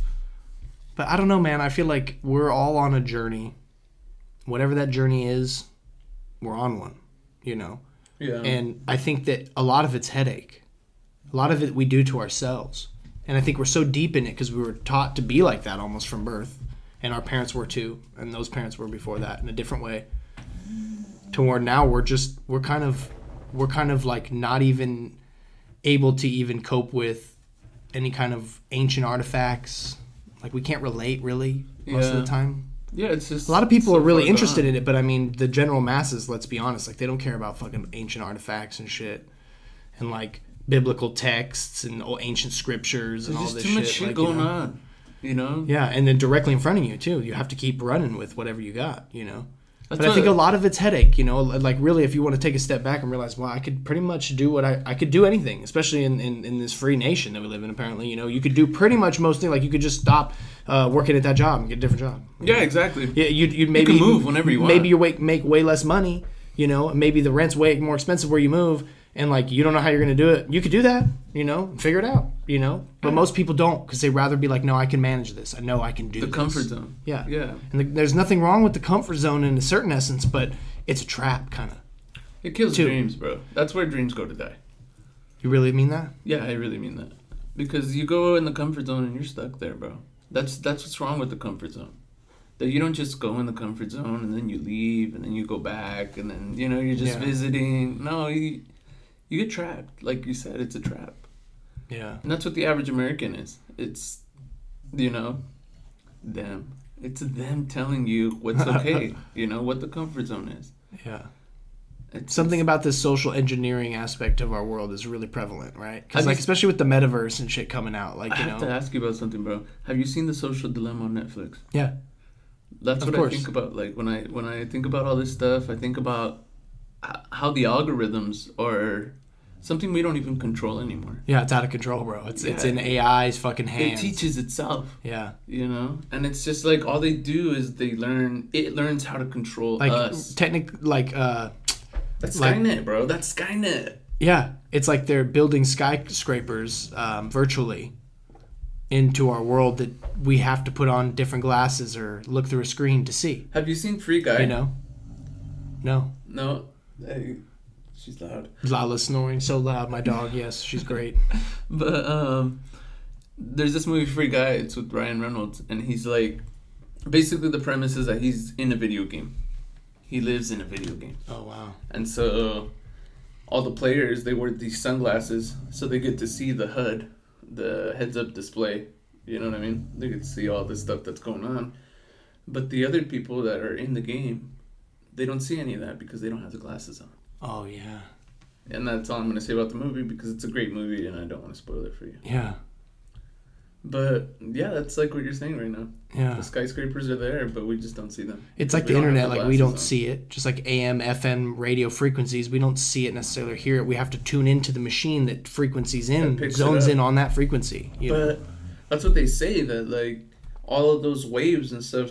[SPEAKER 1] But I don't know, man. I feel like we're all on a journey. Whatever that journey is, we're on one. You know.
[SPEAKER 2] Yeah.
[SPEAKER 1] And I think that a lot of it's headache. A lot of it we do to ourselves. And I think we're so deep in it because we were taught to be like that almost from birth. And our parents were too. And those parents were before that in a different way. To where now we're just, we're kind of, we're kind of like not even able to even cope with any kind of ancient artifacts. Like we can't relate really most of the time.
[SPEAKER 2] yeah, it's just
[SPEAKER 1] A lot of people are really interested in it, but I mean, the general masses, let's be honest, like they don't care about fucking ancient artifacts and shit, and like biblical texts and ancient scriptures and
[SPEAKER 2] There's
[SPEAKER 1] all this
[SPEAKER 2] too much
[SPEAKER 1] shit.
[SPEAKER 2] shit
[SPEAKER 1] like, you
[SPEAKER 2] going
[SPEAKER 1] know.
[SPEAKER 2] on. You know.
[SPEAKER 1] Yeah, and then directly in front of you too. You have to keep running with whatever you got. You know.
[SPEAKER 2] That's
[SPEAKER 1] but I think a lot of it's headache, you know. Like really, if you want to take a step back and realize, well, I could pretty much do what I I could do anything, especially in, in, in this free nation that we live in. Apparently, you know, you could do pretty much most things. Like you could just stop uh, working at that job and get a different job.
[SPEAKER 2] Yeah, exactly.
[SPEAKER 1] Yeah, you'd, you'd maybe
[SPEAKER 2] can move whenever you want.
[SPEAKER 1] Maybe you make make way less money. You know, maybe the rent's way more expensive where you move, and like you don't know how you're going to do it. You could do that. You know, figure it out. You know, but most people don't because they rather be like, no, I can manage this. I know I can do
[SPEAKER 2] The
[SPEAKER 1] this.
[SPEAKER 2] comfort zone.
[SPEAKER 1] Yeah.
[SPEAKER 2] Yeah.
[SPEAKER 1] And the, there's nothing wrong with the comfort zone in a certain essence, but it's a trap, kind of.
[SPEAKER 2] It kills
[SPEAKER 1] Two.
[SPEAKER 2] dreams, bro. That's where dreams go to die.
[SPEAKER 1] You really mean that?
[SPEAKER 2] Yeah, I really mean that. Because you go in the comfort zone and you're stuck there, bro. That's that's what's wrong with the comfort zone. That you don't just go in the comfort zone and then you leave and then you go back and then you know you're just
[SPEAKER 1] Yeah.
[SPEAKER 2] visiting. No, you you get trapped. Like you said, it's a trap.
[SPEAKER 1] Yeah.
[SPEAKER 2] And that's what the average American is. It's you know, them. It's them telling you what's okay. you know what the comfort zone is.
[SPEAKER 1] Yeah.
[SPEAKER 2] It's
[SPEAKER 1] Something about this social engineering aspect of our world is really prevalent, right? Because like especially with the metaverse and shit coming out, like
[SPEAKER 2] I
[SPEAKER 1] you
[SPEAKER 2] have
[SPEAKER 1] know,
[SPEAKER 2] to ask you about something, bro. Have you seen the Social Dilemma on Netflix?
[SPEAKER 1] yeah,
[SPEAKER 2] That's
[SPEAKER 1] Of
[SPEAKER 2] what
[SPEAKER 1] course.
[SPEAKER 2] I think about. Like when I when I think about all this stuff, I think about how the algorithms are something we don't even control anymore.
[SPEAKER 1] yeah, it's out of control, bro. It's it's in AI's fucking hands.
[SPEAKER 2] It teaches itself,
[SPEAKER 1] yeah,
[SPEAKER 2] you know, and it's just like all they do is they learn. It learns how to control
[SPEAKER 1] like
[SPEAKER 2] us.
[SPEAKER 1] technic, like uh,
[SPEAKER 2] That's
[SPEAKER 1] like-
[SPEAKER 2] Skynet, bro. That's Skynet.
[SPEAKER 1] yeah, it's like they're building skyscrapers um, virtually into our world that we have to put on different glasses or look through a screen to see.
[SPEAKER 2] Have you seen Free Guy?
[SPEAKER 1] You know? No.
[SPEAKER 2] No. Hey, she's loud.
[SPEAKER 1] Lala snoring so loud. My dog. Yes, she's great.
[SPEAKER 2] But um, there's this movie Free Guy. It's with Ryan Reynolds, and he's like, basically the premise is that he's in a video game. He lives in a video game,
[SPEAKER 1] Oh wow.
[SPEAKER 2] and so all the players they wear these sunglasses so they get to see the HUD, the heads-up display. You know what I mean? They get to see all this stuff that's going on. But the other people that are in the game, they don't see any of that because they don't have the glasses on.
[SPEAKER 1] Oh yeah.
[SPEAKER 2] And that's all I'm going to say about the movie because it's a great movie and I don't want to spoil it for you.
[SPEAKER 1] Yeah.
[SPEAKER 2] But yeah, that's like what you're saying right now.
[SPEAKER 1] Yeah.
[SPEAKER 2] The skyscrapers are there, but we just don't see them.
[SPEAKER 1] It's like the internet, like we don't
[SPEAKER 2] on.
[SPEAKER 1] see it. Just like AM, FM, radio frequencies, we don't see it necessarily or hear it. We have to tune into the machine that frequencies in,
[SPEAKER 2] That
[SPEAKER 1] zones in on that frequency. You know?
[SPEAKER 2] But that's what they say that like all of those waves and stuff,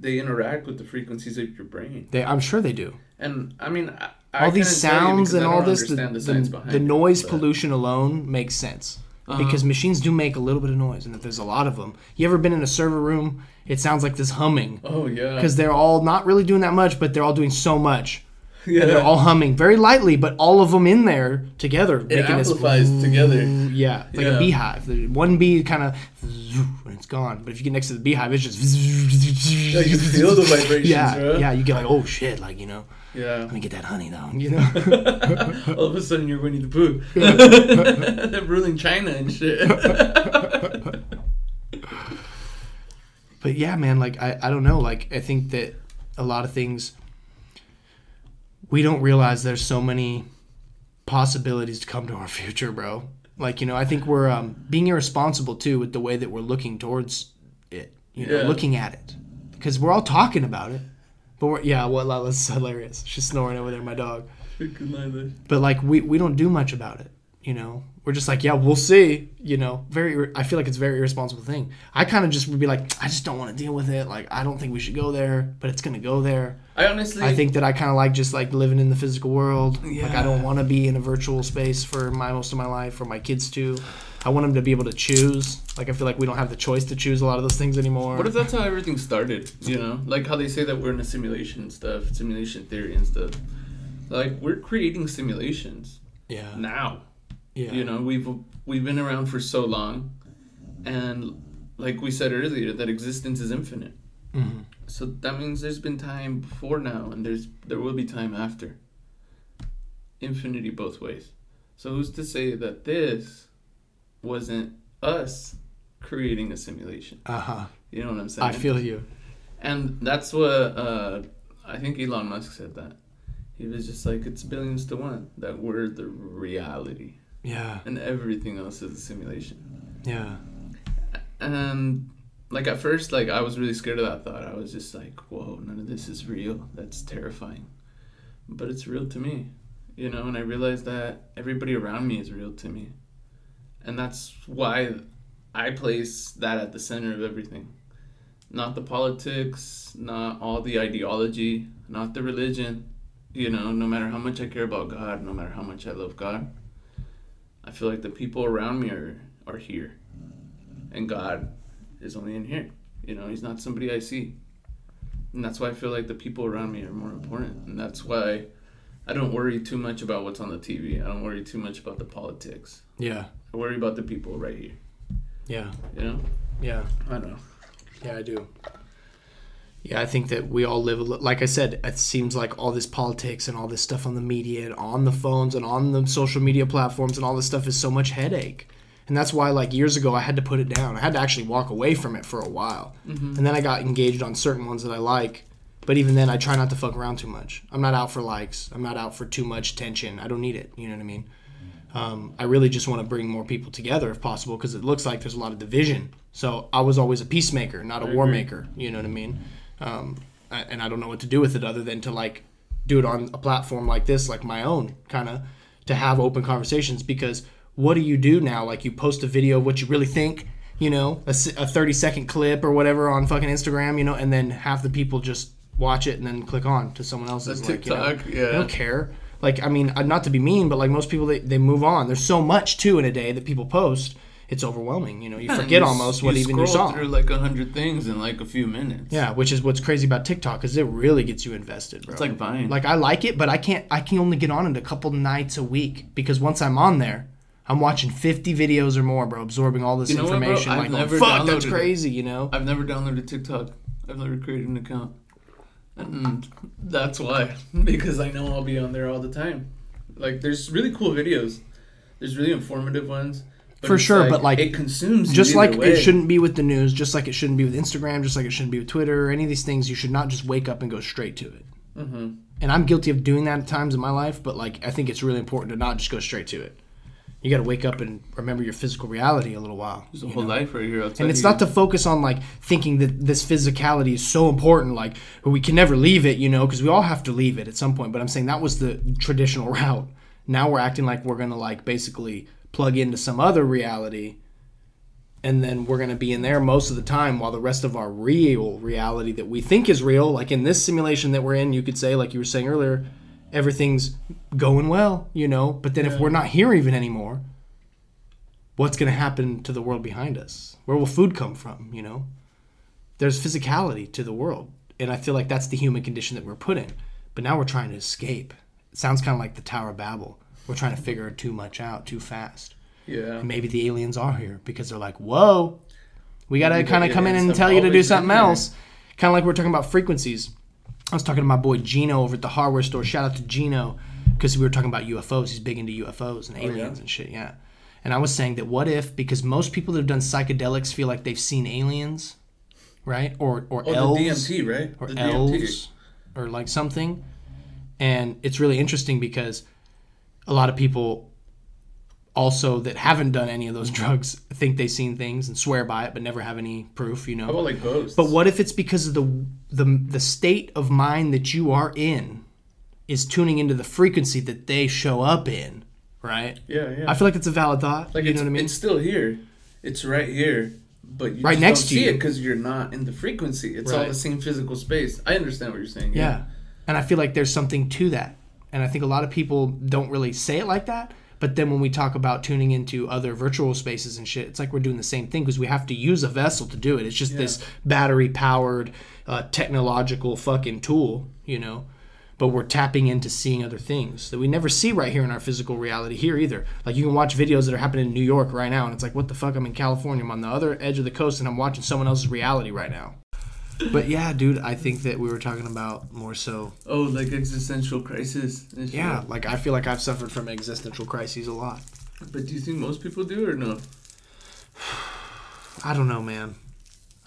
[SPEAKER 2] they interact with the frequencies of your brain.
[SPEAKER 1] They, I'm sure they do.
[SPEAKER 2] And I mean, I, I
[SPEAKER 1] all these
[SPEAKER 2] tell you
[SPEAKER 1] sounds and all this, the,
[SPEAKER 2] the,
[SPEAKER 1] the,
[SPEAKER 2] behind
[SPEAKER 1] the
[SPEAKER 2] it,
[SPEAKER 1] noise pollution alone makes sense.
[SPEAKER 2] Uh-huh.
[SPEAKER 1] Because machines do make a little bit of noise, and if there's a lot of them, you ever been in a server room? It sounds like this humming
[SPEAKER 2] Oh yeah.
[SPEAKER 1] because they're all not really doing that much, but they're all doing so much.
[SPEAKER 2] Yeah.
[SPEAKER 1] And they're all humming very lightly, but all of them in there together,
[SPEAKER 2] it
[SPEAKER 1] making this
[SPEAKER 2] amplifies together.
[SPEAKER 1] Yeah, it's like
[SPEAKER 2] Yeah.
[SPEAKER 1] a beehive. One bee kind of and it's gone. But if you get next to the beehive, it's just
[SPEAKER 2] Yeah, you feel the vibrations,
[SPEAKER 1] Yeah, yeah. You get like, oh shit, like you know,
[SPEAKER 2] Yeah.
[SPEAKER 1] let me get that honey though. You know,
[SPEAKER 2] All of a sudden, you're Winnie the Pooh. They're ruling China and shit.
[SPEAKER 1] but yeah, man. Like I, I don't know. Like I think that a lot of things we don't realize there's so many possibilities to come to our future, bro. Like you know, I think we're um, being irresponsible too with the way that we're looking towards it. You know,
[SPEAKER 2] Yeah.
[SPEAKER 1] looking at it because we're all talking about it. But we're, yeah, what Lala's hilarious. She's snoring over there, my dog. But like we we don't do much about it. You know, we're just like, yeah, we'll see. You know, very. I feel like it's a very irresponsible thing. I kind of just would be like, I just don't want to deal with it. Like, I don't think we should go there, but it's gonna go there.
[SPEAKER 2] I honestly,
[SPEAKER 1] I think that I kind of like just like living in the physical world. Yeah. Like, I don't want to be in a virtual space for my most of my life, for my kids too. I want them to be able to choose. Like, I feel like we don't have the choice to choose a lot of those things anymore.
[SPEAKER 2] What if that's how everything started? You know, like how they say that we're in a simulation and stuff, simulation theory and stuff. Like we're creating simulations
[SPEAKER 1] yeah,
[SPEAKER 2] now.
[SPEAKER 1] Yeah,
[SPEAKER 2] You know, we've we've been around for so long, and like we said earlier, that existence is infinite.
[SPEAKER 1] Mhm.
[SPEAKER 2] So that means there's been time before now, and there's there will be time after. Infinity both ways. So who's to say that this wasn't us creating a simulation?
[SPEAKER 1] Uh huh.
[SPEAKER 2] You know what I'm saying?
[SPEAKER 1] I feel you.
[SPEAKER 2] And that's what uh, I think Elon Musk said that. He was just like, it's billions to one that we're the reality,
[SPEAKER 1] Yeah,
[SPEAKER 2] and everything else is a simulation.
[SPEAKER 1] yeah,
[SPEAKER 2] And like at first, like I was really scared of that thought. I was just like, whoa, none of this is real. That's terrifying. But it's real to me, you know. And I realized that everybody around me is real to me, and that's why I place that at the center of everything. Not the politics, not all the ideology, not the religion. You know, no matter how much I care about God, no matter how much I love God, I feel like the people around me are are here, and God is only in here. You know, He's not somebody I see, and that's why I feel like the people around me are more important, and that's why I don't worry too much about what's on the TV. I don't worry too much about the politics.
[SPEAKER 1] Yeah.
[SPEAKER 2] I worry about the people right here.
[SPEAKER 1] Yeah.
[SPEAKER 2] You know,
[SPEAKER 1] Yeah.
[SPEAKER 2] I don't know.
[SPEAKER 1] Yeah, I do. Yeah, I think that we all live, like I said, it seems like all this politics and all this stuff on the media and on the phones and on the social media platforms and all this stuff is so much headache. And that's why, like, years ago, I had to put it down. I had to actually walk away from it for a while. And then I got engaged on certain ones that I like. But even then, I try not to fuck around too much. I'm not out for likes. I'm not out for too much attention. I don't need it. You know what I mean? Um, I really just want to bring more people together if possible because it looks like there's a lot of division. So I was always a peacemaker, not a war maker. You know what I mean? Um, and I don't know what to do with it other than to like do it on a platform like this, like my own, kind of to have open conversations. Because what do you do now? Like you post a video of what you really think, you know, a thirty second clip or whatever on fucking Instagram, you know, and then half the people just watch it and then click on to someone else's. like, you know,
[SPEAKER 2] TikTok,
[SPEAKER 1] They
[SPEAKER 2] yeah.
[SPEAKER 1] don't care. Like, I mean, uh, not to be mean, but like most people, they, they move on. There's so much too in a day that people post. It's overwhelming. You know, you forget
[SPEAKER 2] You s-
[SPEAKER 1] almost what even you
[SPEAKER 2] scroll
[SPEAKER 1] saw.
[SPEAKER 2] through like a hundred things in like a few minutes.
[SPEAKER 1] Yeah, which is what's crazy about TikTok because it really gets you invested, bro.
[SPEAKER 2] It's like Vine.
[SPEAKER 1] Like I like it, but I can't. I can only get on it a couple nights a week because once I'm on there, I'm watching 50 videos or more, bro, absorbing all this
[SPEAKER 2] You know what,
[SPEAKER 1] information.
[SPEAKER 2] I've
[SPEAKER 1] like, oh,
[SPEAKER 2] never
[SPEAKER 1] fuck, that's crazy. You know?
[SPEAKER 2] I've never downloaded TikTok. I've never created an account. And that's why. Because I know I'll be on there all the time. Like there's really cool videos. There's really informative ones. But
[SPEAKER 1] For sure, but, like,
[SPEAKER 2] it consumes
[SPEAKER 1] just like
[SPEAKER 2] way.
[SPEAKER 1] it shouldn't be with the news, just like it shouldn't be with Instagram, just like it shouldn't be with Twitter or any of these things. You should not just wake up and go straight to it.
[SPEAKER 2] Mhm.
[SPEAKER 1] And I'm guilty of doing that at times in my life, but like I think it's really important to not just go straight to it. You got to wake up and remember your physical reality a little while.
[SPEAKER 2] There's a whole
[SPEAKER 1] know?
[SPEAKER 2] life right here.
[SPEAKER 1] And it's
[SPEAKER 2] you.
[SPEAKER 1] not to focus on like thinking that this physicality is so important, like we can never leave it, you know, because we all have to leave it at some point. But I'm saying that was the traditional route. Now we're acting like we're gonna like basically plug into some other reality, and then we're gonna be in there most of the time, while the rest of our real reality that we think is real, like in this simulation that we're in, you could say, like you were saying earlier, everything's going well, you know. But then if we're not here even anymore, what's going to happen to the world behind us? Where will food come from? You know, there's physicality to the world, and I feel like that's the human condition that we're put in. But now we're trying to escape. It sounds kind of like the Tower of Babel. We're trying to figure too much out too fast.
[SPEAKER 2] Yeah.
[SPEAKER 1] And maybe the aliens are here because they're like, whoa, we got to kind of come in and tell you to do something else. Kind of like we're talking about frequencies. I was talking to my boy Gino over at the hardware store. Shout out to Gino because we were talking about UFOs. He's big into UFOs and aliens and shit. Yeah. And I was saying that what if because most people that have done psychedelics feel like they've seen aliens, right? Or or
[SPEAKER 2] Oh,
[SPEAKER 1] elves
[SPEAKER 2] DMT, right?
[SPEAKER 1] or
[SPEAKER 2] the
[SPEAKER 1] elves or like something. And it's really interesting because a lot of people also that haven't done any of those mm-hmm. drugs think they've seen things and swear by it but never have any proof, you know.
[SPEAKER 2] How about like ghosts?
[SPEAKER 1] But what if it's because of the the the state of mind that you are in is tuning into the frequency that they show up in, right?
[SPEAKER 2] Yeah, yeah.
[SPEAKER 1] I feel like it's a valid thought.
[SPEAKER 2] like
[SPEAKER 1] you know what I mean?
[SPEAKER 2] It's still here. It's right here. But you
[SPEAKER 1] Right next to
[SPEAKER 2] see
[SPEAKER 1] you.
[SPEAKER 2] it because you're not in the frequency. It's all the same physical space. I understand what you're saying.
[SPEAKER 1] Yeah. And I feel like there's something to that. And I think a lot of people don't really say it like that. But then when we talk about tuning into other virtual spaces and shit, it's like we're doing the same thing because we have to use a vessel to do it. It's just this battery powered, uh, technological fucking tool, you know? But we're tapping into seeing other things that we never see right here in our physical reality here either. Like you can watch videos that are happening in New York right now, and it's like, what the fuck? I'm in California. I'm on the other edge of the coast, and I'm watching someone else's reality right now. But yeah, dude, I think that we were talking about more so
[SPEAKER 2] Oh, like existential crisis.
[SPEAKER 1] yeah, like I feel like I've suffered from existential crises a lot.
[SPEAKER 2] But do you think most people do or no?
[SPEAKER 1] I don't know, man.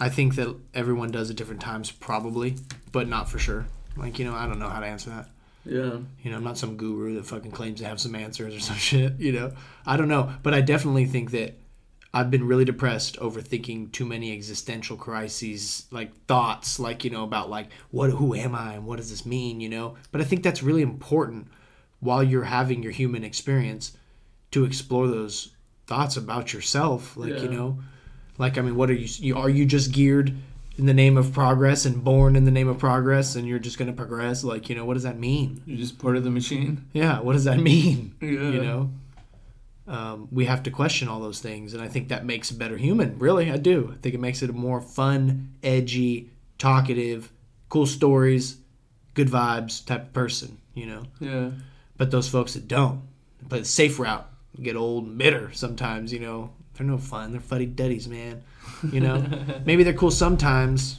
[SPEAKER 1] I think that everyone does at different times, probably, but not for sure. Like, you know, I don't know how to answer that.
[SPEAKER 2] Yeah.
[SPEAKER 1] You know, I'm not some guru that fucking claims to have some answers or some shit, you know. I don't know, but I definitely think that I've been really depressed over thinking too many existential crises, like thoughts, like you know about like what, who am I, and what does this mean, you know. But I think that's really important while you're having your human experience to explore those thoughts about yourself, like you know, like I mean, what are you, you? Are you just geared in the name of progress and born in the name of progress, and you're just gonna progress? Like you know, what does that mean?
[SPEAKER 2] You're just part of the machine.
[SPEAKER 1] Yeah, what does that mean?
[SPEAKER 2] Yeah.
[SPEAKER 1] You know, um, we have to question all those things, and I think that makes a better human. Really, I do. I think it makes it a more fun, edgy, talkative, cool stories, good vibes type of person. You know,
[SPEAKER 2] Yeah.
[SPEAKER 1] but those folks that don't, but the safe route, get old and bitter sometimes. You know, they're no fun. They're fuddy duddies, man. You know, maybe they're cool sometimes,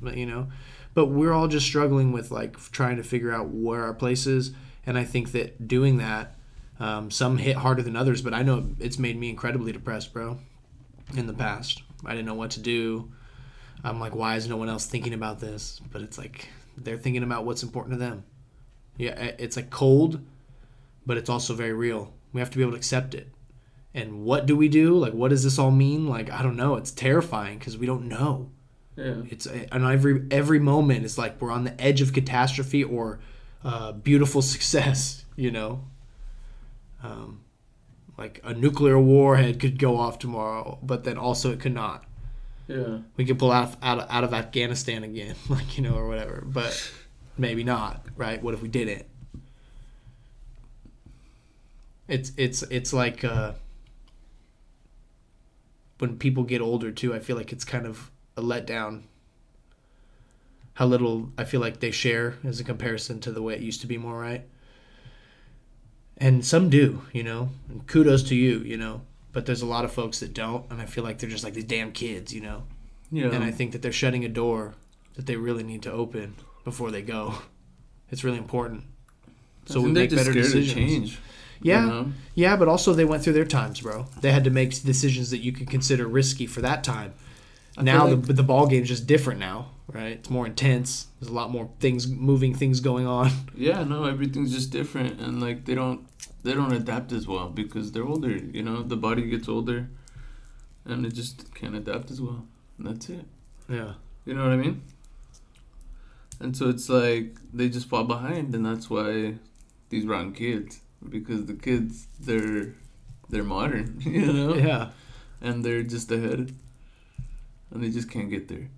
[SPEAKER 1] but you know, but we're all just struggling with like trying to figure out where our place is, and I think that doing that, um, some hit harder than others. But I know it's made me incredibly depressed, bro. In the past, I didn't know what to do. I'm like, why is no one else thinking about this? But it's like they're thinking about what's important to them. Yeah, it's like cold, but it's also very real. We have to be able to accept it. And what do we do? Like, what does this all mean? Like, I don't know. It's terrifying because we don't know.
[SPEAKER 2] Yeah.
[SPEAKER 1] It's and every every moment is like we're on the edge of catastrophe or uh, beautiful success. You know, um, like a nuclear warhead could go off tomorrow, but then also it could not.
[SPEAKER 2] Yeah.
[SPEAKER 1] We could pull out out of, out of Afghanistan again, like you know, or whatever. But maybe not, right? What if we didn't? It's it's it's like uh, when people get older too. I feel like it's kind of a letdown. How little I feel like they share as a comparison to the way it used to be more, right? And some do, you know. And kudos to you, you know. But there's a lot of folks that don't, and I feel like they're just like these damn kids, you know.
[SPEAKER 2] Yeah.
[SPEAKER 1] And I think that they're shutting a door that they really need to open before they go. It's really important. So we make better decisions. Yeah,
[SPEAKER 2] You know?
[SPEAKER 1] yeah, but also they went through their times, bro. They had to make decisions that you could consider risky for that time.
[SPEAKER 2] I
[SPEAKER 1] now
[SPEAKER 2] feel
[SPEAKER 1] the the ball game's just different now, right? It's more intense. There's a lot more things moving, things going on.
[SPEAKER 2] Yeah, no, everything's just different, and like they don't they don't adapt as well because they're older. You know, the body gets older, and it just can't adapt as well. And that's it.
[SPEAKER 1] Yeah,
[SPEAKER 2] You know what I mean? And so it's like they just fall behind, and that's why these rotten kids because the kids they're they're modern, you know,
[SPEAKER 1] yeah,
[SPEAKER 2] and they're just ahead, and they just can't get there.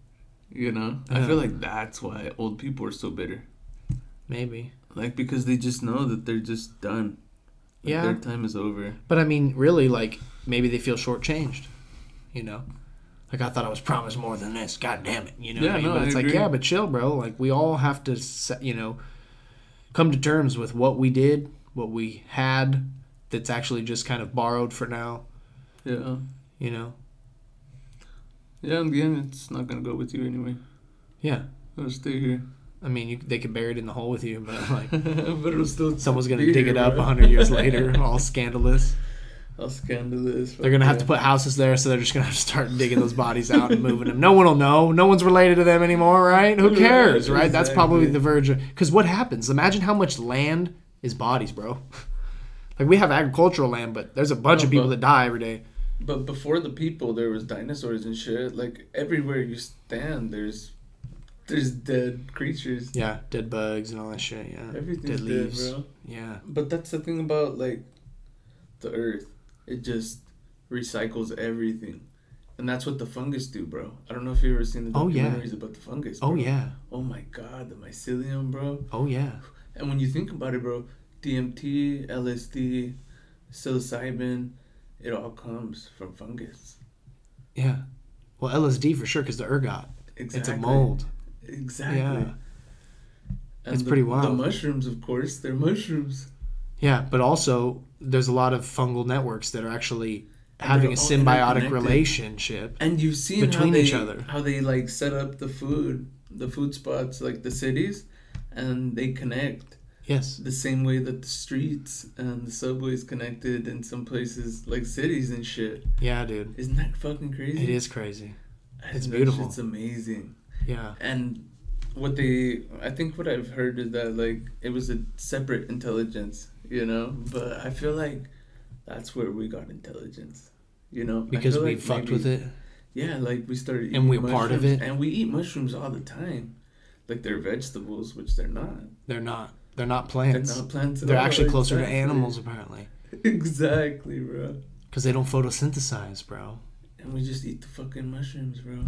[SPEAKER 2] You know, I feel like that's why old people are so bitter.
[SPEAKER 1] maybe.
[SPEAKER 2] Like because they just know that they're just done. Like,
[SPEAKER 1] Yeah.
[SPEAKER 2] their time is over.
[SPEAKER 1] But I mean, really, like maybe they feel shortchanged. You know, like I thought I was promised more than this. God damn it, you know.
[SPEAKER 2] Yeah,
[SPEAKER 1] what I mean?
[SPEAKER 2] no,
[SPEAKER 1] but
[SPEAKER 2] I
[SPEAKER 1] it's like,
[SPEAKER 2] agree.
[SPEAKER 1] yeah, but chill, bro. Like we all have to, you know, come to terms with what we did, what we had, that's actually just kind of borrowed for now.
[SPEAKER 2] Yeah,
[SPEAKER 1] You know.
[SPEAKER 2] Yeah. In the end, it's not gonna go with you anyway.
[SPEAKER 1] Yeah.
[SPEAKER 2] It'll stay here,
[SPEAKER 1] I mean, you, they could bury it in the hole with you, but I'm like
[SPEAKER 2] but it'll still.
[SPEAKER 1] someone's gonna dig
[SPEAKER 2] here,
[SPEAKER 1] it up a hundred years later, all scandalous.
[SPEAKER 2] How scandalous.
[SPEAKER 1] They're gonna have to put houses there, so they're just gonna have to start digging those bodies out and moving them. No one will know. No one's related to them anymore, right? Who cares, right? That's probably the verge. Because what happens? Imagine how much land is bodies, bro. Like we have agricultural land, but there's a bunch
[SPEAKER 2] No,
[SPEAKER 1] of oh,
[SPEAKER 2] people
[SPEAKER 1] that die every day.
[SPEAKER 2] But before the people, there was dinosaurs and shit. Like everywhere you stand, there's there's dead creatures.
[SPEAKER 1] Yeah, dead bugs and all that shit. Yeah,
[SPEAKER 2] Everything's
[SPEAKER 1] dead
[SPEAKER 2] dead,
[SPEAKER 1] leaves.
[SPEAKER 2] bro.
[SPEAKER 1] Yeah,
[SPEAKER 2] But that's the thing about like the Earth. It just recycles everything. And that's what the fungus do, bro. I don't know if you've ever seen the
[SPEAKER 1] Oh, yeah.
[SPEAKER 2] documentaries about the fungus.
[SPEAKER 1] Oh yeah.
[SPEAKER 2] Oh my god, the mycelium, bro.
[SPEAKER 1] Oh yeah.
[SPEAKER 2] And when you think about it, bro, DMT, LSD, psilocybin, it all comes from fungus.
[SPEAKER 1] Yeah. Well, LSD for sure, because the ergot.
[SPEAKER 2] Exactly.
[SPEAKER 1] It's a mold.
[SPEAKER 2] Exactly.
[SPEAKER 1] Yeah.
[SPEAKER 2] And
[SPEAKER 1] It's
[SPEAKER 2] the-
[SPEAKER 1] pretty wild.
[SPEAKER 2] The mushrooms, of course, they're mushrooms.
[SPEAKER 1] Yeah, but also there's a lot of fungal networks that are actually having a symbiotic relationship.
[SPEAKER 2] And you've seen
[SPEAKER 1] Between
[SPEAKER 2] they,
[SPEAKER 1] each other.
[SPEAKER 2] how they like set up the food, the food spots, like the cities, and they connect
[SPEAKER 1] Yes.
[SPEAKER 2] the same way that the streets and the subways connected in some places, like cities and shit.
[SPEAKER 1] Yeah, dude.
[SPEAKER 2] Isn't that fucking crazy?
[SPEAKER 1] It is crazy.
[SPEAKER 2] I
[SPEAKER 1] It's beautiful.
[SPEAKER 2] It's amazing.
[SPEAKER 1] Yeah.
[SPEAKER 2] And what they, I think what I've heard is that like it was a separate intelligence, you know. But I feel like that's where we got intelligence, You know,
[SPEAKER 1] because we
[SPEAKER 2] like
[SPEAKER 1] fucked
[SPEAKER 2] maybe-
[SPEAKER 1] with it.
[SPEAKER 2] Yeah, like we started
[SPEAKER 1] And we're part of it.
[SPEAKER 2] and we eat mushrooms all the time, like they're vegetables, which they're not.
[SPEAKER 1] They're not. They're not
[SPEAKER 2] They're
[SPEAKER 1] plants.
[SPEAKER 2] not plants. At
[SPEAKER 1] They're
[SPEAKER 2] all,
[SPEAKER 1] actually closer
[SPEAKER 2] exactly.
[SPEAKER 1] to animals apparently,
[SPEAKER 2] Exactly, bro.
[SPEAKER 1] because they don't photosynthesize, bro.
[SPEAKER 2] And we just eat the fucking mushrooms, bro,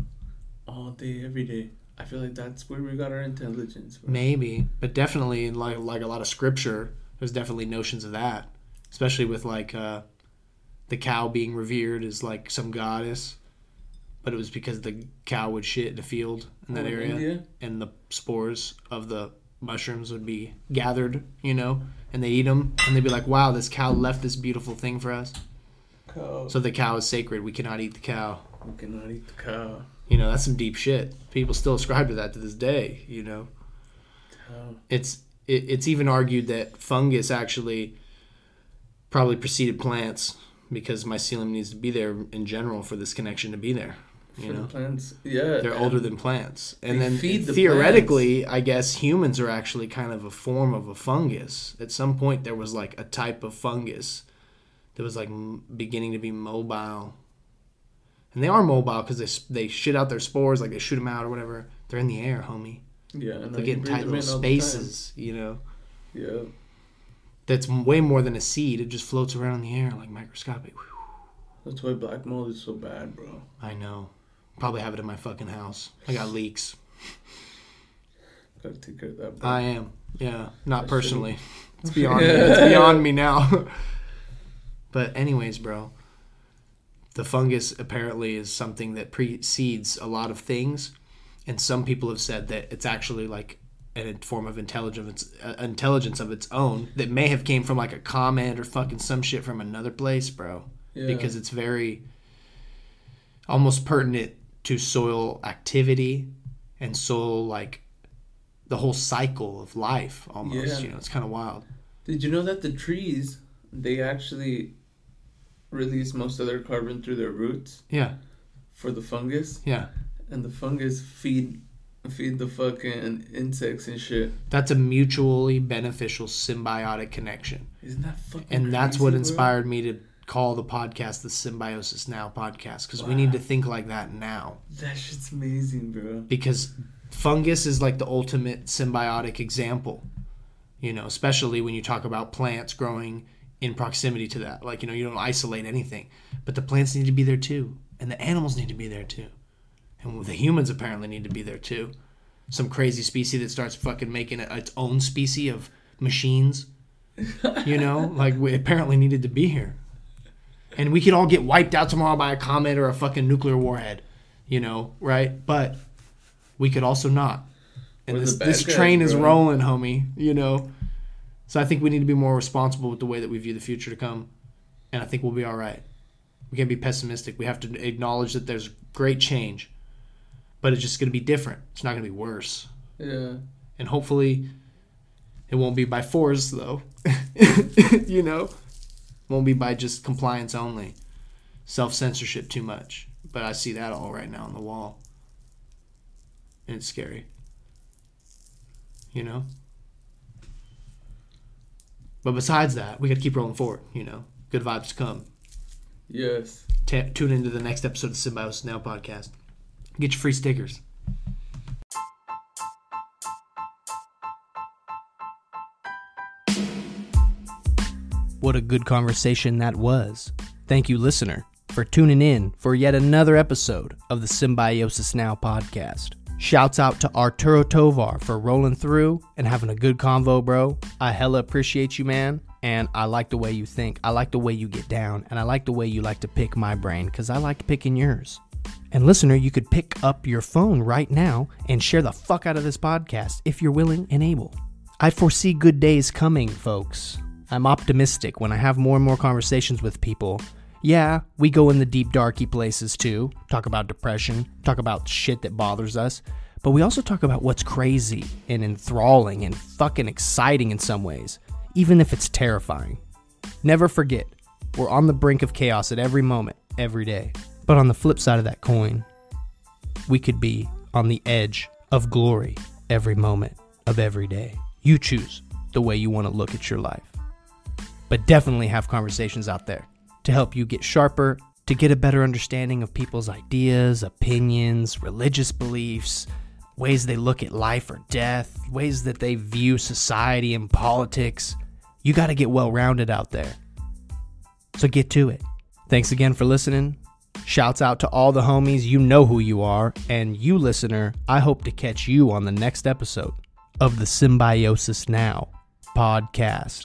[SPEAKER 2] all day, every day. I feel like that's where we got our intelligence. Bro.
[SPEAKER 1] Maybe, but definitely in like like a lot of scripture, there's definitely notions of that, especially with like uh, the cow being revered as like some goddess, but it was because the cow would shit in the field in that
[SPEAKER 2] Oh,
[SPEAKER 1] area,
[SPEAKER 2] India?
[SPEAKER 1] and the spores of the mushrooms would be gathered, you know, and they eat them, and they'd be like, "Wow, this cow left this beautiful thing for us."
[SPEAKER 2] Cow.
[SPEAKER 1] So the cow is sacred. We cannot eat the cow.
[SPEAKER 2] we cannot eat the cow.
[SPEAKER 1] You know, that's some deep shit. People still ascribe to that to this day. You know.
[SPEAKER 2] Cow.
[SPEAKER 1] it's it, it's even argued that fungus actually probably preceded plants because mycelium needs to be there in general for this connection to be there. You know,
[SPEAKER 2] plants, yeah.
[SPEAKER 1] they're older than plants, and then
[SPEAKER 2] feed the
[SPEAKER 1] theoretically, I guess humans are actually kind of a form of a fungus. At some point, there was like a type of fungus that was like beginning to be mobile, and they are mobile because they they shit out their spores, like they shoot them out or whatever. They're in the air, homie.
[SPEAKER 2] Yeah, and
[SPEAKER 1] they're
[SPEAKER 2] getting
[SPEAKER 1] tight little
[SPEAKER 2] in all the time.
[SPEAKER 1] spaces, you know.
[SPEAKER 2] Yeah.
[SPEAKER 1] that's way more than a seed. It just floats around in the air like microscopic. Whew.
[SPEAKER 2] That's why black mold is so bad, bro.
[SPEAKER 1] I know. Probably have it in my fucking house. I got leaks.
[SPEAKER 2] Gotta take care of that, bro.
[SPEAKER 1] I am. Yeah, not
[SPEAKER 2] That
[SPEAKER 1] personally. It's beyond. me. It's beyond me now. but anyways, bro, the fungus apparently is something that precedes a lot of things, and some people have said that it's actually like a form of intelligence, uh, intelligence of its own that may have came from like a comment or fucking some shit from another place, bro.
[SPEAKER 2] yeah.
[SPEAKER 1] because it's very almost pertinent to soil activity and soil like the whole cycle of life almost
[SPEAKER 2] Yeah.
[SPEAKER 1] you know it's kind of wild
[SPEAKER 2] Did you know that the trees they actually release most of their carbon through their roots
[SPEAKER 1] yeah
[SPEAKER 2] for the fungus,
[SPEAKER 1] yeah
[SPEAKER 2] and the fungus feed feed the fucking insects and shit.
[SPEAKER 1] that's a mutually beneficial symbiotic connection
[SPEAKER 2] Isn't that fucking?
[SPEAKER 1] and that's
[SPEAKER 2] crazy,
[SPEAKER 1] what
[SPEAKER 2] bro?
[SPEAKER 1] inspired me to call the podcast the symbiosis now podcast because we need to think like that now.
[SPEAKER 2] That shit's amazing, bro.
[SPEAKER 1] because fungus is like the ultimate symbiotic example you know especially when you talk about plants growing in proximity to that. Like you know you don't isolate anything but the plants need to be there too and the animals need to be there too. And the humans apparently need to be there too. Some crazy species that starts fucking making its own species of machines you know? Like we apparently needed to be here and we could all get wiped out tomorrow by a comet or a fucking nuclear warhead you know right but we could also not. And
[SPEAKER 2] We're
[SPEAKER 1] this, this
[SPEAKER 2] guys,
[SPEAKER 1] train is rolling, homie, you know? So I think we need to be more responsible with the way that we view the future to come. And I think we'll be all right. We can't be pessimistic. We have to acknowledge that there's great change, but it's just going to be different. It's not going to be worse.
[SPEAKER 2] Yeah.
[SPEAKER 1] And hopefully it won't be by force, though. you know? Won't be by just compliance only. Self censorship too much. But I see that all right now on the wall and it's scary. You know? But besides that, we got to keep rolling forward, you know? Good vibes to come.
[SPEAKER 2] Yes.
[SPEAKER 1] Ta tune into the next episode of the Symbiosis Now podcast. Get your free stickers. What a good conversation that was. Thank you, listener, for tuning in for yet another episode of the Symbiosis Now podcast. Shouts out to Arturo Tovar for rolling through and having a good convo, bro. I hella appreciate you, man. And I like the way you think. I like the way you get down. And I like the way you like to pick my brain because I like picking yours. And listener, you could pick up your phone right now and share the fuck out of this podcast if you're willing and able. I foresee good days coming, folks. I'm optimistic when I have more and more conversations with people. Yeah, we go in the deep, darky places too, talk about depression, talk about shit that bothers us, but we also talk about what's crazy and enthralling and fucking exciting in some ways, even if it's terrifying. Never forget, we're on the brink of chaos at every moment, every day. But on the flip side of that coin, we could be on the edge of glory every moment of every day. You choose the way you want to look at your life. But definitely have conversations out there to help you get sharper to get a better understanding of people's ideas, opinions, religious beliefs, ways they look at life or death, ways that they view society and politics. You got to get well rounded out there. So get to it. Thanks again for listening. Shouts out to all the homies. You know who you are. And you, listener, I hope to catch you on the next episode of the Symbiosis Now podcast.